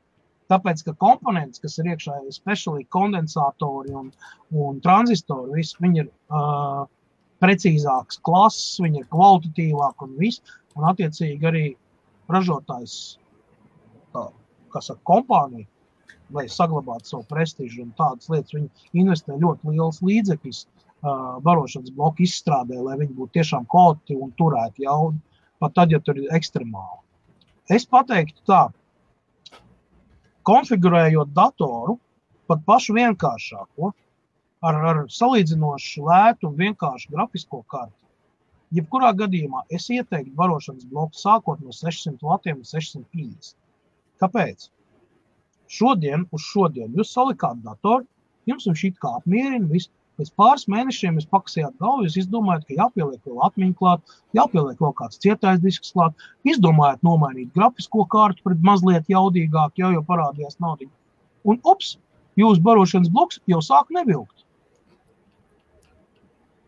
Tāpēc, ka komponents, kas ir iekšā, ir speciāli kondensatori un, un tranzistori, viss, viņi ir uh, precīzāks klases, viņi ir kvalitatīvāki un viss. Un, attiecīgi, arī ražotājs, kā, kas ar kompāniju, lai saglabātu savu prestižu un tādas lietas, viņi investē ļoti liels līdzekļus uh, barošanas bloku izstrādē, lai viņi būtu tiešām kvalitatīvi un turētu jaudu, pat tad, ja tur ir ekstremāli. Es pateiktu tā, konfigurējot datoru, pat pašu vienkāršāko, ar, ar salīdzinoši lētu un vienkāršu grafisko karti. Jebkurā gadījumā es ieteiktu barošanas bloku sākot no 600 vatiem līdz 650. Kāpēc? Šodien, uz šodien jūs salikāt datoru, jums viņš it kā apmierina visu. Pēc pāris mēnešiem jūs pakasījāt galvu, jūs izdomājat, ka jāpieliek vēl atmiņu klāt, jāpieliek vēl kāds cietais disks klāt, izdomājat nomainīt grafisko kārtu pret mazliet jaudīgāku, jau, jau parādījās naudiņa. Un ups, jūsu barošanas bloks jau sāk nevilkt.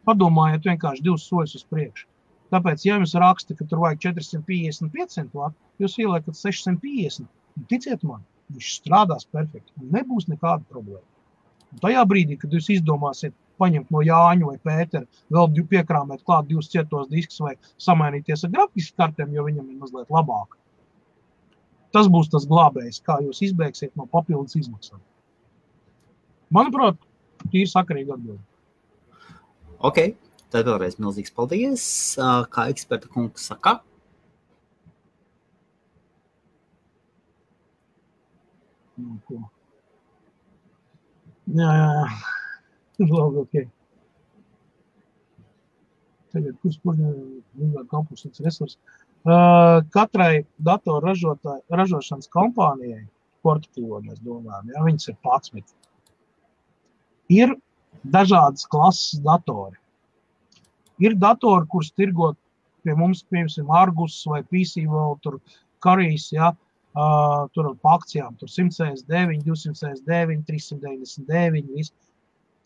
Padomājiet vienkārši divus soļus uz priekšu. Tāpēc, ja jums raksta, ka tur vajag 450, 500 vatu, jūs ieliekat 650. Un ticiet man, viņš strādās perfekti. un Nebūs nekāda problēma. Un tajā brīdī, kad jūs izdomāsiet paņemt no Jāņa vai Pētera, vēl piekrāmēt klāt divus cietos diskus vai samainīties ar grafisku kartēm, jo viņam ir mazliet labāk. Tas būs tas glābējs, kā jūs izbēgsiet no papildus izmaksām. Manuprāt, tīri sakarīgi atbildēt. Ok, tad vēlreiz milzīgs paldies. Kā eksperta kungs saka, Nu, ko. Jā. Labi, ok. Tagad, kurš kur ir kompulsīvs resurs? Uh, katrai datoru ražošanas kompānijai, portatīvo mēs domājam, ja viņas ir 11. Ir dažādas klases datori. Ir datori, kurus tirgot pie mums, piemēram, Argus vai PC vēl tur karīs, ja, uh, tur pa akcijām, tur 109, 209, 399, viss.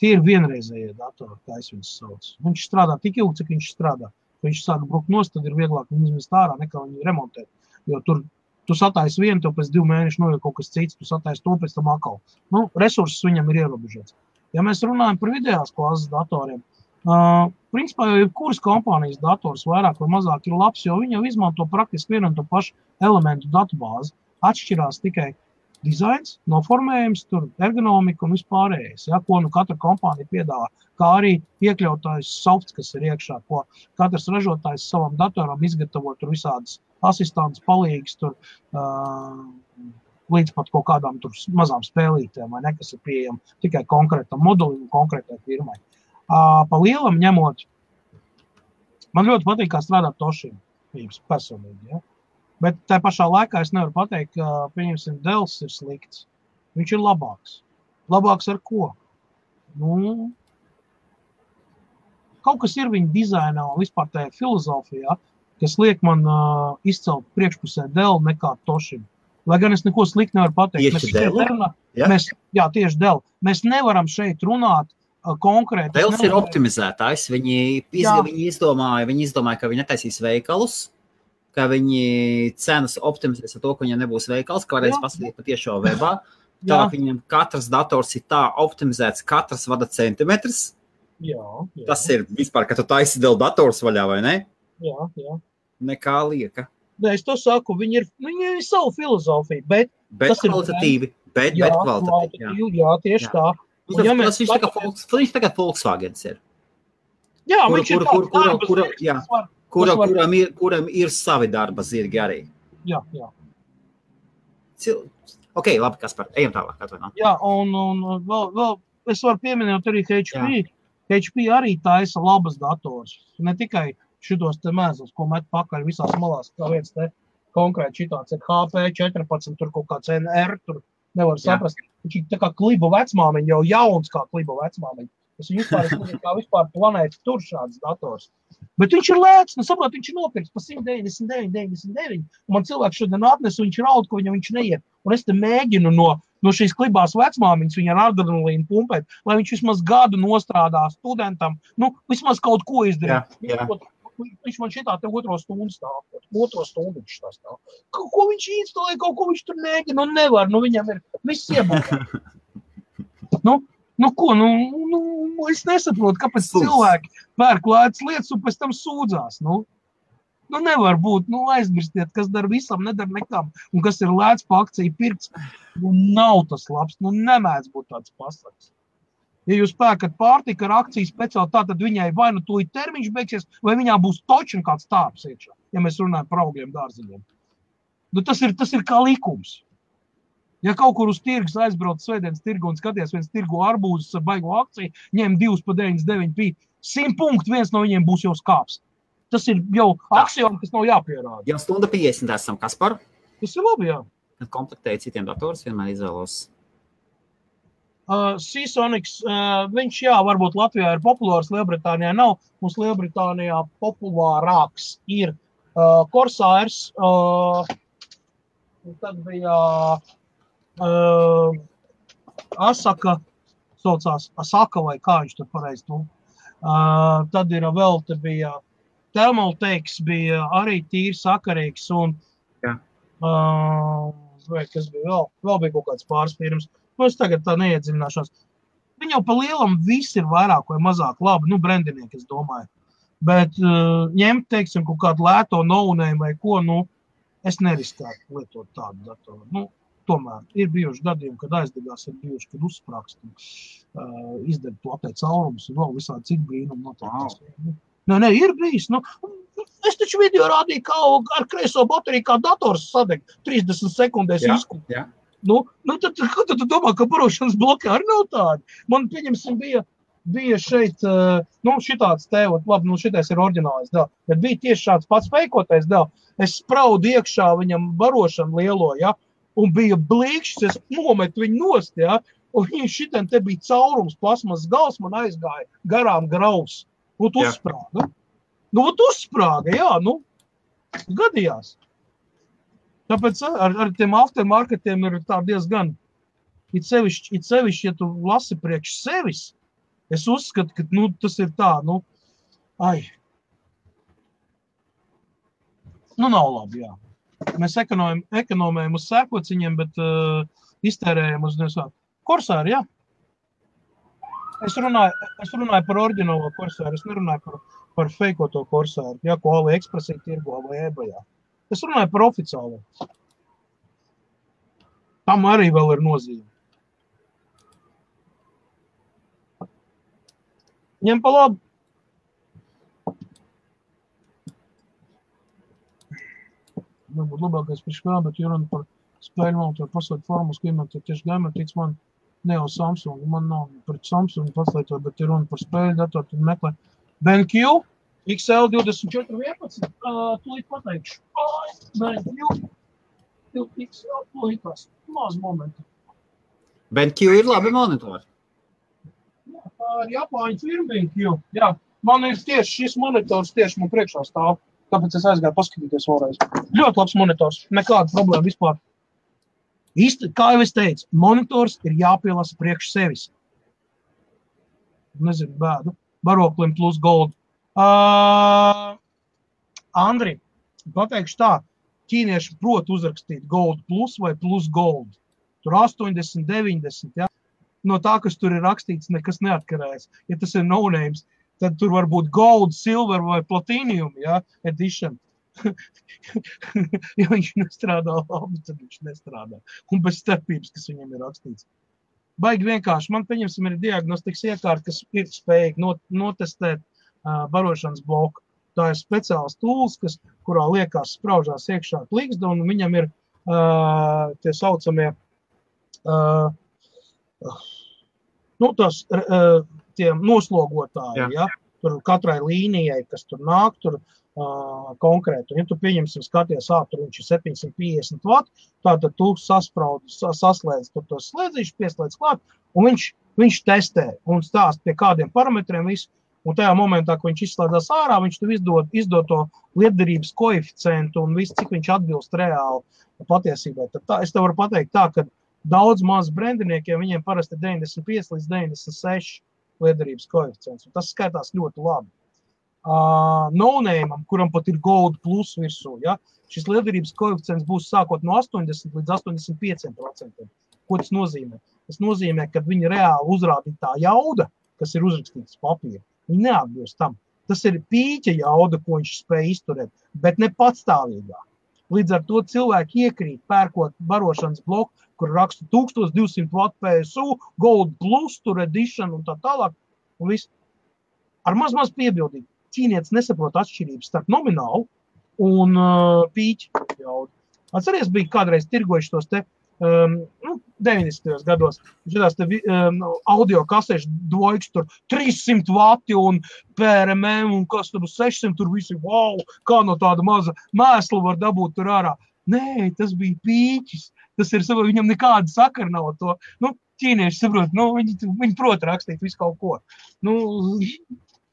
Tie ir vienreizējie datori, kā es viņus saucu. Viņš strādā tik ilgi, cik viņš strādā. Kad viņš sāk brukt nost, tad ir vieglāk viņu izmest ārā, nekā viņu remontēt. Jo tur tu sataisi vienu, tev pēc divu mēnešu noiet kaut kas cits, tu sataisi to pēc tam atkal. Nu, resursus viņam ir ierobežots. Ja mēs runājam par vidējās klases datoriem, uh, principā jau jebkuras kompānijas dators vairāk vai mazāk ir labs, jo viņi jau izmanto praktiski vienu un to pašu elementu datubāzi. Atšķirās tikai dizains, noformējums, ergonomika un vispārējais. Ja, ko nu katra kompānija piedāvā, kā arī iekļautais softs, kas ir iekšā, ko katrs ražotājs savam datoram izgatavo tur visādas asistents, palīgs, tur, uh, līdz pat kaut kādām tur mazām spēlītēm, vai ne, kas ir pieejama tikai konkrētam modulim, konkrētai firmai. Uh, pa lielam ņemot, man ļoti patīk, kā strādāt Tošiem, personīgi. Ja? Bet tā pašā laikā es nevaru pateikt, ka, pieņemsim, Dēls ir slikts. Viņš ir labāks. Labāks ar ko? Nu, kaut kas ir viņa dizainā un vispār tajā filozofijā, kas liek man uh, izcelt priekšpusē Dēlu nekā Tošim. Lai gan es neko sliktu nevaru pateikt. Tieši mēs šeit nerunā- Ja? Mēs, jā, tieši Dēl. Mēs nevaram šeit runāt konkrēti. Es ir optimizētājs. Viņi, iz, Jā. viņi, izdomāja, viņi izdomāja, ka viņi netaisīs veikalus, ka viņi cenas optimizēs ar to, ka viņiem nebūs veikals, ka varēs Jā. pasūtīt patiešām webā. Jā, Tā viņam katrs dators ir tā optimizēts, katrs vada centimetrus. jā, jā, Tas ir vispār, ka tu taisi dēļ dators vaļā, vai ne? jā, jā. Nekā lieka. Nē, es to saku, viņi ir, viņi ir savu filozofiju, bet Bet Tas ir kvalitatīvi. Bet, jā, bet kvalitatīvi. Jā. jā, tieši Jā. tā. Un ja mēs tas viņš, tagad, skatāmies- Volks- viņš tagad Volkswagens ir. Jā, Kura- viņš ir kura- tāds kura- kura- jā. Kura, kuram, ir, kuram ir savi darba zirgi arī. Jā, jā. Cil... Ok, labi, kas par ejam tālāk. Atvaino. jā un, un vēl, vēl es varu pieminēt arī HP. HP arī taisa labas dators. Ne tikai šitos te mēzus, ko met pakaļ visās malās, kā viens te konkrēti šitāds ir HP 14, tur kaut kāds NR, tur nevar Jā. Viņš ir kā kliba vecmāmiņa, jau jauns kā kliba vecmāmiņa. Es viņu nezinu, kā vispār planēta tur šāds dators. Bet viņš ir lēts, nu saprot, viņš ir nopirkts par 199, 99. Un man cilvēks šodien atnesa, un viņš raud, ka viņam viņš neiet. Un es te mēģinu no, no šīs klibās vecmāmiņas viņu ar adrenalīnu pumpēt, lai viņš vismaz gadu nostrādā studentam, nu, vismaz kaut ko izdarīt. Viņš man šitā te otro stundu stāv. Otro stundu viņš tā stāv. Ko, ko viņš instalē, kaut ko viņš tur mēģina, nu nevar, nu viņam ir viss iebūvēts. nu, nu ko, nu, nu, es nesaprotu, kāpēc Sūds. cilvēki pērk lētas lietas un pēc tam sūdzās. Nu. Nu, nevar būt. Nu, aizmirstiet, kas dara visam, nedara nekam. Un kas ir lēts pa akciju pirkts. Nu, nav tas labs. Nu, nemēdz būt tāds pasaks. Ja jūs pērkat pārtiku ar akciju speciāli, tā, tad viņai vai nu tūlīt termiņš beigsies, vai viņā būs točs un kāds tāps iekšā. Ja mēs runājam par augļiem, dārziņiem. Nu, tas, ir, tas ir kā likums. Ja kaut kur uz tirgus aizbrauc svētdienas tirgu un skaties, viens tirgu arbūzus ar baigo akciju, ņem divus pa 99 pī, 100 punktu, viens no viņiem būs jau skāps. Tas ir jau aksioma, kas nav jāpierāda. Jau stunda 50 esam. Kas par? Tas ir labi, jā. Komplektēju citiem datorus, vienmēr izvēlos. Uh, uh, viņš, jā, varbūt Latvijā ir populārs, Lielbritānijā nav. Mums Lielbritānijā populārāks ir uh, Corsairs. Uh, un tad bija uh, Asaka, saucās Asaka vai kā viņš tur pareizi. Uh, tad ir vēl, te bija Thermalteiks, bija arī tīri sakarīgs un Jā. uh, vai kas bija vēl, vēl bija kaut kāds pāris firmas. Nu, es tagad tā neiedziļināšos. Viņi jau pa lielam viss ir vairāk vai mazāk labi, nu, brendinieki, es domāju. Bet uh, ņemt, teiksim, kaut kādu lēto naunēm vai ko, nu, es neriskētu lietot tādu datoru. Nu, tomēr ir bijuši gadījumi, kad aizdegās, ir bijuši, kad uzsprāgst, uh, izdeg platē caurumus un vēl visādi citu brīnumu notiek. Wow. Nē, nē, ir bijis. Nu, es taču video rādīju, kā ar kreiso bateriju, kā dators sadeg 30 sekundēs Jā, izkūp. jā. Nu, nu tad, ko tu domā, ka barošanas bloki arī nav tādi? Man, pieņemsim, bija, bija šeit, uh, nu, šitāds te, labi, nu, šitais ir oriģinālais, da, bet bija tieši šāds pats feikotais, da, es spraudu iekšā viņam barošanu lielo, ja, un bija blīkšķis, es nometu viņu nost, ja, un viņš šitam te bija caurums, plasmas gals, man aizgāja garām graus, un Jā. uzsprāga. Nu, ot uzsprāga, jā, nu, gadījās. Tāpēc ar, ar tiem aftermarketiem ir diezgan. It sevišķi, it sevišķi, ja tu lasi priekš sevis, es uzskatu, ka nu, tas ir tā, nu, ai. Nu, nav labi, jā. Mēs ekonomējam, ekonomējam uz sēkociņiem, bet uh, iztērējam uz nesā. Korsāri, jā. Es runāju, es runāju par oriģinālo korsāru, es nerunāju par, par feikoto korsāru, jā, ko AliExpressī tirgo vai ebajā. Es runāju par oficiālo. Tam arī vēl ir nozīme. Ņem pa labi. Varbūt labākais priekš kā, bet ja runa par spēļu monitoru pasaules formas, ko iemet tieši Gamertix, man ne jau Samsung, man nav pret Samsung paslēto, bet ja runa par spēļu datoru, tad meklē BenQ, XL2411, uh, tūlīt pateikšu. Ai, BenQ, XL, tūlītās, maz momenti. BenQ ir labi monitori. Jā, tā ir Japāņu firma BenQ. Jā, man ir tieši šis monitors tieši man priekšā stāv. Tāpēc es aizgāju paskatīties vēlreiz. Ļoti labs monitors, nekāda problēma vispār. Īsti, kā jau es teicu, monitors ir jāpielasa priekš sevis. Nezinu, bēdu. Baroklim plus gold. Uh, Andri, pateikšu tā, ķīnieši prot uzrakstīt gold plus vai plus gold. Tur 80, 90, ja? No tā, kas tur ir rakstīts, nekas neatkarēs. Ja tas ir no-names, tad tur var būt gold, silver vai platīnium, ja, edition. ja viņš nestrādā labi, tad viņš nestrādā. Un bez starpības, kas viņam ir rakstīts. Baigi vienkārši. Man, pieņemsim, ir diagnostikas iekārta, kas ir spējīga not, notestēt barošanas bloku. Tā ir speciāls tūls, kas, kurā liekas spraužās iekšā klikšda, un viņam ir uh, tie saucamie uh, nu, tas, uh, noslogotāji. Jā. Ja? Tur katrai līnijai, kas tur nāk, tur uh, konkrēti. Un, ja tu pieņemsim, skaties, ā, tur viņš ir 750 vati, tātad tu saspraudi, sa- saslēdz tur tos slēdzīšus, pieslēdz klāt, un viņš, viņš testē un stāst pie kādiem parametriem visu. Un tajā momentā, kad viņš izslēdzas ārā, viņš tev izdod, izdod to lietderības koeficientu un visu, cik viņš atbilst reāli patiesībai. Tad tā, es tev varu pateikt tā, ka daudz maz brendiniekiem viņiem parasti ir 95 līdz 96 lietderības koeficients. Tas skaitās ļoti labi. Uh, Nonēmam, kuram pat ir gold plus virsū, ja, šis lietderības koeficients būs sākot no 80 līdz 85%. Ko tas nozīmē? Tas nozīmē, ka viņi reāli uzrādītā jauda, kas ir uzrakstīts uz papīra, viņi neatbilst tam. Tas ir pīķa jauda, ko viņš spēj izturēt, bet ne patstāvīgā. Līdz ar to cilvēki iekrīt, pērkot barošanas bloku, kur raksta 1200 Watt PSU, Gold Plus, tur edition un tā tālāk. Un viss. Ar maz, maz piebildību. Ķīnietis nesaprot atšķirības starp nominālu un uh, pīķu jaudu. Atceries, bija kādreiz tirgojuši tos te um, nu, 90. gados. Šitās te um, audio kasēšu dvojks tur 300 vati un PRMM un kas tur uz 600 tur visi, wow, kā no tāda maza mēsla var dabūt tur ārā. Nē, tas bija pīķis. Tas ir viņam nekāda sakara nav to. Nu, ķīnieši saprot, nu, viņi, viņi prot rakstīt visu kaut ko. Nu,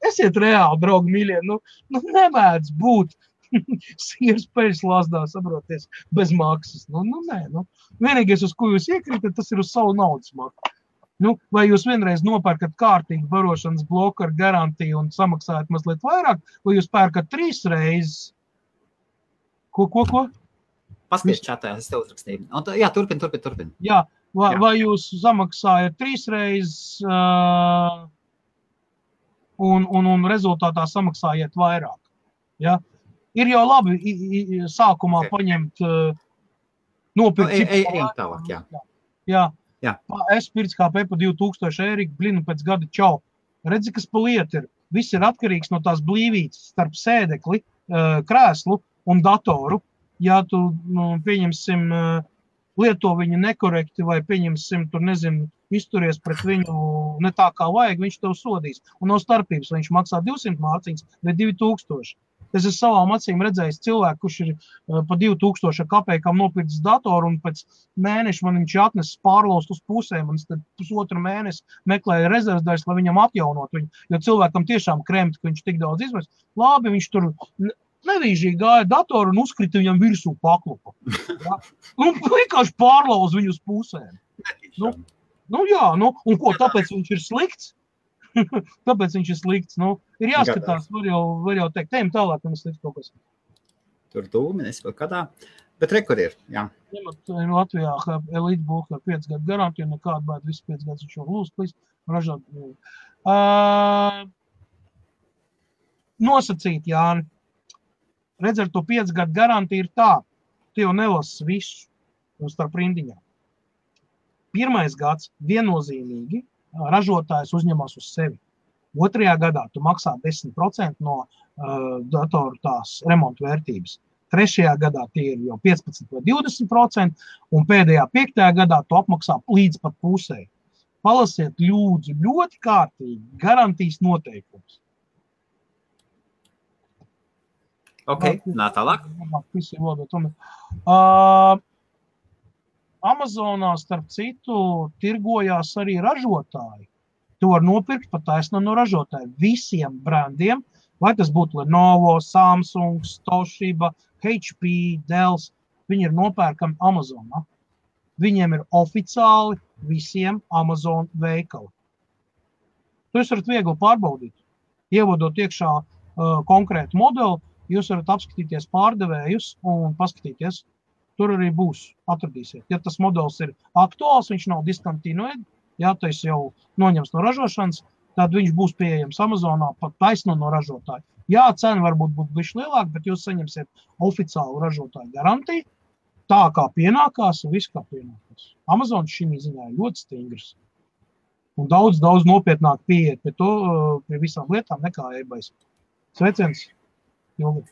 esiet reāli, draugi, mīļie. Nu, nu nemēdz būt sirds pēc lasdā, saproties, bez maksas. Nu, nu, nē, nu. Vienīgais, uz ko jūs iekrītat, tas ir uz savu naudas maksu. Nu, vai jūs vienreiz nopērkat kārtīgi barošanas bloku ar garantiju un samaksājat mazliet vairāk, vai jūs pērkat trīs reizes? Ko, ko, ko? Paskaties, čatā, es tev uzrakstīju. Un Jā, turpini, turpini. Turpin. Jā, vai, Jā. vai jūs samaksājat trīs reizes, uh, un, un, un rezultātā samaksājat vairāk? Ja? Ir jau labi i, i, sākumā Ok. paņemt, uh, Nu, nopirkt ej, citu ej, pa lētāk. tālāk, jā. Jā. Jā. Pa- Es pircu kā Pepa 2000 eiro, blinu pēc gada čau. Redzi, kas pa lietu ir. Viss ir atkarīgs no tās blīvības starp sēdekli, uh, krēslu un datoru. Ja tu, nu, pieņemsim, uh, lieto viņu nekorekti vai, pieņemsim, tur nezinu, izturies pret viņu ne tā, kā vajag, viņš tev sodīs. Un no starpības, viņš maksā 200 mārciņas vai 2000. Es esmu savām acīm redzējis cilvēku, kurš ir uh, pa 2000 kapekām nopircis datoru, un pēc mēneša man viņš atnesis pārlaust uz pusēm. Un es pusotru mēnesi meklēju rezerves daļas, lai viņam atjaunot viņu. Jo cilvēkam tiešām kremta, ka viņš tik daudz izmet. Labi, viņš tur nevīžīgi gāja datoru un uzkrita viņam virsū paklupa. Ja? Un vienkārši pārlauz viņu uz pusēm. Nu, nu jā, nu, un ko, tāpēc viņš ir slikts? Kāpēc viņš ir slikts? Nu, ir jāskatās, var jau, var jau teikt, ejam tālāk, es teicu kaut kas. Tur dūmi, es kaut kādā. Bet rekur ir, jā. Ņemot Latvijā elite būku ar 5 gadu garantiju, nekādu baidu, visu 5 gadus viņš jau lūst, plīs, ražot. Uh, nosacīt, Jāni. Redz, ar to 5 gadu garantiju ir tā, tu jau nelasi visu un starp rindiņām. Pirmais gads viennozīmīgi ražotājs uzņemas uz sevi. Otrajā gadā tu maksā 10% no uh, datoru tās remonta vērtības. Trešajā gadā tie ir jau 15 vai 20%, un pēdējā piektajā gadā tu apmaksā līdz pat pusē. Palasiet, lūdzu, ļoti kārtīgi garantijas noteikumus. Ok, nā tālāk. Uh, Amazonā, starp citu, tirgojās arī ražotāji. To var nopirkt pat taisno no ražotāja. Visiem brandiem, vai tas būtu Lenovo, Samsung, Toshiba, HP, Dell, viņi ir nopērkami Amazonā. Viņiem ir oficiāli visiem Amazon veikali. To jūs varat viegli pārbaudīt. Ievadot iekšā uh, konkrētu modeli, jūs varat apskatīties pārdevējus un paskatīties, tur arī būs. Atradīsiet. Ja tas modelis ir aktuāls, viņš nav diskontinuēts, ja tas jau noņems no ražošanas, tad viņš būs pieejams Amazonā pat taisno no ražotāja. Jā, cena varbūt būs bijusi lielāka, bet jūs saņemsiet oficiālu ražotāju garantiju. Tā kā pienākās, un viss kā pienākās. Amazon šī ziņā ir ļoti stingrs. Un daudz, daudz nopietnāk pieiet pie, to, pie visām lietām nekā ebais. Sveiciens! Ilgi.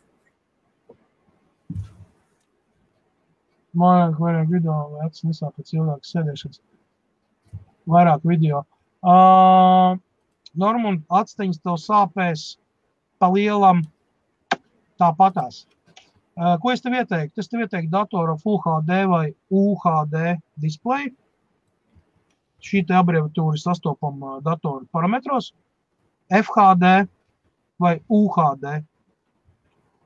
Vairāk, vairāk video, vai acis nesā pēc ilgākas sēdēšanas. Vairāk video. Uh, Normund, atsteņas tev sāpēs pa lielam tāpatās. Uh, ko es tev ieteiktu? Es tev ieteiktu datoru Full HD vai UHD displeju. Šī te abreviatūra sastopama datoru parametros. FHD vai UHD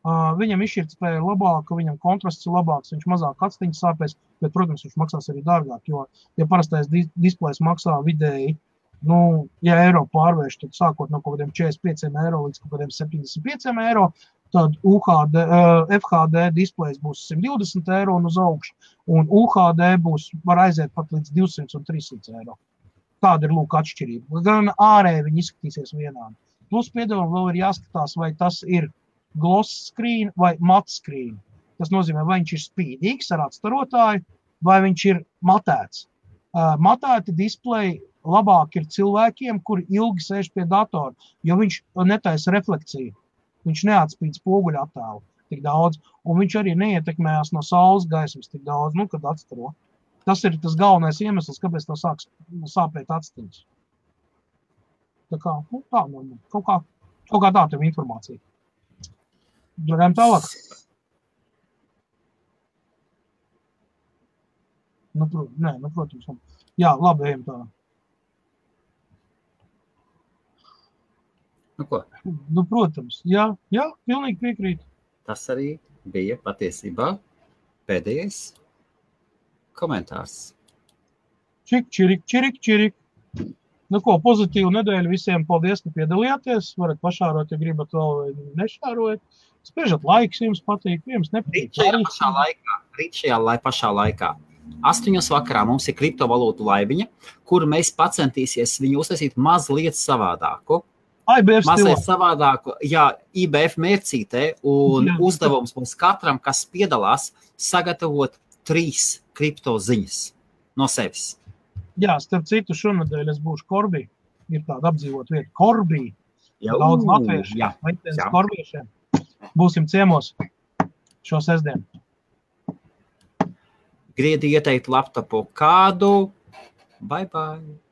Uh, viņam izšķirtspēja ir labāka, viņam kontrasts ir labāks, viņš mazāk atsteņas sāpēs, bet, protams, viņš maksās arī dārgāk, jo, ja parastais displejs maksā vidēji, nu, ja eiro pārvērš, tad sākot no kaut kādiem 45 eiro līdz kaut kādiem 75 eiro, tad UHD, uh, FHD displejs būs 120 eiro un uz augšu, un UHD būs, var aiziet pat līdz 200 un 300 eiro. Tāda ir lūk atšķirība. Gan ārēji viņi izskatīsies vienādi. Plus, piedod, vēl ir jāskatās, vai tas ir gloss screen vai matte screen. Tas nozīmē, vai viņš ir spīdīgs ar atstarotāju, vai viņš ir matēts. Uh, matēti displeji labāk ir cilvēkiem, kuri ilgi sēž pie datora, jo viņš netaisa refleksiju. Viņš neatspīd spoguļu attēlu tik daudz, un viņš arī neietekmējās no saules gaismas tik daudz, nu, kad atstaro. Tas ir tas galvenais iemesls, kāpēc tā sāks sāpēt atstiņas. Tā kā, nu, tā, nu, kaut kā, kaut kā tā tev informācija. Tālāk. Nu, pro, nē, nu, protams. Jā, labi, ejam tālāk. Nu, ko? Nu, protams, jā, jā, pilnīgi piekrītu. Tas arī bija patiesībā pēdējais komentārs. Čik, čirik, čirik, čirik. Nu, ko pozitīvu nedēļu visiem. Paldies, ka piedalījāties. Varat pašārot, ja gribat vēl nešārojat. Spiežat laiks, jums patīk, jums nepatīk. Rīt šajā pašā laikā, rīt šajā lai, pašā laikā. Astoņos vakarā mums ir kriptovalūtu laiviņa, kur mēs pacentīsies viņu uztaisīt mazliet savādāku. IBF mazliet stilā. savādāku, jā, IBF mērcītē, un jā. uzdevums mums katram, kas piedalās, sagatavot trīs kripto ziņas no sevis. Jā, starp citu, šonadēļ es būšu Korbī. Ir tāda apdzīvota vieta, Korbī. Jā, daudz latviešu, jā, jā. korbiešiem būsim ciemos šo sestdienu. griedi ieteikt laptopu kādu. Bye bye!